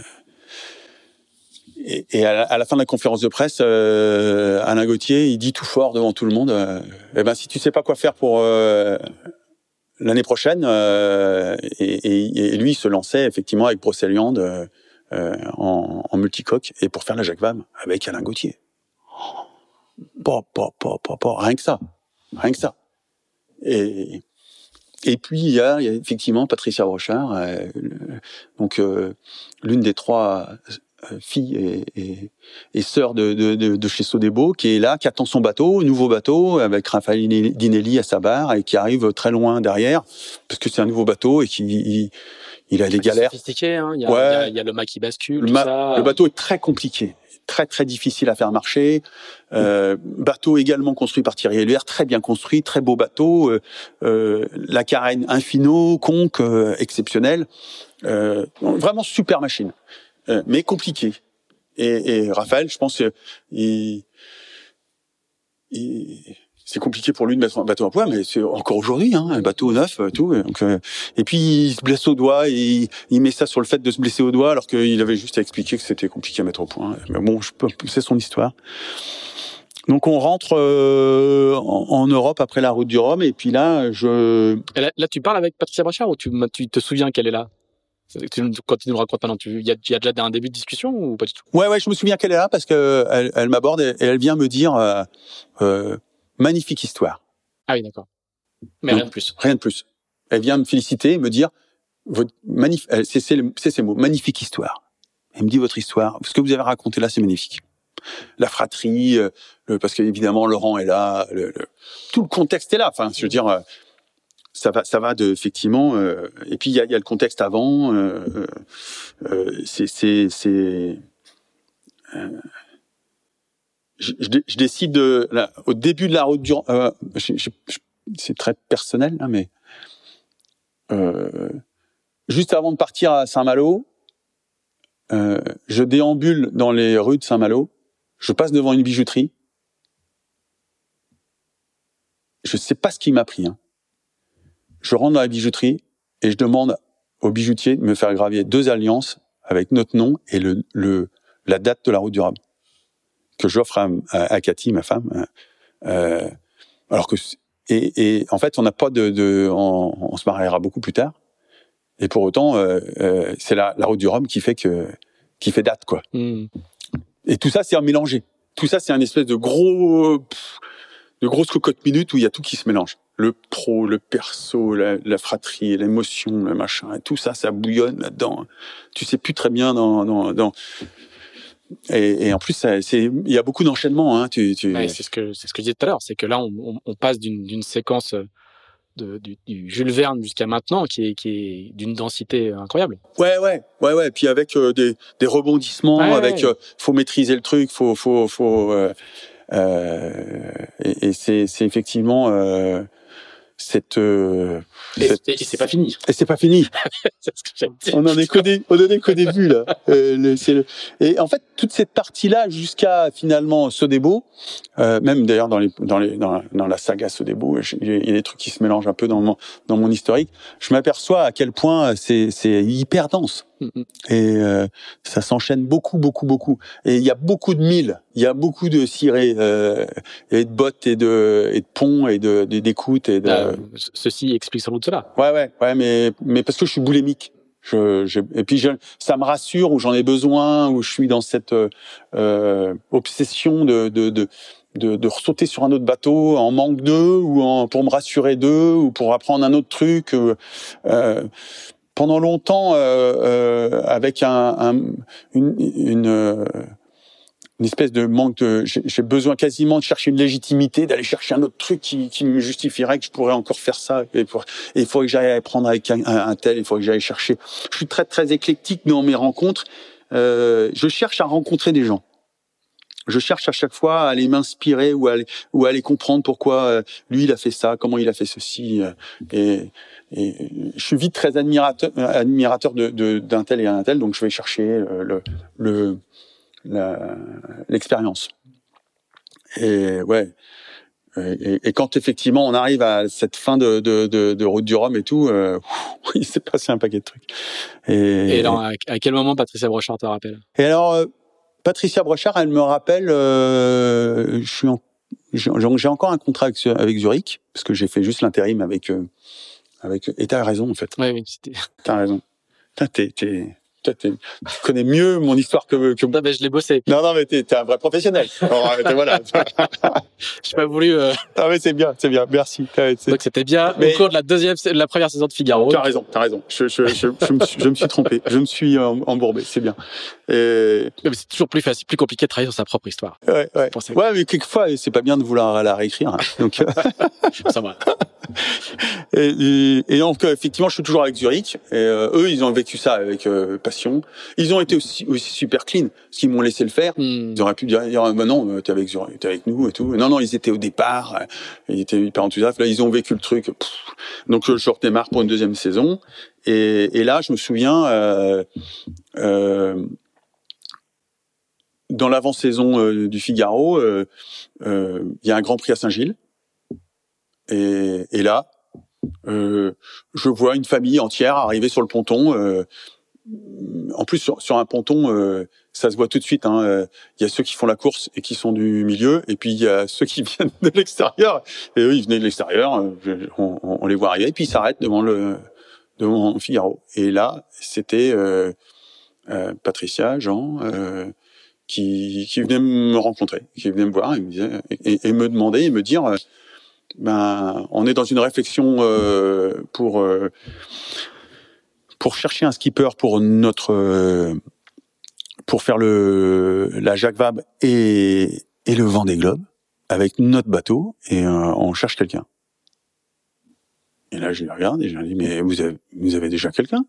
et, et à, la, fin de la conférence de presse, euh, Alain Gauthier, il dit tout fort devant tout le monde euh, "Eh ben, si tu sais pas quoi faire pour euh, l'année prochaine, euh, et, et, lui, il se lançait effectivement avec Brocéliande en, en, multicoque et pour faire la Jacques Vabre avec Alain Gauthier. Oh, pas, pas, pas, rien que ça, rien que ça. Et, et puis il y a, effectivement Patricia Rochard, euh, donc euh, l'une des trois euh, fille et, et, et sœur de, de, de, de, chez Sodebo, qui est là, qui attend son bateau, nouveau bateau, avec Raphaël Dinelli à sa barre, et qui arrive très loin derrière, parce que c'est un nouveau bateau et qui il, il a des galères.
Sophistiqué, hein il, y a, ouais. il, y a, il y a le mât qui bascule.
Le,
ça.
le bateau est très compliqué très très difficile à faire marcher. Euh, bateau également construit par Thierry Eluer, très bien construit, très beau bateau. Euh, euh, la carène infino, conque, euh, exceptionnelle. Euh, vraiment super machine. Euh, mais compliqué. Et, et, Raphaël, je pense, il, il c'est compliqué pour lui de mettre un bateau à poids, mais c'est encore aujourd'hui, hein, un bateau neuf, euh, tout. Donc, euh, et puis il se blesse au doigt, et il, met ça sur le fait de se blesser au doigt, alors qu'il avait juste à expliquer que c'était compliqué à mettre au point. Mais bon, je peux, c'est son histoire. Donc on rentre euh, en, en, Europe après la route du Rhum, et puis là, je.
Là, là, tu parles avec Patricia Brachard ou tu, tu te souviens qu'elle est là? Quand tu nous racontes maintenant, il y, y a déjà un début de discussion ou pas du tout?
Ouais, ouais, je me souviens qu'elle est là parce que elle, elle m'aborde et, elle vient me dire euh, euh, magnifique histoire.
Ah oui, d'accord. Mais Donc, rien de plus.
Rien de plus. Elle vient me féliciter, me dire votre magnif c'est ces mots, magnifique histoire. Elle me dit votre histoire, ce que vous avez raconté là, c'est magnifique. La fratrie, euh, le, parce qu'évidemment Laurent est là, le, le, tout le contexte est là. Enfin, je veux dire, euh, ça va, ça va de effectivement. Euh, et puis il y a, y a, le contexte avant. Euh, euh, c'est, c'est, c'est. Euh, je, je, je, décide de, là, au début de la route du. Euh, c'est très personnel, là, mais juste avant de partir à Saint-Malo, je déambule dans les rues de Saint-Malo. Je passe devant une bijouterie. Je sais pas ce qui m'a pris. Hein je rentre dans la bijouterie et je demande au bijoutier de me faire graver deux alliances avec notre nom et le, le la date de la route du Rhum que j'offre à, à, à, Cathy, ma femme. Hein. Euh, alors que et, et, en fait, on n'a pas de, de on, on, se mariera beaucoup plus tard. Et pour autant, euh, euh, c'est la, la route du Rhum qui fait que qui fait date quoi. Mm. Et tout ça, c'est un mélangé. Tout ça, c'est un espèce de gros de grosses cocottes minutes où il y a tout qui se mélange le pro, le perso, la, la fratrie, l'émotion, le machin, et tout ça, ça bouillonne là-dedans. Tu sais plus très bien dans, dans, dans... Et, et, en plus, il y a beaucoup d'enchaînements. Hein. Tu, tu...
Ouais, c'est ce que c'est ce que je disais tout à l'heure, c'est que là, on, on, on passe d'une séquence de, du, du, Jules Verne jusqu'à maintenant, qui est, qui est d'une densité incroyable.
Ouais, ouais, ouais, ouais. Puis avec euh, des, des rebondissements, ouais, avec ouais. Euh, faut maîtriser le truc, faut, faut, faut. Euh, euh et, et c'est effectivement cette,
et, c'est pas fini.
et c'est pas fini. [laughs]
Ce que.
On en est qu'au on en est qu'au début là. [laughs] Euh, le- c'est le- Et en fait, toute cette partie-là jusqu'à finalement Sodebo, euh, même d'ailleurs dans les dans les dans la, dans la saga Sodebo, il y a des trucs qui se mélangent un peu dans mon dans mon historique. Je m'aperçois à quel point c'est c'est hyper dense
Mhm.
et euh, ça s'enchaîne beaucoup beaucoup beaucoup. Et il y a beaucoup de milles, il y a beaucoup de cirés et de bottes et de et de ponts et de d'écoutes et de
ce- ceci explique sans doute cela.
Ouais, ouais, ouais, mais mais parce que je suis boulémique. Je, je, et puis je, ça me rassure où j'en ai besoin, où je suis dans cette euh, euh, obsession de de, de de de ressauter sur un autre bateau en manque d'eux ou en, pour me rassurer d'eux ou pour apprendre un autre truc. euh, euh, pendant longtemps, euh, euh, avec un, un une, une une espèce de manque de j'ai besoin quasiment de chercher une légitimité d'aller chercher un autre truc qui, qui me justifierait que je pourrais encore faire ça. Et, pour, et il faudrait que j'aille apprendre avec un, un, tel il faudrait que j'aille chercher. Je suis très très éclectique dans mes rencontres euh, je cherche à rencontrer des gens. Je cherche à chaque fois à aller m'inspirer ou à aller, ou à aller comprendre pourquoi euh, lui il a fait ça comment il a fait ceci euh, et, et je suis vite très admirateur admirateur de d'un tel et un tel donc je vais chercher euh, le le l'expérience. Et ouais. Et, et quand effectivement on arrive à cette fin de, de, de, de route du Rhum et tout, euh, [laughs] il s'est passé un paquet de trucs. Et,
Et alors, à, quel moment Patricia Brochard te rappelle?
Et alors, euh, Patricia Brochard, elle me rappelle, euh, je suis en- j'ai encore un contrat avec, avec Zurich parce que j'ai fait juste l'intérim avec euh, avec. Et t'as raison en fait.
Oui, oui, c'était.
T'as raison. T'es, toi, tu connais mieux mon histoire que, que
Non, mais je l'ai bossé.
Non, non, mais t'es, t'es un vrai professionnel. Alors, euh, voilà. [laughs]
J'ai pas voulu. euh,
Ah, mais c'est bien, c'est bien. Merci. C'est-
Donc c'était bien
Mais-
au cours de la deuxième, de la première saison de Figaro.
Tu as raison, tu as raison. Je, je, je, je, me suis, je me suis trompé. Je me suis embourbé, c'est bien. Et,
Mais c'est toujours plus facile, plus compliqué de travailler sur sa propre histoire.
ouais, ouais.
Ça.
ouais, mais quelquefois, c'est pas bien de vouloir la réécrire. hein. Donc, euh, [laughs]
Ça va.
et, et- et donc, euh, effectivement, je suis toujours avec Zurich. Et euh, eux, ils ont vécu ça avec euh, Ils ont été aussi, aussi super clean, parce qu'ils m'ont laissé le faire.
Hmm.
Ils auraient pu dire, bah non, euh, t'es avec, t'es avec nous et tout. Non, non, ils étaient au départ. euh, Ils étaient hyper enthousiastes. Là, ils ont vécu le truc. Pff. Donc, je redémarre pour une deuxième saison. Et, et là, je me souviens, euh, euh, dans l'avant-saison euh, du Figaro, il y a un Grand Prix à Saint-Gilles. Et, et là, euh, je vois une famille entière arriver sur le ponton. euh, en plus, sur, sur un ponton, euh, ça se voit tout de suite. hein, euh, Il y a ceux qui font la course et qui sont du milieu, et puis il y a [laughs] ceux qui viennent de l'extérieur. Et eux, ils venaient de l'extérieur. euh, on, on- les voit arriver, et puis ils s'arrêtent devant le devant Figaro. Et là, c'était euh, euh, Patricia, Jean, qui, qui venaient me rencontrer, qui venaient me voir et me, disaient- et, me demander, et me dire, ben, on est dans une réflexion pour pour chercher un skipper pour notre euh, pour faire le la Jacques Vabre et et le Vendée Globe avec notre bateau et euh, on cherche quelqu'un. Et là, je les regarde et je leur dis mais vous avez vous avez déjà quelqu'un?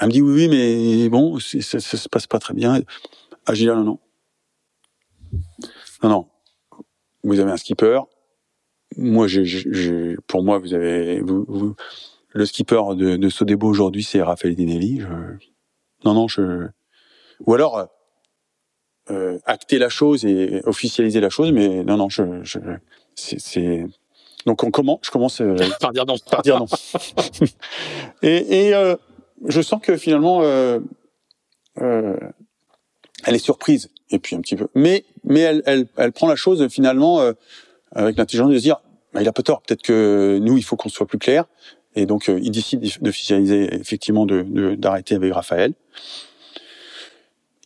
Elle me dit oui oui mais bon ça, ça se passe pas très bien. Ah je dis ah, non non non non vous avez un skipper. Moi j'ai- pour moi vous avez vous, vous- le skipper de, de Sodebo aujourd'hui, c'est Raphaël Dinelli. Je... Non, non, je. Ou alors euh, acter la chose et officialiser la chose, mais non, non, je, je... c'est. Donc on commence, je commence euh, [laughs]
Par dire non.
par dire non. [laughs] et et euh, je sens que finalement, euh, euh, elle est surprise et puis un petit peu, mais mais elle elle, elle prend la chose finalement euh, avec l'intelligence de se dire, bah, il a pas tort. Peut-être que nous, il faut qu'on soit plus clair. Et donc, euh, il décide d'officialiser effectivement de de- d'arrêter avec Raphaël.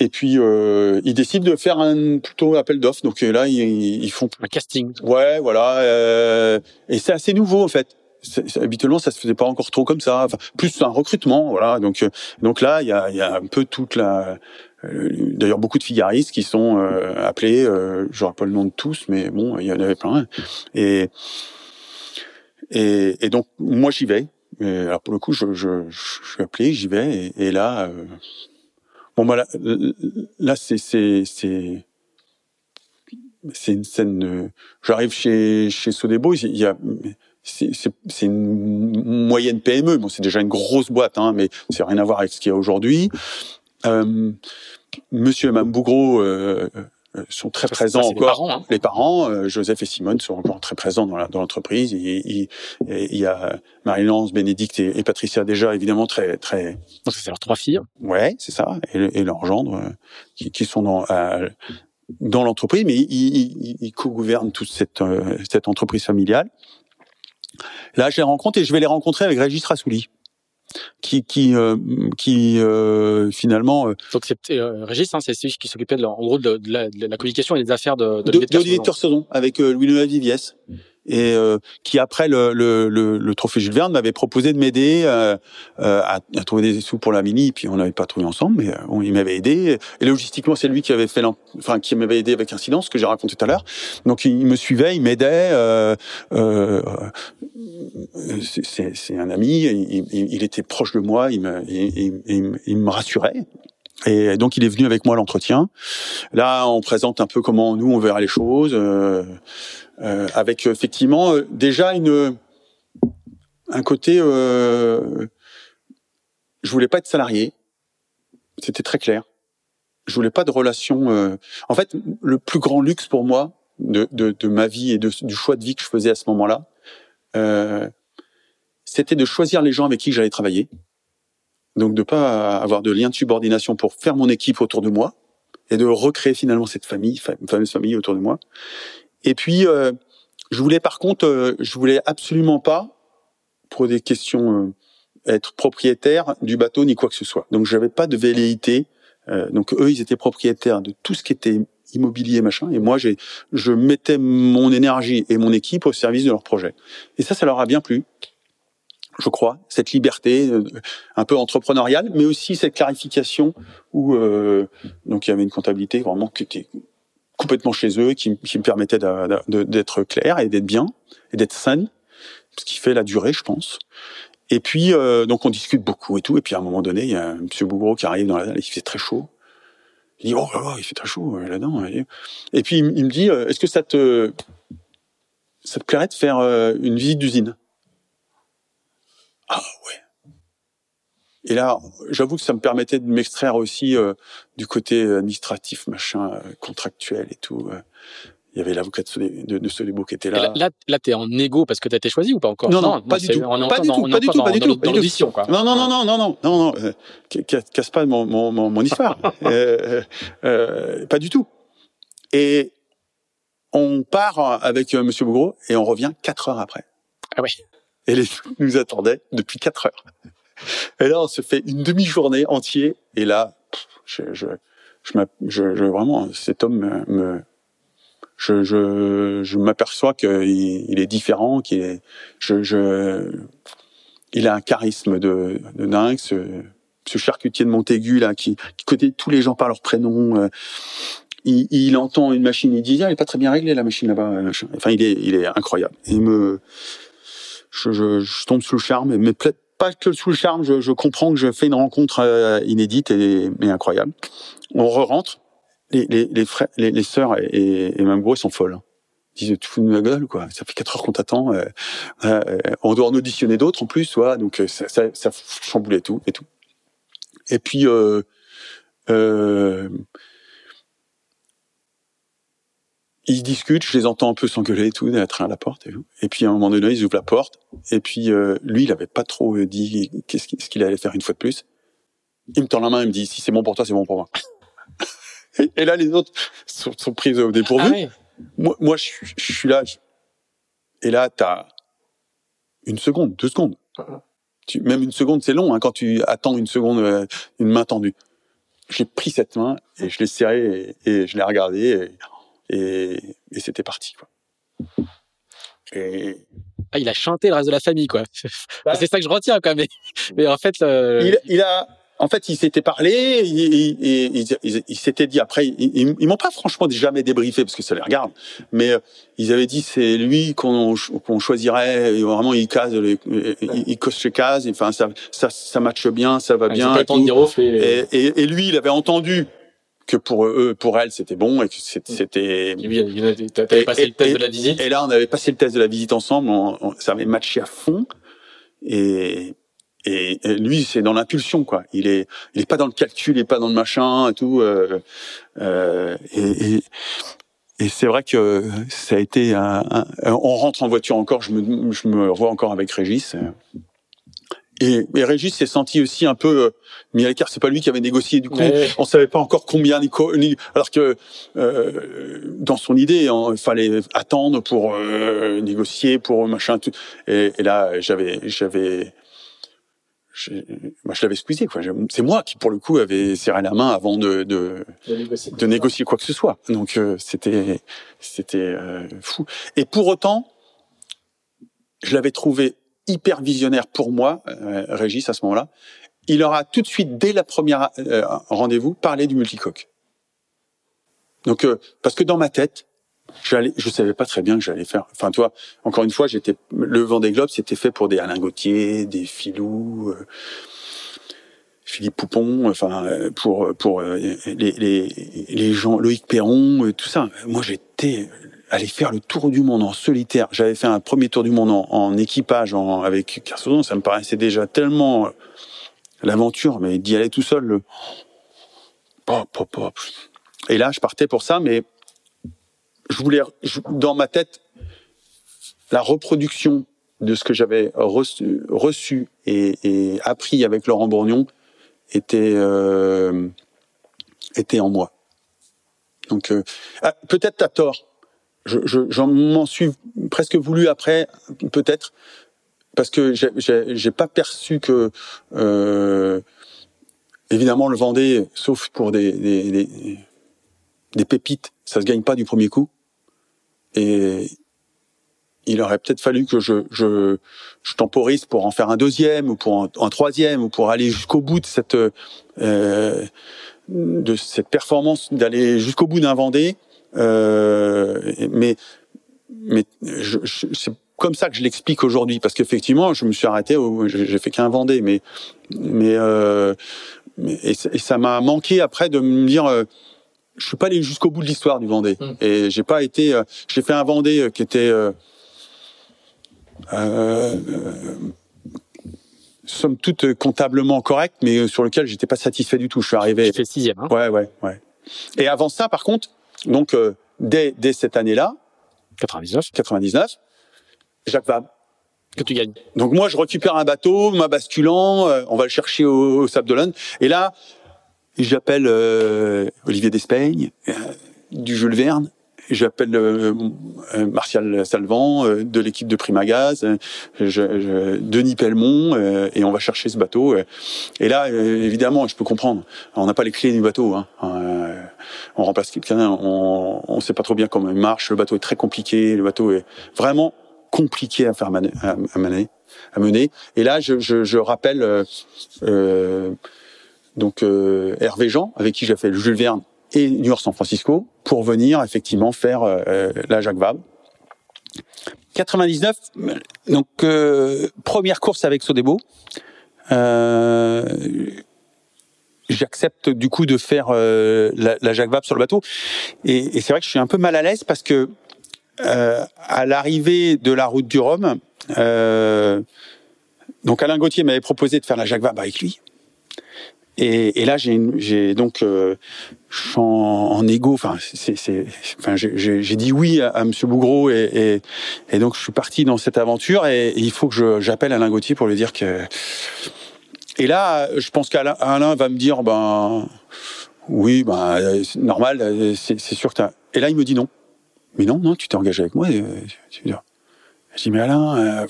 Et puis, euh, il décide de faire un plutôt appel d'offres. Donc euh, là, ils, ils font
Un casting.
Ouais, voilà. euh, et c'est assez nouveau en fait. Habituellement, ça se faisait pas encore trop comme ça. Enfin, plus un recrutement, voilà. Donc, euh, donc là, il y a, y a un peu toute la. euh, D'ailleurs, beaucoup de figaristes qui sont euh, appelés. Euh, J'aurais pas le nom de tous, mais bon, il y en avait plein. Et et, et donc, moi, j'y vais. Et alors pour le coup, je, je, je suis appelé, j'y vais. Et, là, euh, bon, bah là, c'est c'est c'est une scène. euh, J'arrive chez chez Sodebo, il y a c'est une moyenne PME. Bon, c'est déjà une grosse boîte, hein, mais c'est rien à voir avec ce qu'il y a aujourd'hui. Euh, Monsieur et Mme Bougro euh, euh, sont très présents encore. Les
parents, hein.
les parents euh, Joseph et Simone sont encore très présents dans l'entreprise. il, il, y a Marie-Lance, Bénédicte et, Patricia déjà évidemment très très.
Donc c'est leurs trois filles.
Ouais, c'est ça, et, et leur gendre qui, qui, sont dans dans l'entreprise, mais ils, ils co-gouvernent toute cette cette entreprise familiale. Là, je les rencontre et je vais les rencontrer avec Régis Rassouli qui qui euh, qui euh, finalement
euh, donc c'est euh, Régis hein, c'est celui qui s'occupait de en gros de, la, de, la, communication et des affaires de
de, de, de avec Louis Noël Viviès et euh, qui après le, le, le, le, trophée Jules Verne m'avait proposé de m'aider euh, euh à, à, trouver des sous pour la mini. Puis on n'avait pas trouvé ensemble mais euh, il m'avait aidé. Et logistiquement c'est lui qui avait fait enfin qui m'avait aidé avec Incidence que j'ai raconté tout à l'heure. Donc il, me suivait il m'aidait euh, c'est un ami. Il, il, était proche de moi. Il me il, il me rassurait. Et donc il est venu avec moi à l'entretien. Là, on présente un peu comment nous on verra les choses. Euh, euh, avec effectivement euh, déjà une un côté euh, je voulais pas être salarié. C'était très clair. Je voulais pas de relation euh, en fait le plus grand luxe pour moi de, de, de ma vie et de, du choix de vie que je faisais à ce moment-là euh, c'était de choisir les gens avec qui j'allais travailler. Donc de pas avoir de lien de subordination pour faire mon équipe autour de moi et de recréer finalement cette famille, fameuse famille autour de moi. Et puis, euh, je voulais par contre, euh, je voulais absolument pas, pour des questions, euh, être propriétaire du bateau ni quoi que ce soit. Donc, j'avais pas de velléité. donc, eux, ils étaient propriétaires de tout ce qui était immobilier, machin. Et moi, j'ai, je mettais mon énergie et mon équipe au service de leur projet. Et ça, ça leur a bien plu je crois, cette liberté un peu entrepreneuriale, mais aussi cette clarification où euh, donc il y avait une comptabilité vraiment qui était complètement chez eux, qui, qui me permettait d'être clair et d'être bien et d'être sain, ce qui fait la durée, je pense. Et puis, euh, donc on discute beaucoup et tout. Et puis à un moment donné, il y a Monsieur Bougro qui arrive dans la salle, il fait très chaud. Il dit oh là il fait très chaud euh, là-dedans. Et puis il, me dit, euh, est-ce que ça te ça te plairait de faire une visite d'usine? Ah ouais. Et là, j'avoue que ça me permettait de m'extraire aussi euh, du côté administratif, machin, euh, contractuel et tout. Euh. Il y avait l'avocat de, de, de Solébo qui était là.
là, là, t'es en égo parce que t'as été choisi ou pas encore?
Non, non, pas, du tout. pas du tout. Pas du tout. Pas du tout. Du tout.
Quoi.
Non, non, non, non, non, non, non, non. casse pas mon, mon, mon, mon histoire. [laughs] euh, euh, pas du tout. Et on part avec Monsieur Bougro et on revient quatre heures après.
Ah ouais.
Et les nous attendaient depuis quatre heures. Et là, on se fait une demi-journée entière. Et là, je, je, je, je, vraiment, cet homme me, je, je, je m'aperçois qu'il il est différent, qu'il est, je, je, il a un charisme de, de dingue, ce, ce charcutier de Montaigu là, qui, qui connaît tous les gens par leur prénom. Euh, il, il, entend une machine, il dit ah, elle est pas très bien réglée la machine là-bas. Enfin, il est, il est incroyable. Il me, je, je, je tombe sous le charme, mais peut-être pas que sous le charme, je, comprends que je fais une rencontre euh, inédite et incroyable. On re-rentre, les, frères, les, sœurs et, même gros, ils sont folles. Ils disent, tu fous de ma gueule, quoi. Ça fait quatre heures qu'on t'attend. Euh, euh, on doit en auditionner d'autres en plus, soit. Donc euh, ça, ça, ça chamboulait tout et tout. Et puis euh, euh, ils discutent, je les entends un peu s'engueuler et tout, d'être à la porte. Et, et, puis à un moment donné, ils ouvrent la porte. Et puis euh, lui, il avait pas trop euh, dit qu'est-ce qu'il allait faire une fois de plus. Il me tend la main, il me dit si c'est bon pour toi, c'est bon pour moi. [laughs] et, là, les autres sont, sont pris au dépourvu. Ah moi, moi, je, je, suis là. Je... Et là, t'as une seconde, deux secondes. Tu, même une seconde, c'est long hein, quand tu attends une seconde, euh, une main tendue. J'ai pris cette main et je l'ai serrée et, et je l'ai regardée. Et et, et c'était parti. Quoi.
Et... Ah, il a chanté le reste de la famille, quoi. Bah, c'est ça que je retiens, quand même. Mais, en fait,
euh... il, il, a, en fait, il s'était parlé, il, il, il s'était dit après, ils, ils m'ont pas franchement jamais débriefé parce que ça les regarde, mais euh, ils avaient dit c'est lui qu'on qu'on choisirait. Et vraiment, il case, les, il, coche les cases. Enfin, ça, ça, ça matche bien, ça va ah, bien.
Et, et,
et, et, lui, il avait entendu que pour eux, pour elle, c'était bon et que c'était.
T'avais passé le test de la visite.
Et là, on avait passé le test de la visite ensemble. On, ça avait matché à fond. Et, et, lui, c'est dans l'impulsion, quoi. Il est, il est pas dans le calcul, il est pas dans le machin et tout. Euh, euh, et, et, et c'est vrai que ça a été un, on rentre en voiture encore. Je me, je me revois encore avec Régis. Et, et Régis s'est senti aussi un peu euh, mis à l'écart. C'est pas lui qui avait négocié du coup. On savait pas encore combien alors que euh, dans son idée, il fallait attendre pour euh, négocier, pour machin. Tout. Et, et là, j'avais, j'avais, je, moi, je l'avais squeezé. Quoi. C'est moi qui, pour le coup, avait serré la main avant de de, de, négocier, quoi que ce soit. Donc euh, c'était c'était euh, fou. Et pour autant, je l'avais trouvé hyper visionnaire pour moi, euh, Régis, à ce moment-là. Il aura tout de suite, dès la première euh, rendez-vous, parlé du multicoque. Donc, euh, parce que dans ma tête, j'allais, je savais pas très bien que j'allais faire. Enfin, toi, encore une fois, j'étais le Vendée Globe, c'était fait pour des Alain Gauthier, des Filou, euh, Philippe Poupon, enfin pour pour les, les, les gens, Loïc Perron, tout ça. Moi, j'étais aller faire le tour du monde en solitaire. J'avais fait un premier tour du monde en, équipage en, avec Carsodon, ça me paraissait déjà tellement euh, l'aventure, mais d'y aller tout seul, le... Pop, pop, pop. Et là, je partais pour ça, mais je voulais, dans ma tête, la reproduction de ce que j'avais reçu, reçu et, appris avec Laurent Bourgnon était euh, était en moi. Donc euh, ah, peut-être t'as tort je, j'en m'en suis presque voulu après, peut-être, parce que j'ai pas perçu que, euh, évidemment, le Vendée, sauf pour des, des, des, pépites, ça se gagne pas du premier coup. Et il aurait peut-être fallu que je, je, je, temporise pour en faire un deuxième ou pour un, troisième ou pour aller jusqu'au bout de cette euh, de cette performance, d'aller jusqu'au bout d'un Vendée. Euh, mais mais je, c'est comme ça que je l'explique aujourd'hui parce qu'effectivement je me suis arrêté j'ai fait qu'un Vendée mais mais, euh, et, ça m'a manqué après de me dire euh, je suis pas allé jusqu'au bout de l'histoire du Vendée. Mmh. et j'ai pas été euh, j'ai fait un Vendée qui était euh, euh, somme toute comptablement correct mais sur lequel j'étais pas satisfait du tout. Je suis arrivé
j'ai fait sixième hein.
Ouais ouais ouais. Et avant ça par contre donc, euh, dès, dès cette année-là,
99,
99, Jacques Vabre.
Que tu gagnes.
Donc moi, je récupère un bateau, ma basculant, euh, on va le chercher au, Sable d'Olonne. Et là, j'appelle euh, Olivier Despeigne, du Jules Verne, j'appelle euh, euh, Martial Salvant euh, de l'équipe de Primagaz, je, je, Denis Pellemont, et on va chercher ce bateau. Et là, évidemment, je peux comprendre. On n'a pas les clés du bateau. Hein. On remplace quelqu'un, on ne sait pas trop bien comment il marche. Le bateau est très compliqué. Le bateau est vraiment compliqué à faire mener. À, mener. Et là, je, je, je rappelle donc Hervé Jean, avec qui j'ai fait le Jules Verne et New York San Francisco pour venir effectivement faire euh, euh, la Jacques Vabre. 99, donc euh, première course avec Sodebo. Euh, J'accepte du coup de faire la, la, Jacques Vabre sur le bateau, et, et c'est vrai que je suis un peu mal à l'aise parce que à l'arrivée de la route du Rhum, donc Alain Gauthier m'avait proposé de faire la Jacques Vabre avec lui. Et, et là, j'ai donc euh, en, en égo. Enfin, enfin, j'ai dit oui à, à Monsieur et, et, et, donc je suis parti dans cette aventure. Et, il faut que j'appelle Alain Gauthier pour lui dire que. Et là, je pense qu'Alain va me dire, ben oui, ben normal, c'est sûr que. Et là, il me dit non. Mais non, non, tu t'es engagé avec moi. Je dis mais Alain. Euh,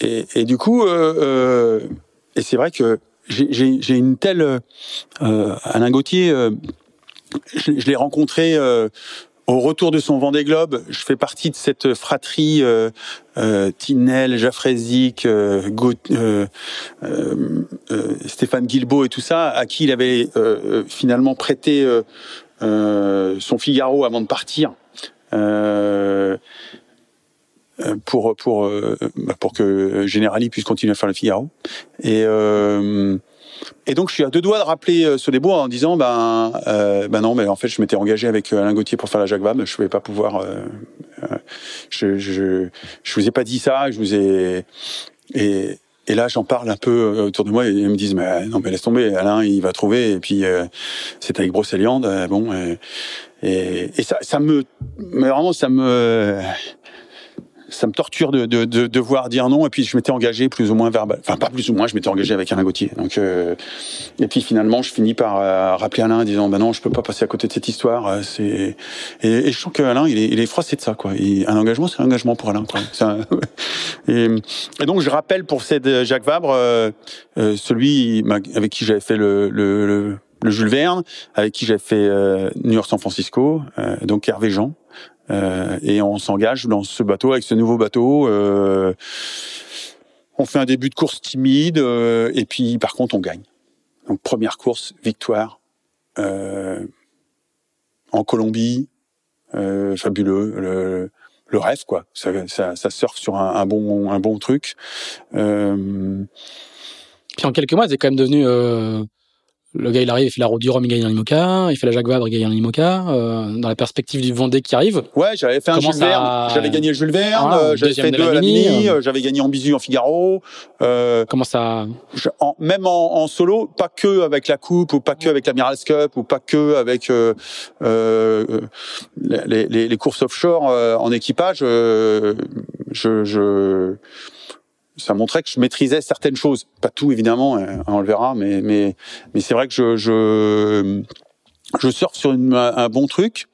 et, et, du coup, euh, euh et c'est vrai que j'ai une telle euh, Alain Gauthier, euh, je, je l'ai rencontré euh, au retour de son Vendée Globe. Je fais partie de cette fratrie euh, euh, Tinel, Jaffrézic, euh, Stéphane Guilbeault et tout ça, à qui il avait finalement prêté son Figaro avant de partir. pour pour bah, pour que Generali puisse continuer à faire le Figaro et euh, Et donc, je suis à deux doigts de rappeler euh, Sodebo en disant, ben, euh, ben non, mais en fait, je m'étais engagé avec euh, Alain Gauthier pour faire la Jacques Vabre, je ne vais pas pouvoir. Euh, euh, je, je, je vous ai pas dit ça, je vous ai. Et, et là, j'en parle un peu euh, autour de moi et ils me disent, mais non, mais laisse tomber, Alain, il va trouver. Et puis, euh, c'est avec Brocéliande, euh, bon. euh, et, et ça, ça me, mais vraiment, ça me, ça me torture de, de, de, de voir dire non. Et puis, je m'étais engagé plus ou moins verbal, enfin pas plus ou moins, je m'étais engagé avec Alain Gauthier. Donc, euh, et puis finalement, je finis par euh, rappeler Alain en disant, ben non, je peux pas passer à côté de cette histoire. euh, C'est et, je sens que Alain, il est, il est froissé de ça, quoi. Un engagement, c'est un engagement pour Alain. Quoi. [laughs] Et, donc, je rappelle pour cette Jacques Vabre, euh, euh, celui avec qui j'avais fait le, le, le, le Jules Verne, avec qui j'avais fait euh, New York San Francisco, euh, donc Hervé Jean. Euh, et on s'engage dans ce bateau avec ce nouveau bateau. euh, on fait un début de course timide euh, et puis par contre on gagne. Donc première course, victoire euh, en Colombie, euh, fabuleux, le, le rêve quoi. Ça, ça, ça surfe sur un, un bon un bon truc.
Puis en quelques mois, c'est quand même devenu. Le gars, il arrive, il fait la route du Rhum, il gagne un Imoca. Il fait la Jacques Vabre, il gagne un Imoca. Euh, dans la perspective du Vendée qui arrive.
Ouais, j'avais fait un Jules Verne, j'avais gagné le Jules Verne,
Ah,
euh, j'avais fait
de
deux à la
Mini,
Mini,
euh.
j'avais gagné en bisu en Figaro. Euh,
Comment ça.
je- en- même en, en solo, pas que avec la coupe ou pas que avec l'Amiral's Cup ou pas que avec euh, euh, les, les, les courses offshore euh, en équipage. euh, je, je, ça montrait que je maîtrisais certaines choses, pas tout évidemment, euh, on le verra, mais mais mais c'est vrai que je je, je surfe sur une- un, bon truc.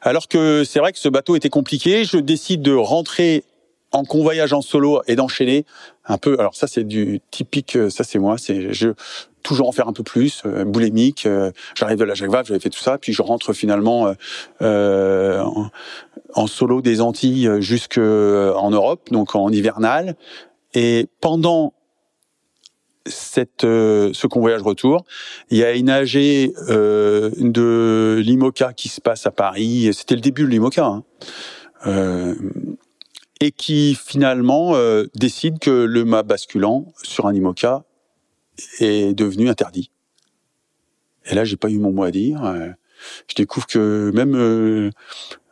Alors que c'est vrai que ce bateau était compliqué, je décide de rentrer en convoyage en solo et d'enchaîner un peu. Alors ça c'est du typique, euh, ça c'est moi, c'est je toujours en faire un peu plus, euh, boulimique. euh, J'arrive de la Jacques j'avais fait tout ça, puis je rentre finalement euh, en, en solo des Antilles euh, jusque euh, en Europe, donc en hivernal. Et pendant cette, euh, ce convoyage retour, il y a une AG euh, de l'IMOCA qui se passe à Paris. C'était le début de l'IMOCA. Hein. Euh, et qui finalement euh, décide que le mât basculant sur un IMOCA est devenu interdit. Et là, j'ai pas eu mon mot à dire. Euh, je découvre que même euh,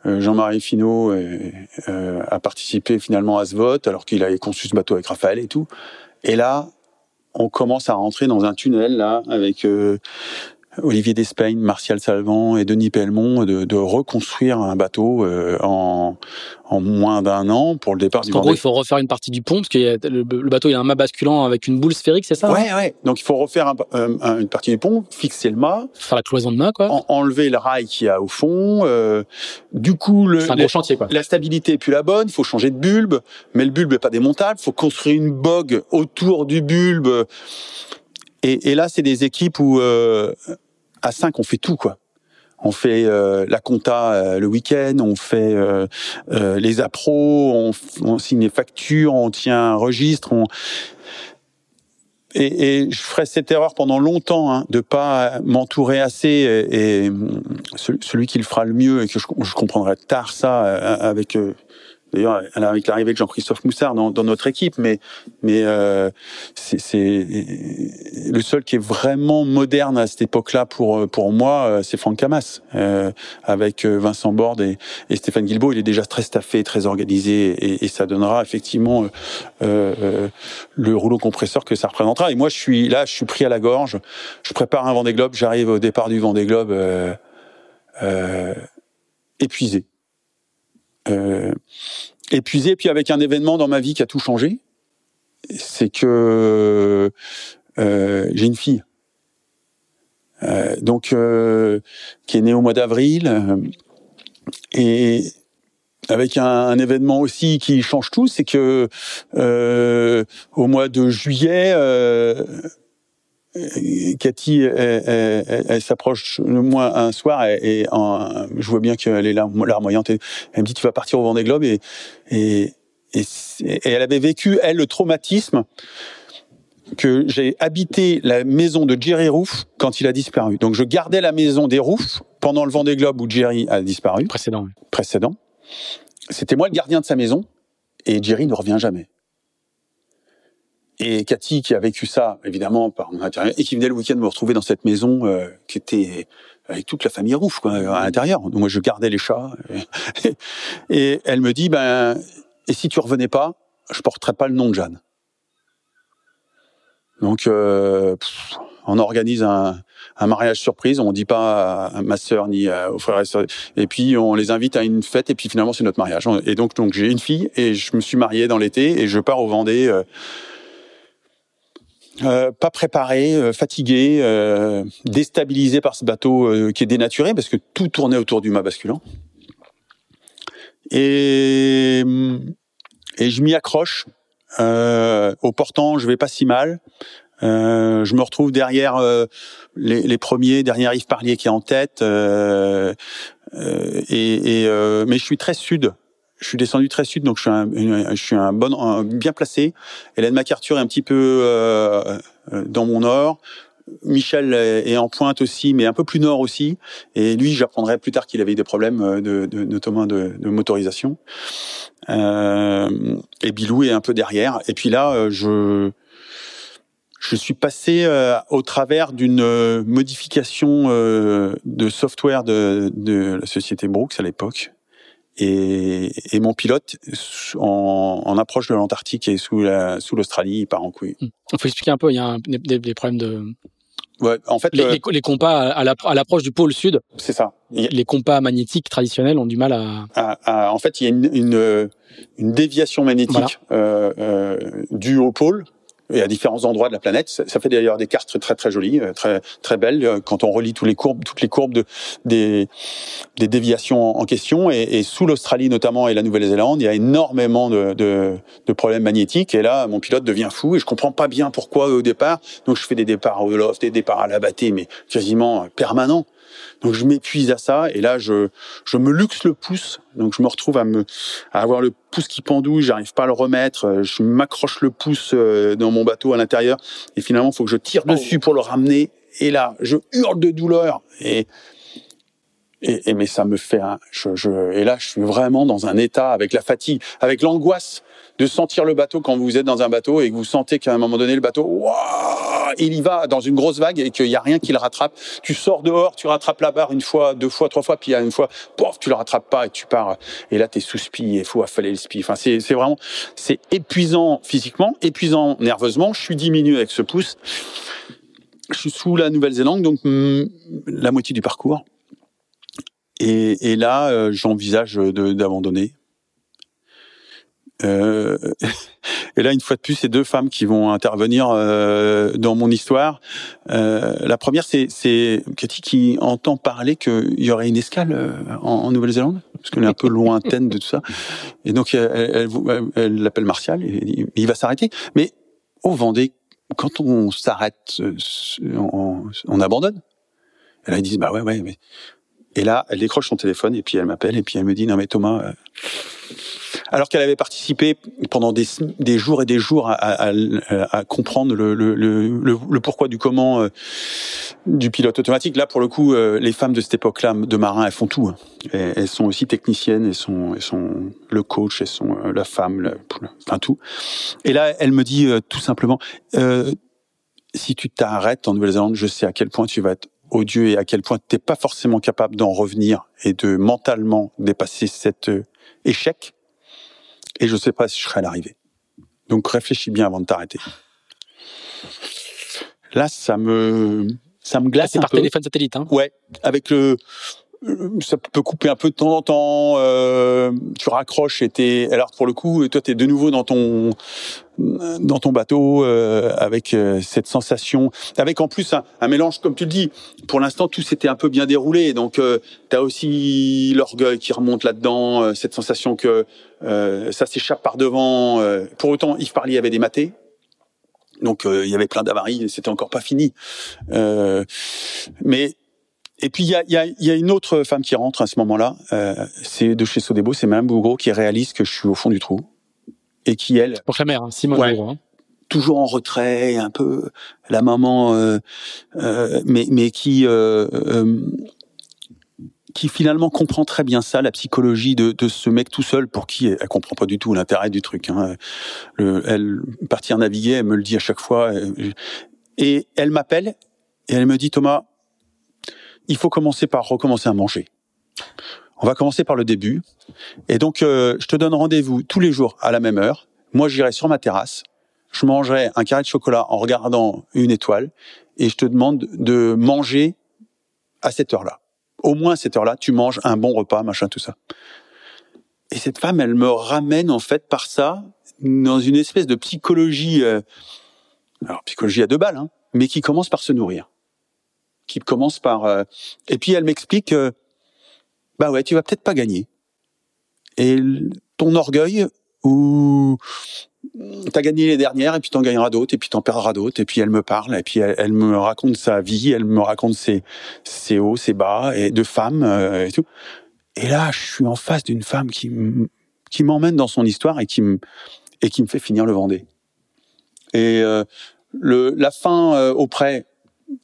Jean-Marie Finot euh, euh, a participé finalement à ce vote, alors qu'il avait conçu ce bateau avec Raphaël et tout. Et là, on commence à rentrer dans un tunnel là avec euh, Olivier Despagne, Martial Salvant et Denis Pellemont de, de reconstruire un bateau euh, en, en moins d'un an pour le départ du
En gros, il faut refaire une partie du pont parce que le, le bateau il a un mât basculant avec une boule sphérique, c'est ça hein?
Ouais, ouais. Donc il faut refaire un- un- une partie du pont, fixer le mât,
Faire la cloison de mât, quoi.
en- enlever le rail qu'il y a au fond. euh, du coup, le,
un gros chantier, quoi.
la stabilité est plus la bonne. Il faut changer de bulbe, mais le bulbe est pas démontable. Il faut construire une bogue autour du bulbe. Et, et là, c'est des équipes où euh, à 5, on fait tout, quoi. On fait euh, la compta euh, le week-end, on fait euh, euh, les appros, on, on signe les factures, on tient un registre. On... Et, et je ferai cette erreur pendant longtemps hein, de pas m'entourer assez. Et, et hum, ce- celui qui le fera le mieux et que je, je comprendrai tard ça euh, avec D'ailleurs, avec l'arrivée de Jean-Christophe Moussard dans, dans notre équipe, mais mais euh, c'est le seul qui est vraiment moderne à cette époque-là pour pour moi, euh, c'est Franck Camas, euh, avec euh, Vincent Borde et, Stéphane Guilbault. Il est déjà très staffé, très organisé, et, et ça donnera effectivement euh, euh, le rouleau compresseur que ça représentera. Et moi, je suis là, je suis pris à la gorge. Je prépare un Vendée Globe. J'arrive au départ du Vendée Globe euh, euh, épuisé. Euh, épuisé, puis avec un événement dans ma vie qui a tout changé, c'est que euh, j'ai une fille, euh, donc qui est née au mois d'avril, et avec un, événement aussi qui change tout, c'est que au mois de juillet. Cathy, elle, elle, elle s'approche de moi un soir et, et en, je vois bien qu'elle est là, larmoyante. Et elle me dit tu vas partir au Vendée Globe et, et, et, et elle avait vécu elle le traumatisme que j'ai habité la maison de Jerry Roof quand il a disparu. Donc je gardais la maison des Roof pendant le Vendée Globe où Jerry a disparu.
Précédent. Oui.
Précédent. C'était moi le gardien de sa maison et Jerry ne revient jamais. Et Cathy, qui a vécu ça, évidemment, par mon intérieur, et qui venait le week-end me retrouver dans cette maison euh, qui était avec toute la famille Rouf, quoi, à l'intérieur. Donc moi, je gardais les chats. Et, [laughs] et, elle me dit, ben, et si tu revenais pas, je porterais pas le nom de Jeanne. Donc, euh, on organise un, un, mariage surprise. On dit pas à ma sœur ni aux frères et sœurs. Et puis on les invite à une fête. Et puis finalement c'est notre mariage. Et donc donc j'ai une fille et je me suis marié dans l'été et je pars au Vendée. Euh, euh, pas préparé, euh, fatigué, euh, déstabilisé par ce bateau euh, qui est dénaturé parce que tout tournait autour du mât basculant. Et, et je m'y accroche. au portant, je vais pas si mal. Euh, je me retrouve derrière euh, les, les, premiers, derrière Yves Parlier qui est en tête. Euh, et, et mais je suis très sud. Je suis descendu très sud, donc je suis un, je suis un bon, un, bien placé. Hélène MacArthur est un petit peu dans mon nord. Michel est en pointe aussi, mais un peu plus nord aussi. Et lui, j'apprendrai plus tard qu'il avait des problèmes, de, de notamment de, de motorisation. Euh, et Bilou est un peu derrière. Et puis là, je je suis passé euh, au travers d'une euh, modification euh, de software de, de, la société Brooks à l'époque. Et, et, mon pilote, en, en approche de l'Antarctique et sous la, sous l'Australie, il part en couille.
Il faut expliquer un peu. Il y a un, des, des, problèmes de.
Ouais, en fait,
les, les, les compas à l'approche du pôle sud.
C'est ça.
Les compas magnétiques traditionnels ont du mal à.
à, à en fait, il y a une, une, une déviation magnétique voilà. euh, euh, due au pôle et à différents endroits de la planète. Ça, fait d'ailleurs des cartes très très jolies, euh, très très belles euh, quand on relie tous les courbes, toutes les courbes de, des, des déviations en, question. Et, et sous l'Australie notamment et la Nouvelle-Zélande, il y a énormément de, de, de, problèmes magnétiques. Et là, mon pilote devient fou et je comprends pas bien pourquoi au départ. Donc je fais des départs au loft, des départs à la mais quasiment permanents. Donc je m'épuise à ça et là je je me luxe le pouce. Donc je me retrouve à me à avoir le pouce qui pendouille, j'arrive pas à le remettre, je m'accroche le pouce euh, dans mon bateau à l'intérieur et finalement il faut que je tire dessus pour le ramener. Et là je hurle de douleur et et, et mais ça me fait un je, je et là je suis vraiment dans un état avec la fatigue, avec l'angoisse de sentir le bateau quand vous êtes dans un bateau et que vous sentez qu'à un moment donné le bateau wow, il y va dans une grosse vague et qu'il n'y a rien qui le rattrape. Tu sors dehors, tu rattrapes la barre une fois, deux fois, trois fois, puis a une fois, pof, tu le rattrapes pas et tu pars. Et là, tu es sous spi et il faut affaler le spi. Enfin, c'est vraiment, c'est épuisant physiquement, épuisant nerveusement. Je suis diminué avec ce pouce. Je suis sous la Nouvelle-Zélande, donc mm, la moitié du parcours. Et, et là, euh, j'envisage d'abandonner euh, [laughs] et là, une fois de plus, c'est deux femmes qui vont intervenir euh, dans mon histoire. Euh, la première, c'est, Cathy qui entend parler qu'il y aurait une escale euh, en, en Nouvelle-Zélande, parce qu'elle est un peu lointaine de tout ça. Et donc, elle, elle, elle l'appelle Martial, et il va s'arrêter. Mais au Vendée, quand on s'arrête, euh, on, on abandonne. Et là, ils disent, bah ouais, ouais, mais... Et là, elle décroche son téléphone, et puis elle m'appelle, et puis elle me dit, non mais Thomas... Euh, alors qu'elle avait participé pendant des, des, jours et des jours à, à, à comprendre le, le, le, le, pourquoi du comment euh, du pilote automatique. Là, pour le coup, euh, les femmes de cette époque-là, de marins, elles font tout. Hein. elles sont aussi techniciennes, elles sont, elles sont le coach, elles sont euh, la femme, la, enfin tout. Et là, elle me dit tout simplement, si tu t'arrêtes en Nouvelle-Zélande, je sais à quel point tu vas être odieux et à quel point tu n'es pas forcément capable d'en revenir et de mentalement dépasser cet échec et je ne sais pas si je serai à l'arrivée. Donc réfléchis bien avant de t'arrêter. Là, ça me ça me glace
C'est par téléphone satellite, hein
Ouais, avec le ça peut couper un peu de temps en temps. Euh, tu raccroches et t'es. Alors pour le coup, toi t'es de nouveau dans ton dans ton bateau euh, avec euh, cette sensation, avec en plus un, mélange, comme tu le dis. Pour l'instant, tout s'était un peu bien déroulé, donc euh, tu as aussi l'orgueil qui remonte là-dedans, euh, cette sensation que euh, ça s'échappe par devant. pour autant, Yves Parlier avait des matés. Donc il y avait plein d'avaries, c'était encore pas fini. mais et puis il y a, y, a, y a, une autre femme qui rentre à ce moment-là, euh, c'est de chez Sodebo, c'est Mme Bougro qui réalise que je suis au fond du trou et qui elle.
Pour sa mère, hein, Simone ouais, Bougro. Hein.
Toujours en retrait, un peu la maman, euh, euh, mais mais qui euh, euh qui finalement comprend très bien ça, la psychologie de, de ce mec tout seul pour qui elle, elle comprend pas du tout l'intérêt du truc. Hein. Le, elle partir naviguer, elle me le dit à chaque fois. Et elle m'appelle et elle me dit Thomas, il faut commencer par recommencer à manger. On va commencer par le début. Et donc, euh, je te donne rendez-vous tous les jours à la même heure. Moi, j'irai sur ma terrasse. Je mangerai un carré de chocolat en regardant une étoile. Et je te demande de manger à cette heure-là. Au moins à cette heure-là, tu manges un bon repas, machin, tout ça. Et cette femme, elle me ramène en fait par ça dans une espèce de psychologie, euh, alors psychologie à deux balles, hein, mais qui commence par se nourrir, qui commence par. euh, et puis elle m'explique, euh, bah ouais, tu vas peut-être pas gagner. Et ton orgueil, ou t'as gagné les dernières, et puis t'en gagneras d'autres, et puis t'en perdras d'autres, et puis elle me parle, et puis elle, me raconte sa vie, elle me raconte ses, ses hauts, ses bas, et de femmes euh, et tout. Et là, je suis en face d'une femme qui qui m'emmène dans son histoire et qui me et qui me fait finir le Vendée. Et euh, le la fin auprès,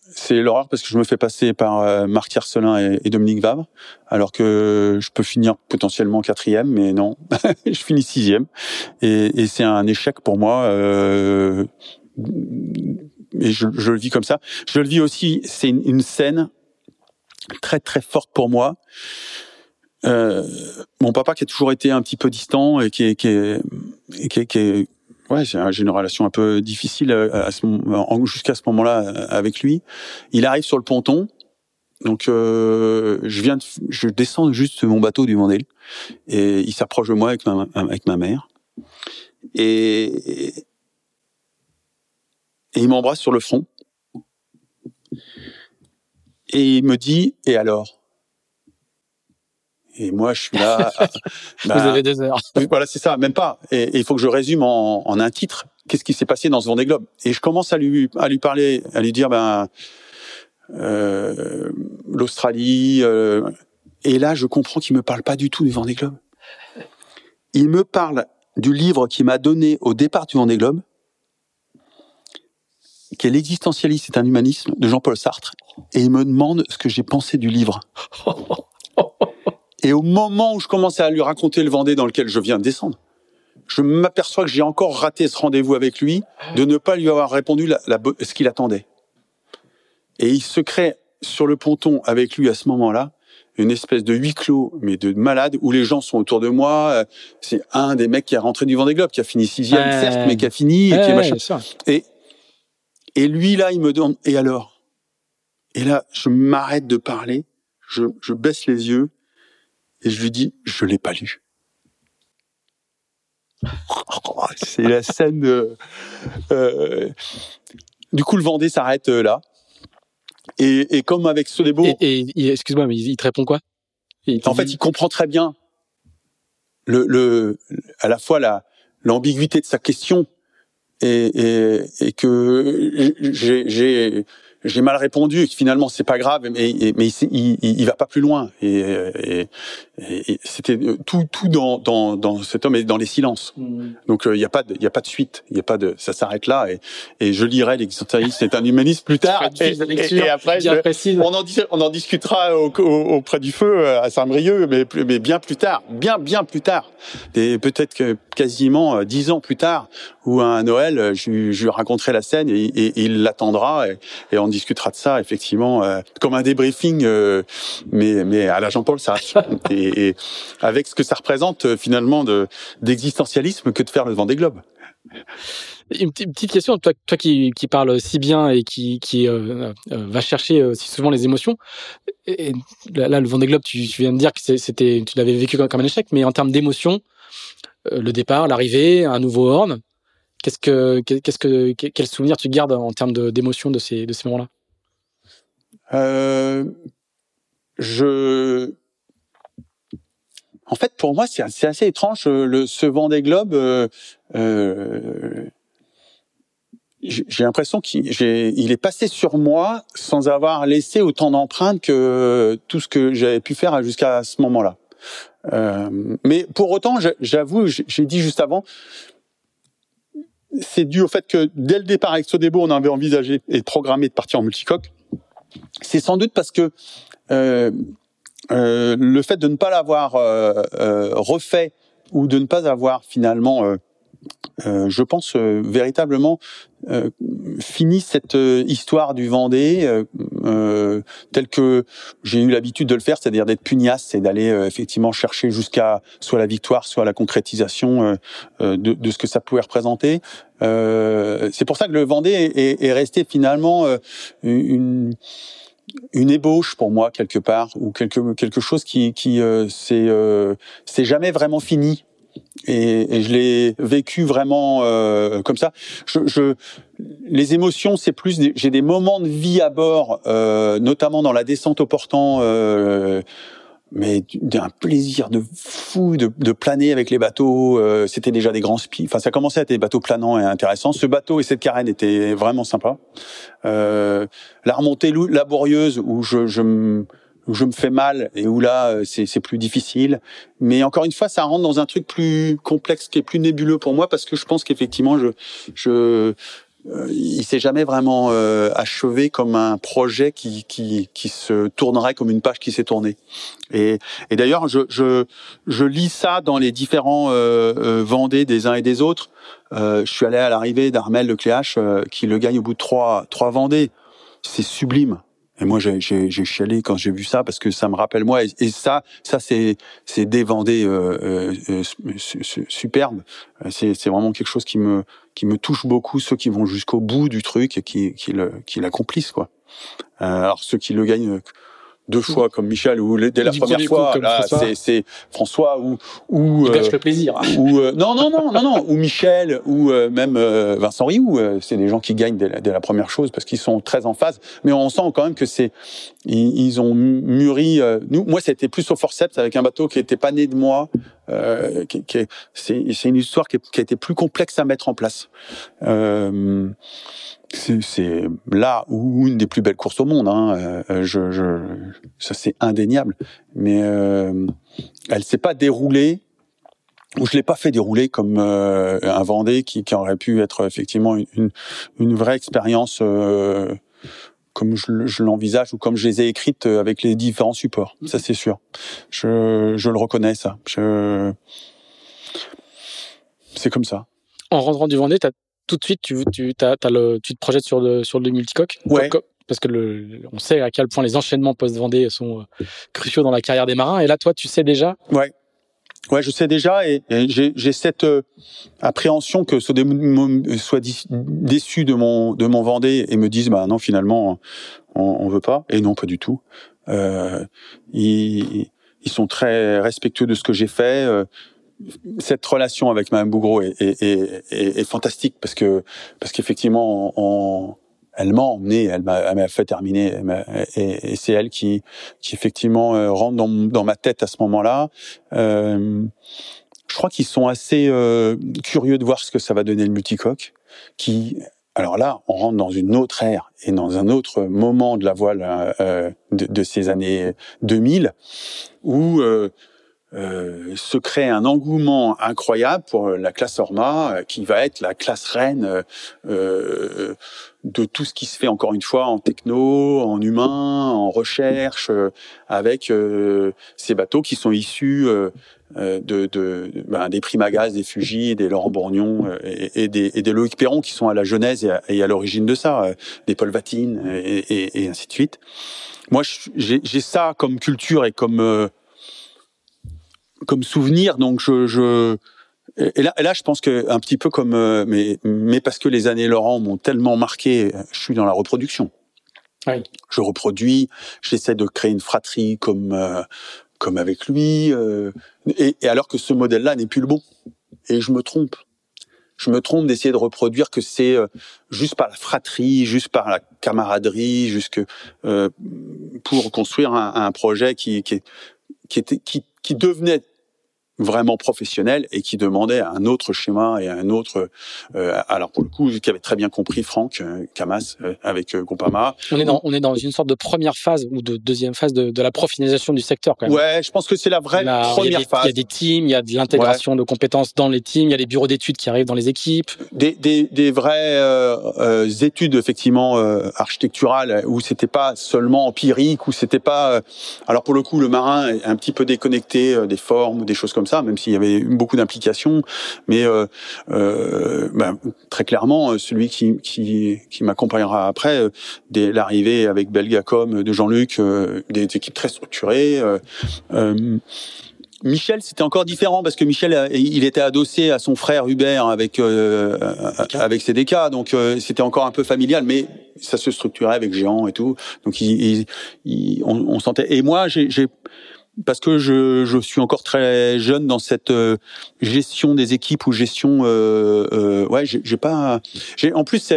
c'est l'horreur parce que je me fais passer par euh, Marc Tiercelin et, Dominique Vabre, alors que je peux finir potentiellement quatrième, mais non, [laughs] je finis sixième. Et, c'est un échec pour moi. Euh, et je, le vis comme ça. Je le vis aussi. C'est une, scène très très forte pour moi. Euh, mon papa qui a toujours été un petit peu distant et qui qui est, qui est, qui est- ouais, j'ai une relation un peu difficile euh, jusqu'à ce moment-là euh, avec lui. Il arrive sur le ponton, donc euh, je viens, de, je descends juste de mon bateau du Vendée. Et il s'approche de moi avec ma, avec ma mère. Et, et il m'embrasse sur le front. Et il me dit et alors? Et moi je suis là [laughs] bah,
Vous avez deux heures.
Voilà, c'est ça, même pas. Et et il faut que je résume en, en un titre. Qu'est-ce qui s'est passé dans ce Vendée Globe? Et je commence à lui à lui parler, à lui dire ben euh, l'Australie. euh, et là, je comprends qu'il me parle pas du tout du Vendée Globe. Il me parle du livre qu'il m'a donné au départ du Vendée Globe, qui est l'existentialisme, c'est un humanisme de Jean-Paul Sartre, et il me demande ce que j'ai pensé du livre. [laughs] Et au moment où je commence à lui raconter le Vendée dans lequel je viens de descendre, je m'aperçois que j'ai encore raté ce rendez-vous avec lui, de ne pas lui avoir répondu la- la bo- ce qu'il attendait. Et il se crée sur le ponton avec lui à ce moment-là une espèce de huis clos, mais de malade, où les gens sont autour de moi. Euh, C'est un des mecs qui est rentré du Vendée Globe, qui a fini sixième, certes, mais qui a fini, et qui est machin. Et, et lui, là, il me demande, et alors? Et là, je m'arrête de parler, je, je baisse les yeux, et je lui dis, je l'ai pas lu. [laughs] C'est la scène de... euh, du coup, le Vendée s'arrête euh, là. Et, et comme avec Sodebo,
Et, et, excuse-moi, mais il, il te répond quoi? Il te
en fait,
dit-
il comprend très bien le, le, à la fois la, l'ambiguïté de sa question et, et, et que j'ai, j'ai, mal répondu et que finalement c'est pas grave, mais, mais il, il, il va pas plus loin. Et, et, et c'était tout, tout dans, dans, dans cet homme et dans les silences. Donc il n'y a pas de, il y a pas de suite, il y a pas de, ça s'arrête là. Et, je lirai l'existentialisme, c'est un humaniste plus tard. Et, après, je- on en, dis- on en discutera au- au- auprès du feu euh, à Saint-Brieuc, mais, bien plus tard, bien bien plus tard, et peut-être que quasiment euh, dix ans plus tard, où à Noël, euh, je, lui- je raconterai la scène et, il l'attendra et, et on discutera de ça effectivement euh, comme un débriefing, euh, mais mais à la Jean-Paul Sartre et, et avec ce que ça représente euh, finalement de d'existentialisme que de faire le Vendée Globe.
Une petite petite question, toi, toi qui, qui parle si bien et qui, qui euh, va chercher si souvent les émotions. Et, et là, le Vendée Globe, tu, tu viens de dire que c'était, tu l'avais vécu comme, comme un échec, mais en termes d'émotion, euh, le départ, l'arrivée, un nouveau horn, qu'est-ce que, qu'est-ce que, quel souvenir tu gardes en termes d'émotion de ces, de ces moments-là?
Euh, je, en fait, pour moi, c'est assez étrange euh, le ce Vendée Globe. Euh, euh, j'ai l'impression qu'il est passé sur moi sans avoir laissé autant d'empreintes que tout ce que j'avais pu faire jusqu'à ce moment-là. Euh, mais pour autant, j'avoue, j'ai dit juste avant, c'est dû au fait que dès le départ avec Sodebo, on avait envisagé et programmé de partir en multicoque. C'est sans doute parce que euh, le fait de ne pas l'avoir refait ou de ne pas avoir finalement euh, je pense euh, véritablement euh, cette histoire du Vendée telle que j'ai eu l'habitude de le faire, c'est-à-dire d'être pugnace, c'est d'aller effectivement chercher jusqu'à soit la victoire, soit la concrétisation de, de, ce que ça pouvait représenter. c'est pour ça que le Vendée est, est resté finalement une une ébauche pour moi quelque part ou quelque quelque chose qui qui c'est c'est jamais vraiment fini et, et je l'ai vécu vraiment euh, comme ça. Je, je, les émotions, c'est plus, j'ai des moments de vie à bord, euh, notamment dans la descente au portant. Euh, mais d'un plaisir de fou de, de, planer avec les bateaux. Euh, c'était déjà des grands spies. Enfin, ça commençait à être des bateaux planants et intéressants. Ce bateau et cette carène étaient vraiment sympas. Euh, la remontée laborieuse où je, je où je me fais mal et où là euh, c'est plus difficile. Mais encore une fois, ça rentre dans un truc plus complexe, qui est plus nébuleux pour moi parce que je pense qu'effectivement, je, je euh, il s'est jamais vraiment euh, achevé comme un projet qui, qui, qui se tournerait comme une page qui s'est tournée. Et, et d'ailleurs, je, je, je lis ça dans les différents euh, Vendées des uns et des autres. je suis allé à l'arrivée d'Armel Lecléache qui le gagne au bout de trois, trois Vendées. C'est sublime. Et moi, j'ai, chialé quand j'ai vu ça parce que ça me rappelle moi. Et, ça, ça c'est c'est des euh, euh, euh superbes. C'est, c'est vraiment quelque chose qui me qui me touche beaucoup. Ceux qui vont jusqu'au bout du truc et qui qui, le, qui l'accomplissent quoi. Euh, alors ceux qui le gagnent deux fois comme Michel ou dès la première fois là c'est c'est François ou ou
euh, le plaisir.
ou euh, non non non non non ou Michel ou euh, même euh, Vincent Rioux c'est des gens qui gagnent dès la, dès la première chose parce qu'ils sont très en phase. Mais on sent quand même que c'est ils, ils, ont mûri nous moi c'était plus au forceps avec un bateau qui était pas né de moi qui, qui c'est c'est une histoire qui, qui, a été plus complexe à mettre en place c'est là où une des plus belles courses au monde. Hein. Euh, je, je, ça c'est indéniable. Mais euh, elle s'est pas déroulée ou je l'ai pas fait dérouler comme euh, un Vendée qui, qui, aurait pu être effectivement une, une vraie expérience euh, comme je, je l'envisage ou comme je les ai écrites avec les différents supports. Ça c'est sûr. Je, je le reconnais ça. Je... C'est comme ça.
En rentrant du Vendée, tu tout de suite, tu, tu, as, le, tu te projettes sur le, sur le multicoque
Ouais.
parce que le, on sait à quel point les enchaînements post-Vendée sont euh, cruciaux dans la carrière des marins. Et là, toi, tu sais déjà
Ouais. Ouais, je sais déjà et, j'ai cette euh, appréhension que soit déçu de mon de mon Vendée et me disent bah non finalement on, on veut pas et non pas du tout. Euh, ils, ils sont très respectueux de ce que j'ai fait. Euh, cette relation avec Mme Bougro est, est, est, est, fantastique parce que parce qu'effectivement, on, elle m'a emmené, elle m'a fait terminer, et, c'est elle qui, qui effectivement euh, rentre dans, dans ma tête à ce moment-là. Euh, je crois qu'ils sont assez euh, curieux de voir ce que ça va donner le multicoque. Qui, alors là, on rentre dans une autre ère et dans un autre moment de la voile euh, de, de, ces années 2000 où euh, euh, se crée un engouement incroyable pour la classe Orma, euh, qui va être la classe reine euh, de tout ce qui se fait encore une fois en techno, en humain, en recherche, avec ces bateaux qui sont issus de, de ben, des Primagaz, des Fuji, des Laurent Bourgnon et, des, et des Loïc Perron qui sont à la genèse et à, à l'origine de ça, des Paul Vatine et, et, ainsi de suite. Moi, j'ai ça comme culture et comme comme souvenir. Donc je, je et là, et là, je pense que un petit peu comme, euh, mais, mais parce que les années Laurent m'ont tellement marqué, je suis dans la reproduction.
Oui.
Je reproduis, j'essaie de créer une fratrie comme euh, comme avec lui, euh, et, et, alors que ce modèle-là n'est plus le bon. Et je me trompe. Je me trompe d'essayer de reproduire que c'est juste par la fratrie, juste par la camaraderie, jusque pour construire un, un projet qui qui, qui était qui qui devenait vraiment professionnel et qui demandait un autre schéma et un autre euh, alors pour le coup qui avait très bien compris Franck euh, Camas euh, avec euh, Groupama.
On est dans on est dans une sorte de première phase ou de deuxième phase de, de la professionnalisation du secteur quand même.
Ouais, je pense que c'est la vraie première phase.
Il y a des teams, il y a de l'intégration de compétences dans les teams, il y a des bureaux d'études qui arrivent dans les équipes.
Des des, des vraies euh, études effectivement architecturales où c'était pas seulement empirique où c'était pas alors pour le coup le marin est un petit peu déconnecté des formes ou des choses comme ça, même s'il y avait beaucoup d'implications. Mais euh, euh, ben, très clairement, celui qui, qui, qui m'accompagnera après, euh, dès l'arrivée avec Belgacom de Jean-Luc, euh, des équipes très structurées. Euh, Michel, c'était encore différent parce que Michel, il était adossé à son frère Hubert avec euh, avec CDK, donc c'était encore un peu familial, mais ça se structurait avec Géant et tout. Donc il, il, on, on, sentait. Et moi, j'ai parce que je, je, suis encore très jeune dans cette euh, gestion des équipes ou gestion euh, euh, ouais j'ai pas j'ai en plus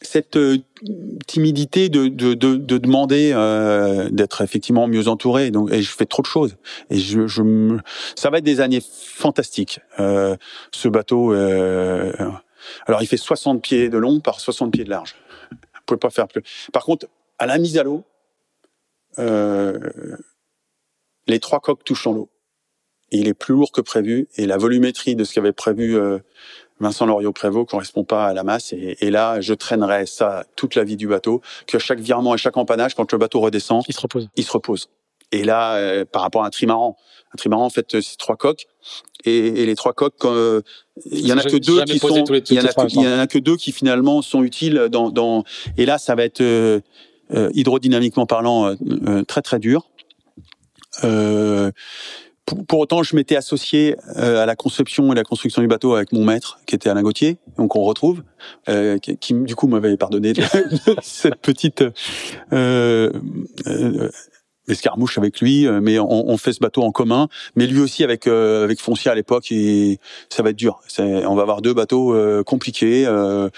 cette euh, timidité de, de, de, de demander euh, d'être effectivement mieux entouré donc et je fais trop de choses. Et je, je ça va être des années fantastiques ce bateau alors il fait 60 pieds de long par 60 pieds de large. Vous pouvez pas faire plus. Par contre à la mise à l'eau euh, les trois coques touchent dans l'eau. Il est plus lourd que prévu et la volumétrie de ce qu'avait prévu euh, Vincent Loriot-Prévost correspond pas à la masse. Et, là, je traînerai ça toute la vie du bateau, que chaque virement et chaque empannage, quand le bateau redescend,
il se repose.
Il se repose. Et là, euh, par rapport à un trimaran, un trimaran en fait c'est trois coques et, les trois coques, euh, il y en a que deux qui sont, il y en a, y en a que deux qui finalement sont utiles dans, dans et là ça va être hydrodynamiquement parlant très très dur. Euh, pour, autant, je m'étais associé euh, à la conception et la construction du bateau avec mon maître, qui était Alain Gauthier, donc on retrouve, euh, qui, du coup m'avait pardonné [laughs] cette petite euh, escarmouche avec lui, euh, mais on, on, fait ce bateau en commun. Mais lui aussi avec euh, avec Foncia à l'époque, et ça va être dur. On va avoir deux bateaux euh, compliqués. Euh,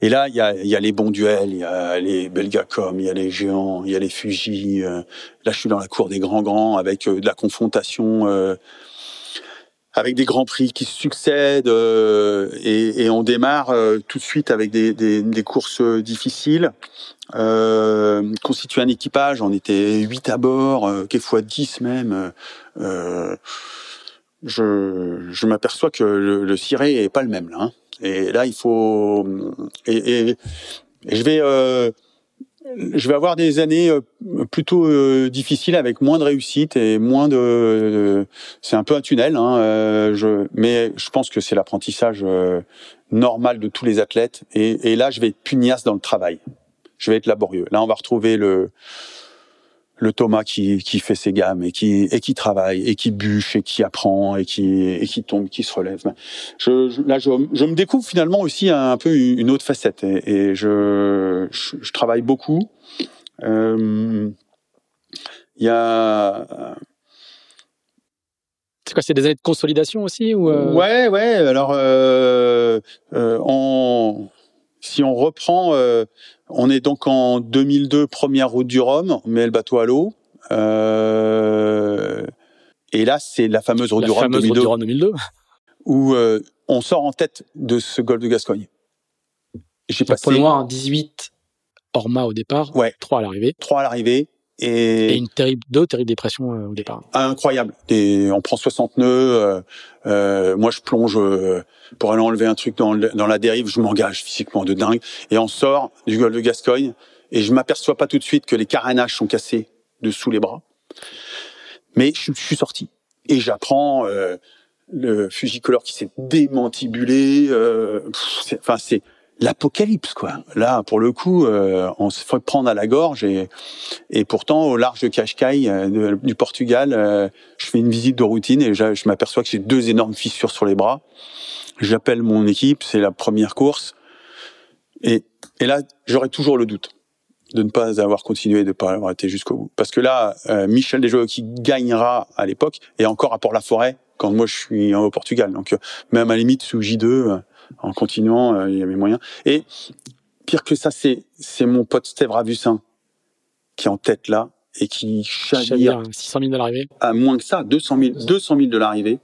et là, il y a, y a les bons duels, il y a les Belgacom, il y a les géants, il y a les Fuji. là, je suis dans la cour des grands grands avec de la confrontation avec des grands prix qui succèdent euh, et, et, on démarre euh, tout de suite avec des, des, des courses difficiles. Euh, constituer un équipage, on était 8 à bord, euh, quelquefois 10 même. Euh, je, je m'aperçois que le, le ciré est pas le même là. Hein. Et là, il faut et, et, je vais je vais avoir des années euh, plutôt euh, difficiles avec moins de réussite et moins de. c'est un peu un tunnel, hein, euh, je, mais je pense que c'est l'apprentissage normal de tous les athlètes. Et, et, là, je vais être pugnace dans le travail. Je vais être laborieux. Là, on va retrouver le le Thomas qui, qui fait ses gammes et qui et qui travaille et qui bûche et qui apprend et qui et qui tombe, qui se relève. Je, là, je, je, me découvre finalement aussi un, peu une autre facette et, et je, je, travaille beaucoup. Euh, il y a
c'est quoi, c'est des années de consolidation aussi ou euh...
Ouais, ouais. Alors, euh, euh, on, si on reprend, euh, on est donc en 2002, première route du Rhum, on met le bateau à l'eau. Euh, et là, c'est la fameuse route, du, Rhum 2002, où euh, on sort en tête de ce golfe de Gascogne.
J'ai passé... Paul Noir, 18 Orma au départ,
ouais.
3 à l'arrivée.
3 à l'arrivée. Et,
et, une terrible, deux terribles dépressions euh, au départ.
Incroyable. Et on prend 60 nœuds. Euh, euh, moi, je plonge euh, pour aller enlever un truc dans, dans la dérive. Je m'engage physiquement de dingue. Et on sort du golfe de Gascogne. Et je m'aperçois pas tout de suite que les carénages sont cassés dessous les bras. Mais je, je suis sorti. Et j'apprends euh, le fusicolore qui s'est démantibulé. Enfin, c'est l'apocalypse quoi. Là pour le coup euh, on se fait prendre à la gorge et et pourtant au large de Cascais euh, du Portugal euh, je fais une visite de routine et je, je m'aperçois que j'ai deux énormes fissures sur les bras. J'appelle mon équipe, c'est la première course et et là j'aurais toujours le doute de ne pas avoir continué, de ne pas avoir été jusqu'au bout. Parce que là, Michel Desjoyaux qui gagnera à l'époque, et encore à Port-la-Forêt, quand moi je suis au Portugal. Donc même à la limite sous J2, en continuant, euh, il y avait moyen. Et pire que ça, c'est c'est mon pote Steve Ravussin qui est en tête là et qui chavire
600 000 de l'arrivée.
À moins que ça, 200 000, 200 000 de l'arrivée.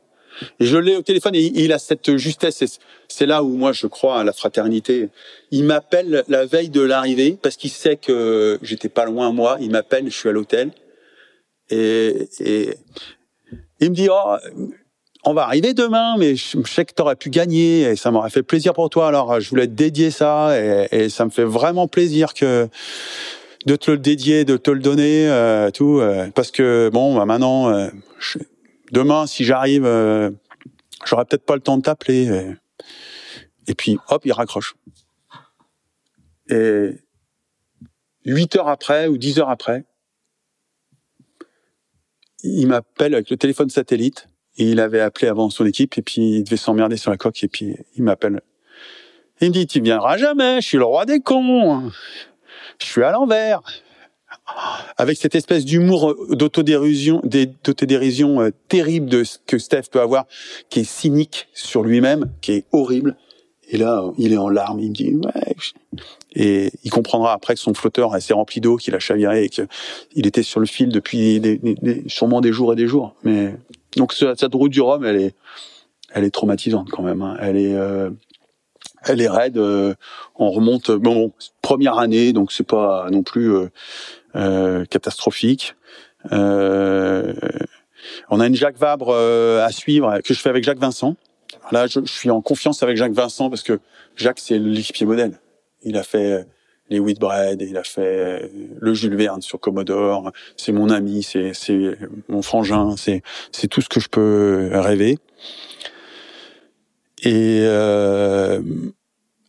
Et je l'ai au téléphone et il a cette justesse. C'est là où moi je crois à la fraternité. Il m'appelle la veille de l'arrivée parce qu'il sait que j'étais pas loin moi. Il m'appelle, je suis à l'hôtel et, et il me dit oh on va arriver demain, mais je sais que t'aurais pu gagner et ça m'aurait fait plaisir pour toi. Alors je voulais te dédier ça et, ça me fait vraiment plaisir que de te le dédier, de te le donner, euh, tout, euh, parce que bon, bah, maintenant, euh, demain, si j'arrive, euh, j'aurai peut-être pas le temps de t'appeler. Et, et, puis, hop, il raccroche. Et huit heures après ou dix heures après, il m'appelle avec le téléphone satellite. Et il avait appelé avant son équipe et puis il devait s'emmerder sur la coque et puis il m'appelle. Il me dit, tu viendras jamais, je suis le roi des cons. Je suis à l'envers avec cette espèce d'humour d'autodérision, d'autodérision euh, terrible que Steph peut avoir, qui est cynique sur lui-même, qui est horrible. Et là, il est en larmes, il me dit. Et il comprendra après que son flotteur s'est rempli d'eau, qu'il a chaviré et qu'il était sur le fil depuis sûrement des jours et des jours. Mais donc cette route du Rhum, elle est, elle est traumatisante quand même. Hein. Elle est, euh, elle est raide. Euh, on remonte. Bon, première année, donc c'est pas non plus euh, euh, catastrophique. Euh, on a une Jacques Vabre euh, à suivre que je fais avec Jacques Vincent. Là, je, je suis en confiance avec Jacques Vincent parce que Jacques, c'est l'équipier modèle. Il a fait les Whitbread, il a fait le Jules Verne sur Commodore. C'est mon ami, c'est mon frangin, c'est c'est tout ce que je peux rêver. Et euh,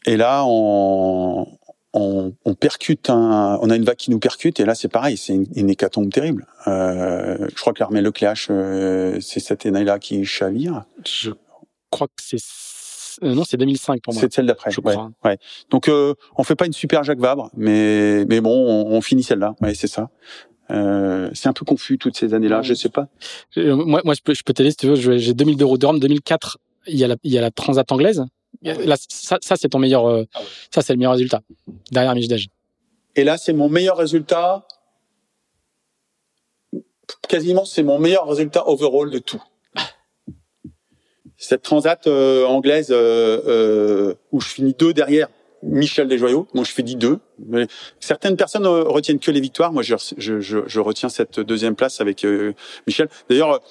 là, on, percute un, on a une vague qui nous percute et là c'est pareil, c'est une, une, hécatombe terrible. Euh, je crois que l'armée Lecléache, euh, c'est cette année-là qui chavire.
Je crois que c'est euh, non, c'est 2005 pour moi.
C'est celle d'après. Je ouais, crois. Ouais. Donc euh, on fait pas une super Jacques Vabre, mais mais bon, on, on finit celle-là. Ouais, c'est ça. Euh, c'est un peu confus toutes ces années-là, je sais pas.
Euh, moi, moi, je peux, je peux t'aider si tu veux. J'ai 2000 d'euros de 2004. Il y a la, il y a la Transat anglaise Là, ça, ça c'est ton meilleur, euh, ah ouais. ça c'est le meilleur résultat derrière Mijdej.
Et là, c'est mon meilleur résultat. Quasiment, c'est mon meilleur résultat overall de tout. Cette transat euh, anglaise euh, euh où je finis deux derrière Michel Desjoyaux. Moi, je fais dit deux. Mais certaines personnes euh, retiennent que les victoires. Moi, je, je, je, je retiens cette deuxième place avec euh, Michel. D'ailleurs,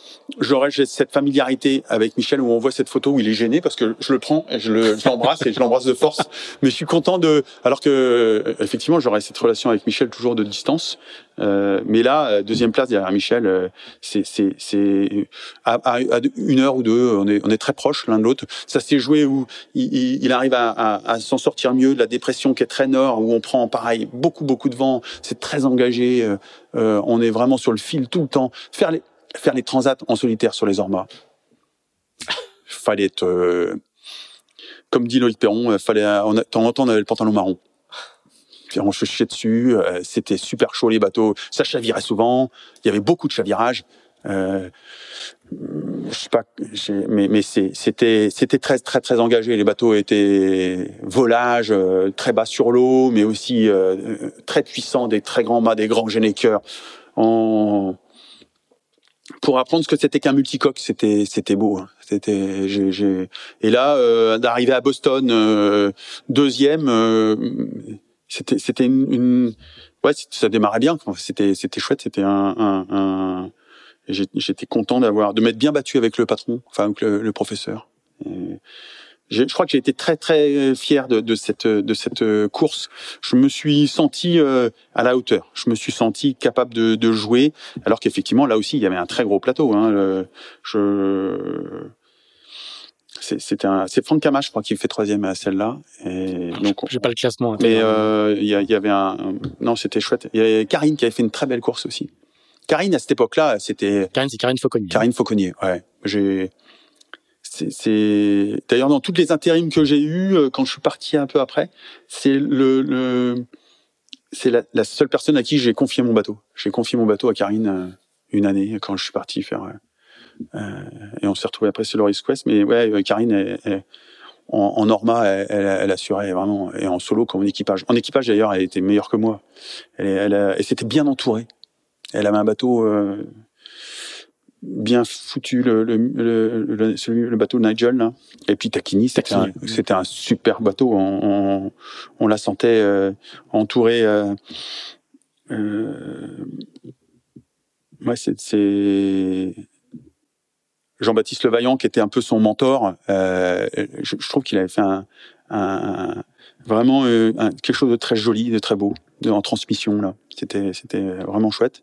j'aurais cette familiarité avec Michel où on voit cette photo où il est gêné parce que je le prends et je l'embrasse et je l'embrasse de force. [laughs] Mais je suis content de. Alors que effectivement, j'aurais cette relation avec Michel toujours de distance. Euh, mais là, deuxième place derrière Michel, c'est c'est à, à, à, une heure ou deux, on est on est très proches l'un de l'autre. Ça s'est joué où il, il, arrive à, à, s'en sortir mieux de la dépression qui est très nord où on prend pareil beaucoup beaucoup de vent, c'est très engagé, euh, euh, on est vraiment sur le fil tout le temps. Faire les faire les transats en solitaire sur les ormas, fallait être euh, comme dit Loïc Perron, fallait on a, temps on avait le pantalon marron. On se chiait dessus, c'était super chaud les bateaux, ça chavirait souvent, il y avait beaucoup de chavirage. Euh, je sais pas, mais, mais c'était c'était très très très engagé. Les bateaux étaient volage, euh, très bas sur l'eau, mais aussi euh, très puissants, des très grands mâts, des grands généqueurs. Pour apprendre ce que c'était qu'un multicoque, c'était c'était beau. Hein. C'était et là euh, d'arriver à Boston euh, deuxième, euh, c'était c'était une, une, ouais ça démarrait bien. C'était c'était chouette. C'était un, un, un j'étais content d'avoir de m'être bien battu avec le patron, enfin avec le, le professeur. je crois que j'ai été très très fier de, de, cette de cette course. Je me suis senti euh, à la hauteur. Je me suis senti capable de, de jouer, alors qu'effectivement là aussi il y avait un très gros plateau. Hein. Le, je c'était un c'est Franck Camache je crois qui fait troisième à celle-là et
donc j'ai pas le classement
mais euh, il y, y, avait un non c'était chouette il y avait Karine qui avait fait une très belle course aussi Karine, à cette époque-là, c'était...
Karine, c'est Karine Fauconnier.
Karine Fauconnier, ouais. J'ai... C'est d'ailleurs dans toutes les intérims que j'ai eu euh, quand je suis parti un peu après, c'est le, le c'est la, la, seule personne à qui j'ai confié mon bateau. J'ai confié mon bateau à Karine euh, une année quand je suis parti faire euh, et on s'est retrouvé après sur le Quest. Mais ouais, Karine elle, elle, en, en, Norma, elle, elle, assurait vraiment et en solo comme en équipage. En équipage d'ailleurs, elle était meilleure que moi. Elle, elle, elle s'était bien entourée Elle avait un bateau euh, bien foutu, le, le, le, celui, le bateau Nigel. Là. Et puis Takini, c'était un, c'était un super bateau. On, on, on la sentait euh, entourée. Euh, euh, ouais, c'est, c'est Jean-Baptiste Levaillant qui était un peu son mentor. Euh, je, je, trouve qu'il avait fait un, un vraiment euh, quelque chose de très joli, de très beau, de, en transmission là. C'était c'était vraiment chouette.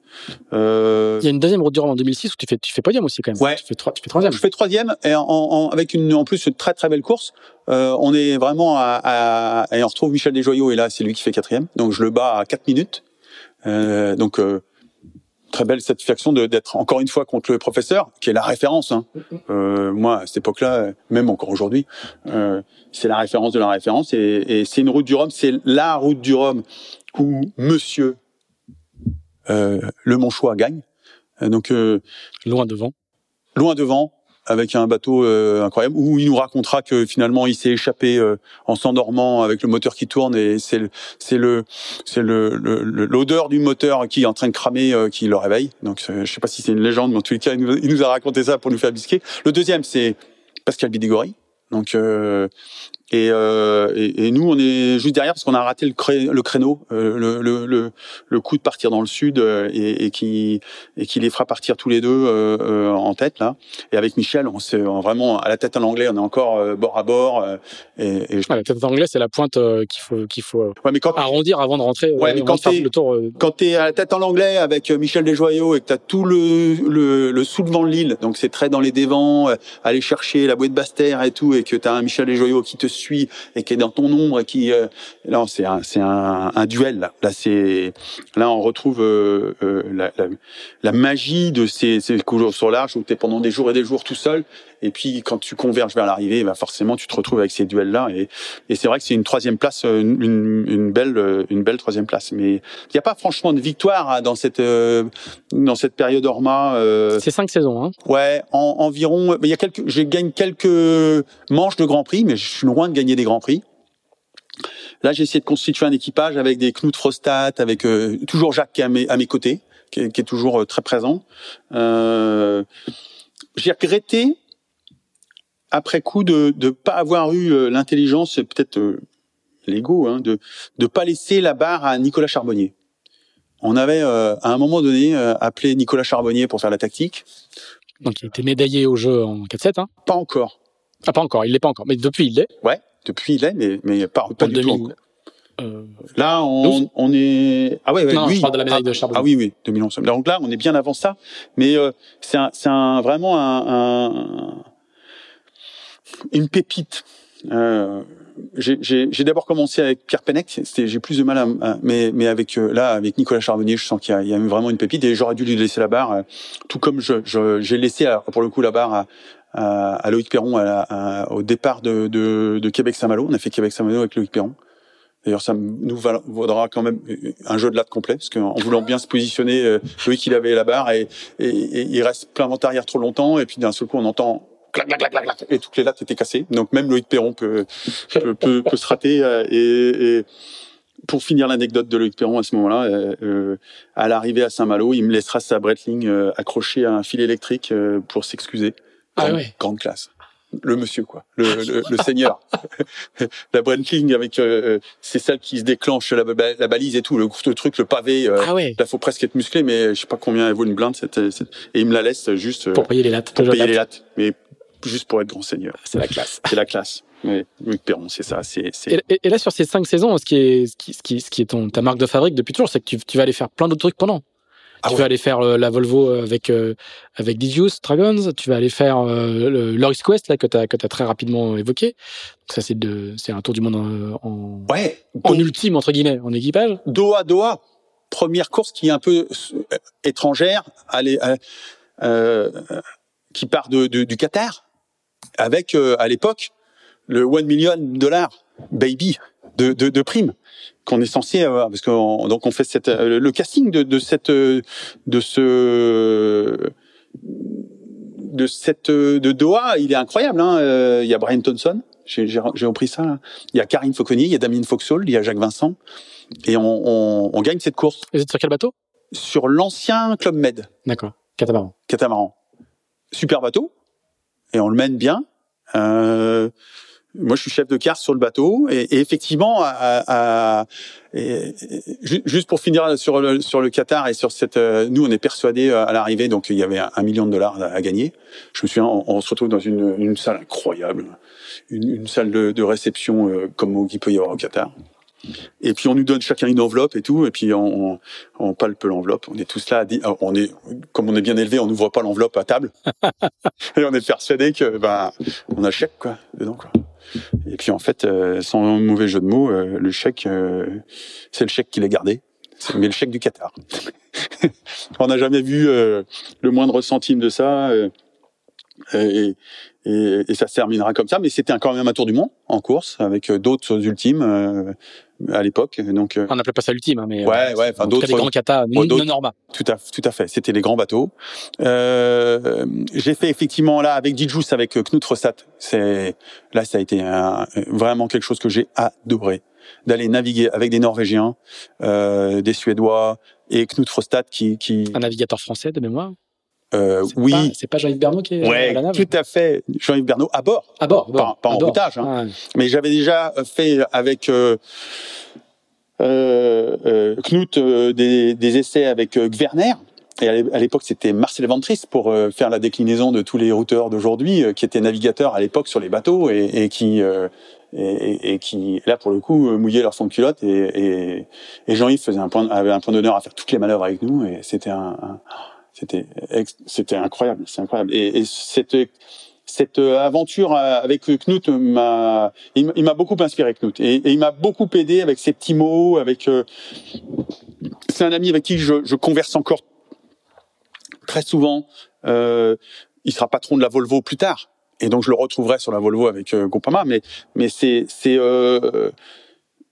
Euh... Il y a une deuxième route du Rhum en 2006 où tu fais tu fais podium aussi quand même.
Ouais.
Tu fais, trois, tu fais troisième.
Je fais troisième et en, en, avec une en plus une très très belle course. Euh, on est vraiment à, à, et on retrouve Michel Desjoyaux et là c'est lui qui fait quatrième. Donc je le bats à 4 minutes. Euh, donc euh, très belle satisfaction d'être encore une fois contre le professeur, qui est la référence. Hein. Euh, moi, à cette époque-là, même encore aujourd'hui, euh, c'est la référence de la référence. Et, et c'est une route du Rhum, c'est la route du Rhum où Monsieur euh, Le Monchois gagne. Donc euh,
loin devant.
Loin devant, avec un bateau euh, incroyable où il nous racontera que finalement il s'est échappé euh, en s'endormant avec le moteur qui tourne et c'est le c'est le c'est le l'odeur du moteur qui est en train de cramer euh, qui le réveille. Donc je sais pas si c'est une légende, mais en tous les cas il nous, a raconté ça pour nous faire bisquer. Le deuxième c'est Pascal Bidégori. Donc et, euh, et, et, nous, on est juste derrière parce qu'on a raté le, cré, le créneau, euh, le, le, le, le, coup de partir dans le sud euh, et, et, qui, et qui les fera partir tous les deux euh, euh en tête là. Et avec Michel, on s'est vraiment à la tête en anglais, on est encore euh, bord à bord. et, et
je... la tête en anglais, c'est la pointe qu'il faut qu'il faut
ouais, mais quand...
arrondir avant de rentrer.
Ouais, mais quand t'es
le tour.
Quand t'es à la tête en anglais avec Michel Desjoyaux et que t'as tout le, le, le sous devant de l'île, donc c'est très dans les dévents, aller chercher la bouée de Basse-Terre et tout, et que t'as un Michel Desjoyaux qui te et qui est dans ton ombre et qui euh, là c'est un c'est un, un, duel là. Là c'est là on retrouve euh, euh, la, la, la, magie de ces ces cours sur l'arche où tu es pendant des jours et des jours tout seul et puis quand tu converges vers l'arrivée bah forcément tu te retrouves avec ces duels là et, et c'est vrai que c'est une troisième place une, une, belle une belle troisième place. Mais il n'y a pas franchement de victoire hein, dans cette euh, dans cette période Orma
euh, c'est cinq saisons hein.
Ouais en, environ il y a quelques je gagne quelques manches de Grand Prix mais je suis loin de gagner des Grands Prix. Là, j'ai essayé de constituer un équipage avec des Knut Frostat, avec euh, toujours Jacques qui est à mes, à mes côtés, qui est, qui est toujours euh, très présent. Euh, j'ai regretté après coup de ne pas avoir eu euh, l'intelligence, peut-être euh, l'ego, hein, de ne pas laisser la barre à Nicolas Charbonnier. On avait euh, à un moment donné appelé Nicolas Charbonnier pour faire la tactique.
Donc il était médaillé au jeu en 4-7, hein?
Pas encore.
Ah pas encore, il l'est pas encore, mais depuis il l'est?
Ouais, depuis il l'est, mais, mais pas, pas du 2000. tout. Euh, là, on, on, est ah ouais, ouais
non,
lui,
je parle de la médaille
ah,
de Charbonnier.
Ah oui, oui, 2011. Donc là, on est bien avant ça, mais euh, c'est un, c'est un, vraiment un, un, une pépite. Euh, j'ai d'abord commencé avec Pierre Pennec, j'ai plus de mal à, mais, mais avec euh, là avec Nicolas Charbonnier, je sens qu'il y, y, a vraiment une pépite et j'aurais dû lui laisser la barre, euh, tout comme je j'ai laissé pour le coup la barre à, à, Loïc Perron à au départ de, de, de Québec-Saint-Malo. On a fait Québec-Saint-Malo avec Loïc Perron. D'ailleurs, ça nous vaudra quand même un jeu de latte complet, parce qu'en voulant bien se positionner, euh, Loïc il avait la barre et, et, et il reste plein vent arrière trop longtemps, et puis d'un seul coup on entend clac, clac, clac, clac, clac, et toutes les lattes étaient cassées. Donc même Loïc Perron peut, peut, peut, [laughs] peut se rater. Euh, et, et pour finir l'anecdote de Loïc Perron à ce moment-là, euh, euh, à l'arrivée à Saint-Malo, il me laissera sa Breitling euh, accrochée à un fil électrique euh, pour s'excuser.
Ah ouais.
Grande classe le monsieur quoi, le, le, le [laughs] seigneur. [laughs] la Breitling avec euh, c'est celle qui se déclenche la, la, balise et tout, le, le truc, le pavé.
Ah ouais.
Là faut presque être musclé, mais je sais pas combien elle vaut une blinde. Cette, cette, et il me la laisse juste
pour payer les lattes.
Pour payer les lattes, mais juste pour être grand seigneur.
C'est la classe.
C'est la classe. Oui, Luc Perron, c'est ça. C'est,
et, et, et, là, sur ces cinq saisons, ce qui est, ce qui, ce qui, ce qui est ton, ta marque de fabrique depuis toujours, c'est que tu, tu vas aller faire plein d'autres trucs pendant. Ah tu ouais. vas aller faire euh, la Volvo avec euh, avec Didius Dragons, tu vas aller faire euh, le Loris Quest là que tu as que très rapidement évoqué. Ça c'est de c'est un tour du monde en, en,
ouais,
en ultime entre guillemets en équipage.
Doha Doha, première course qui est un peu étrangère, allez euh, qui part de, de, du Qatar avec à l'époque le 1 million dollars baby de, de, de prime qu'on est censé avoir parce que on, donc on fait cette le casting de, de cette de ce de cette de Doha il est incroyable hein il y a Brian Thompson j'ai j'ai repris ça là. il y a Karine Fauconnier il y a Damien Foxhall il y a Jacques Vincent et on, on, on gagne cette course
vous êtes sur quel bateau?
Sur l'ancien Club Med.
D'accord. Catamaran.
Catamaran. Super bateau. Et on le mène bien. Euh, moi, je suis chef de quart sur le bateau, et, effectivement, à, à, et, juste pour finir sur le sur le Qatar et sur cette, euh, nous, on est persuadés à l'arrivée, donc il y avait un, million de dollars à, gagner. Je me souviens, on, on se retrouve dans une, une salle incroyable, une, une salle de, de réception euh, comme il peut y avoir au Qatar. Et puis on nous donne chacun une enveloppe et tout, et puis on, on palpe l'enveloppe. On est tous là, on est comme on est bien élevé, on n'ouvre pas l'enveloppe à table, [laughs] et on est persuadé que ben on a chèque quoi dedans quoi. Et puis en fait, euh, sans mauvais jeu de mots, euh, le chèque, euh, c'est le chèque qu'il a gardé, mais le chèque du Qatar. [laughs] on n'a jamais vu le moindre centime de ça. Et, et, et, ça se terminera comme ça. Mais c'était quand même un tour du monde en course avec d'autres ultimes à l'époque. Donc,
on n'appelait pas ça l'ultime, hein, mais
ouais, ouais, enfin d'autres
grands kata, non norma.
Tout à, tout à fait. C'était les grands bateaux. Euh, j'ai fait effectivement là avec Dijous, avec Knut Rosat. C'est là, ça a été un, vraiment quelque chose que j'ai adoré d'aller naviguer avec des Norvégiens, euh, des Suédois et Knut Frostad qui, qui
un navigateur français de mémoire.
Euh, oui.
C'est pas Jean-Yves Bernot qui est
ouais,
à la nave
tout à fait. Jean-Yves Bernot à bord.
À bord.
Pas, pas
à
en
bord.
routage. Hein.
Ouais.
Mais j'avais déjà fait avec euh, euh, euh, Knut euh, des, des, essais avec euh, Gwerner. Et à l'époque, c'était Marcel Ventris pour faire la déclinaison de tous les routeurs d'aujourd'hui, qui étaient navigateurs à l'époque sur les bateaux et, et qui et, et, qui là pour le coup mouillaient leur fond de culotte. Et Jean-Yves faisait un point, avait un point d'honneur à faire toutes les manœuvres avec nous. Et c'était un, un c'était c'était incroyable, c'est incroyable. Et, et cette cette aventure avec Knut m'a il m'a beaucoup inspiré Knut. Et, il m'a beaucoup aidé avec ses petits mots avec euh, c'est un ami avec qui je, je, converse encore très souvent. Euh, il sera patron de la Volvo plus tard. Et donc je le retrouverai sur la Volvo avec euh, mais mais c'est c'est euh,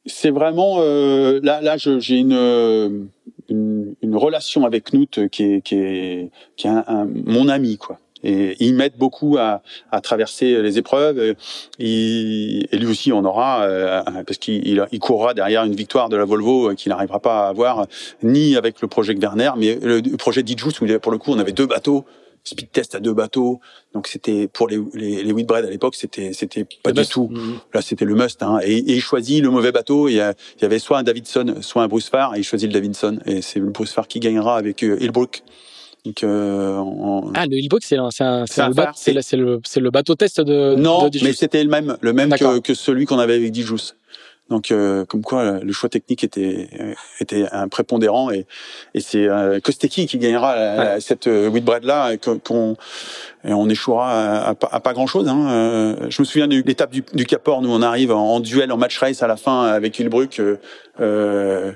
c'est vraiment euh, là là j'ai une, une, une relation avec Knut qui est qui est qui est un, un, mon ami quoi et il m'aide beaucoup à, à, traverser les épreuves. Et lui aussi en aura euh, parce qu'il il courra derrière une victoire de la Volvo qu'il n'arrivera pas à avoir ni avec le projet Werner, mais le projet Dijous où pour le coup on avait deux bateaux speed test à deux bateaux. Donc c'était pour les les, les Whitbread à l'époque, c'était c'était pas
Le
du
must.
tout.
Mhm.
Là, c'était le must. Hein. Et, et il choisit le mauvais bateau. Il y, a- il y avait soit un Davidson, soit un Bruce Farr, et il choisit le Davidson. Et c'est le Bruce Farr qui gagnera avec euh, Hillbrook. Donc, euh, en-
Ah, le Hillbox, c'est un, c'est le, le, bateau test de.
non,
de
mais c'était le même, le même que, que celui qu'on avait avec Dijous. Donc, euh, comme quoi, le choix technique était euh, était un prépondérant et, et c'est euh, Kosteki qui gagnera la- la- cette euh, Whitbread là et qu'on et on échouera à, à pas- à pas grand chose. Hein. Euh, je me souviens de l'étape du, du Cap Horn où on arrive en, en duel en match race à la fin avec Hillbrook. Euh, euh,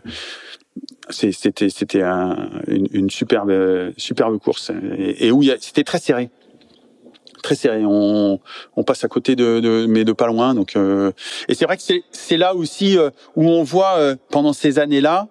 c'était c'était un, une, une superbe superbe course et, et où c'était très serré très serré on, on passe à côté de, de mais de pas loin donc euh, et c'est vrai que c'est c'est là aussi euh, où on voit euh, pendant ces années là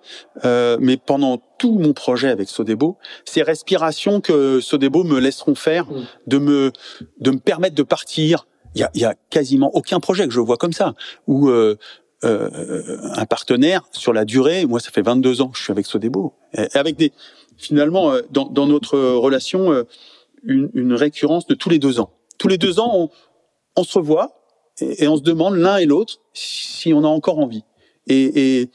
mais pendant tout mon projet avec Sodebo ces respirations que Sodebo me laisseront faire
Mm.
de me de me permettre de partir il y a, y a quasiment aucun projet que je vois comme ça où euh, euh, un partenaire sur la durée. Moi, ça fait 22 ans que je suis avec Sodebo. Et avec des, finalement, euh, dans, dans notre relation, euh, une, une récurrence de tous les deux ans. Tous les deux ans, on, on se revoit et, on se demande l'un et l'autre si on a encore envie. Et, et,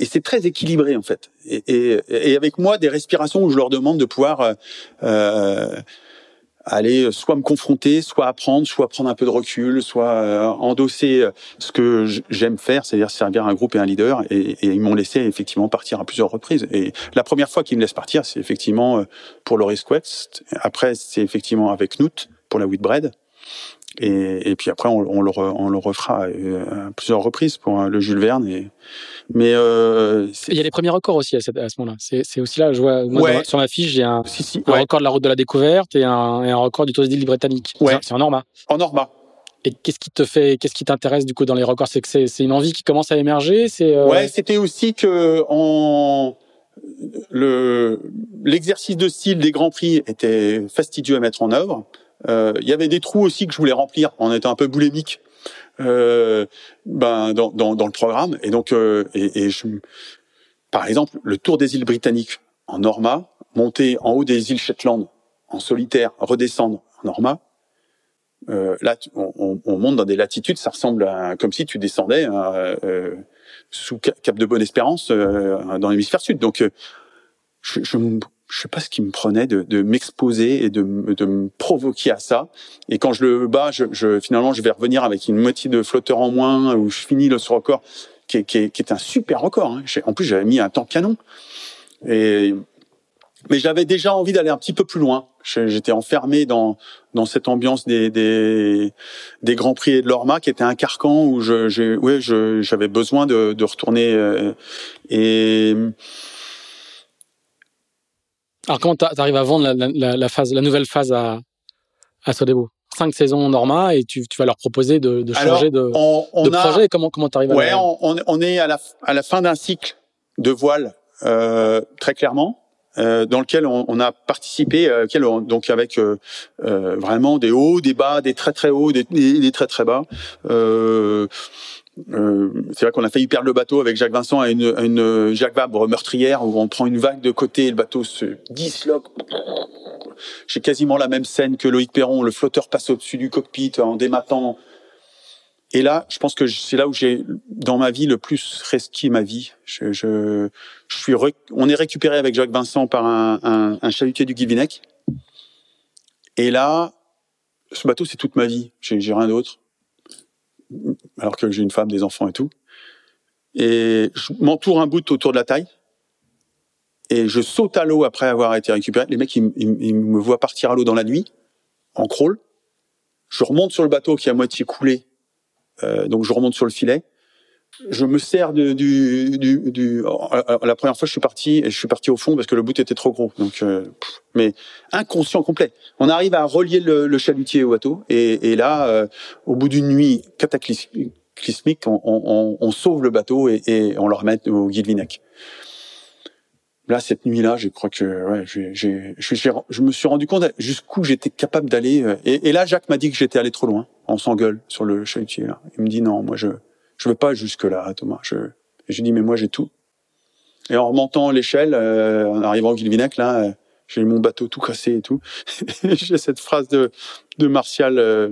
et c'est très équilibré en fait. Et, et, et avec moi, des respirations où je leur demande de pouvoir euh, euh, aller soit me confronter, soit apprendre, soit prendre un peu de recul, soit euh, endosser euh, ce que j'aime faire, c'est-à-dire servir un groupe et un leader. Et, et ils m'ont laissé effectivement partir à plusieurs reprises. Et la première fois qu'ils me laissent partir, c'est effectivement euh, pour Loris Quest. Après, c'est effectivement avec Knut pour la Whitbread. Et, et puis après, on, on, le, re- on le refera euh, à plusieurs reprises pour euh, le Jules Verne. Et, mais euh,
Il y a les premiers records aussi à, cette- à ce moment-là. C'est aussi là, je vois, moi,
Ouais.
dans- sur ma fiche, j'ai un,
si, si,
un
ouais,
record de la route de la découverte et un, et un record du Tour des îles britanniques.
Ouais.
C'est- en Norma.
en Norma.
Et qu'est-ce qui te fait, qu'est-ce qui t'intéresse du coup dans les records? C'est que c'est c'est une envie qui commence à émerger. C'est euh,
Ouais, c'était aussi que en le l'exercice de style des grands prix était fastidieux à mettre en œuvre. Euh, Il y avait des trous aussi que je voulais remplir en étant un peu boulémique. Euh, ben dans, dans, dans le programme et donc euh, et, et je par exemple, le tour des îles britanniques en Norma, monter en haut des îles Shetland en solitaire, redescendre en Norma, euh, là, on, on, monte dans des latitudes, ça ressemble à comme si tu descendais euh, euh sous Cap de Bonne-Espérance euh, dans l'hémisphère sud. Donc, euh, je, je, je sais pas ce qui me prenait de, de m'exposer et de, de, me provoquer à ça. Et quand je le bats, je, je, finalement, je vais revenir avec une moitié de flotteur en moins, où je finis le ce record, qui est, qui, est, qui est un super record. Hein. En plus, j'avais mis un temps canon. Et mais j'avais déjà envie d'aller un petit peu plus loin. J'étais enfermé dans dans cette ambiance des des, des grands prix et de l'Orma, qui était un carcan où je ouais j'avais besoin de, de retourner euh, et
alors comment t'arrives à vendre la, la, la, phase, la nouvelle phase à, à Sodebo? Cinq saisons Norma et tu, tu vas leur proposer de, de changer de, on, on de projet? Comment comment t'arrives
ouais,
à
on, on est à la à la fin d'un cycle de voile euh, très clairement. Euh, dans lequel on, on a participé, euh, donc avec euh, euh, vraiment des hauts, des bas, des très très hauts, des, des très très bas. Euh, euh, c'est vrai qu'on a failli perdre le bateau avec Jacques Vincent à une, une Jacques Vabre meurtrière où on prend une vague de côté et le bateau se disloque. J'ai quasiment la même scène que Loïc Perron. Le flotteur passe au-dessus du cockpit en dématant. Et là, je pense que c'est là où j'ai, dans ma vie, le plus risqué ma vie. Je, je, je suis, on est récupéré avec Jacques Vincent par un, un, un chalutier du Guilvinec. Et là, ce bateau, c'est toute ma vie. J'ai rien d'autre alors que j'ai une femme, des enfants et tout. Et je m'entoure un bout autour de la taille. Et je saute à l'eau après avoir été récupéré. Les mecs, ils, me voient partir à l'eau dans la nuit, en crawl. Je remonte sur le bateau qui est à moitié coulé. Euh, donc je remonte sur le filet je me sers de, du, du, du, la première fois je suis parti je suis parti au fond parce que le bout était trop gros. Donc euh, mais inconscient complet. On arrive à relier le, le chalutier au bateau et, et là euh, au bout d'une nuit cataclysmique on, on, on, sauve le bateau et, et on le remet au Guilvinec là cette nuit là je crois que ouais je me suis rendu compte jusqu'où j'étais capable d'aller euh, et, et là Jacques m'a dit que j'étais allé trop loin on s'engueule sur le chalutier là il me dit non moi je je veux pas jusque là, Thomas. Je, je dis mais moi j'ai tout. Et en remontant l'échelle, euh, en arrivant au Guilvinec, là, euh, j'ai mon bateau tout cassé et tout. [laughs] j'ai cette phrase de, de Martial euh,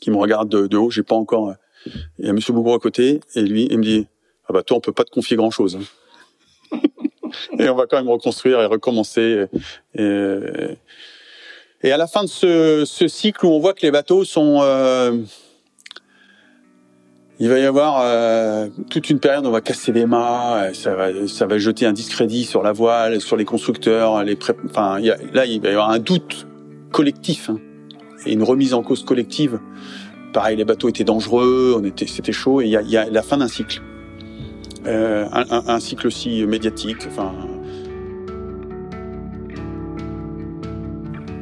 qui me regarde de, de haut. J'ai pas encore. Euh, il y a Monsieur Boubou à côté et lui, il me dit ah bah toi on peut pas te confier grand chose. Hein. [laughs] et on va quand même reconstruire et recommencer. Et, et, et à la fin de ce, ce, cycle où on voit que les bateaux sont il va y avoir euh, toute une période où on va casser les mâts, euh, ça va, ça va jeter un discrédit sur la voile, sur les constructeurs, les pré... enfin, y a, là il va y avoir un doute collectif hein, et une remise en cause collective. Pareil, les bateaux étaient dangereux, on était, c'était chaud, et il y a, y a la fin d'un cycle, euh, un, un, un, cycle aussi médiatique. Enfin.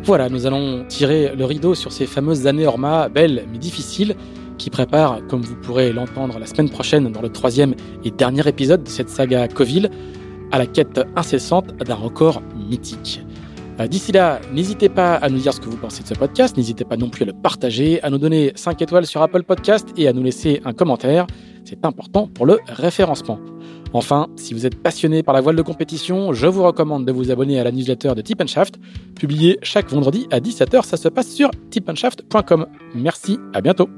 Voilà, nous allons tirer le rideau sur ces fameuses années Orma, belles mais difficiles qui prépare, comme vous pourrez l'entendre la semaine prochaine dans le troisième et dernier épisode de cette saga Coville, à la quête incessante d'un record mythique. Euh, d'ici là, n'hésitez pas à nous dire ce que vous pensez de ce podcast, n'hésitez pas non plus à le partager, à nous donner 5 étoiles sur Apple Podcast et à nous laisser un commentaire. C'est important pour le référencement. Enfin, si vous êtes passionné par la voile de compétition, je vous recommande de vous abonner à la newsletter de Tip Shaft, publiée chaque vendredi à 17h. Ça se passe sur tipandshaft.com. Merci, à bientôt.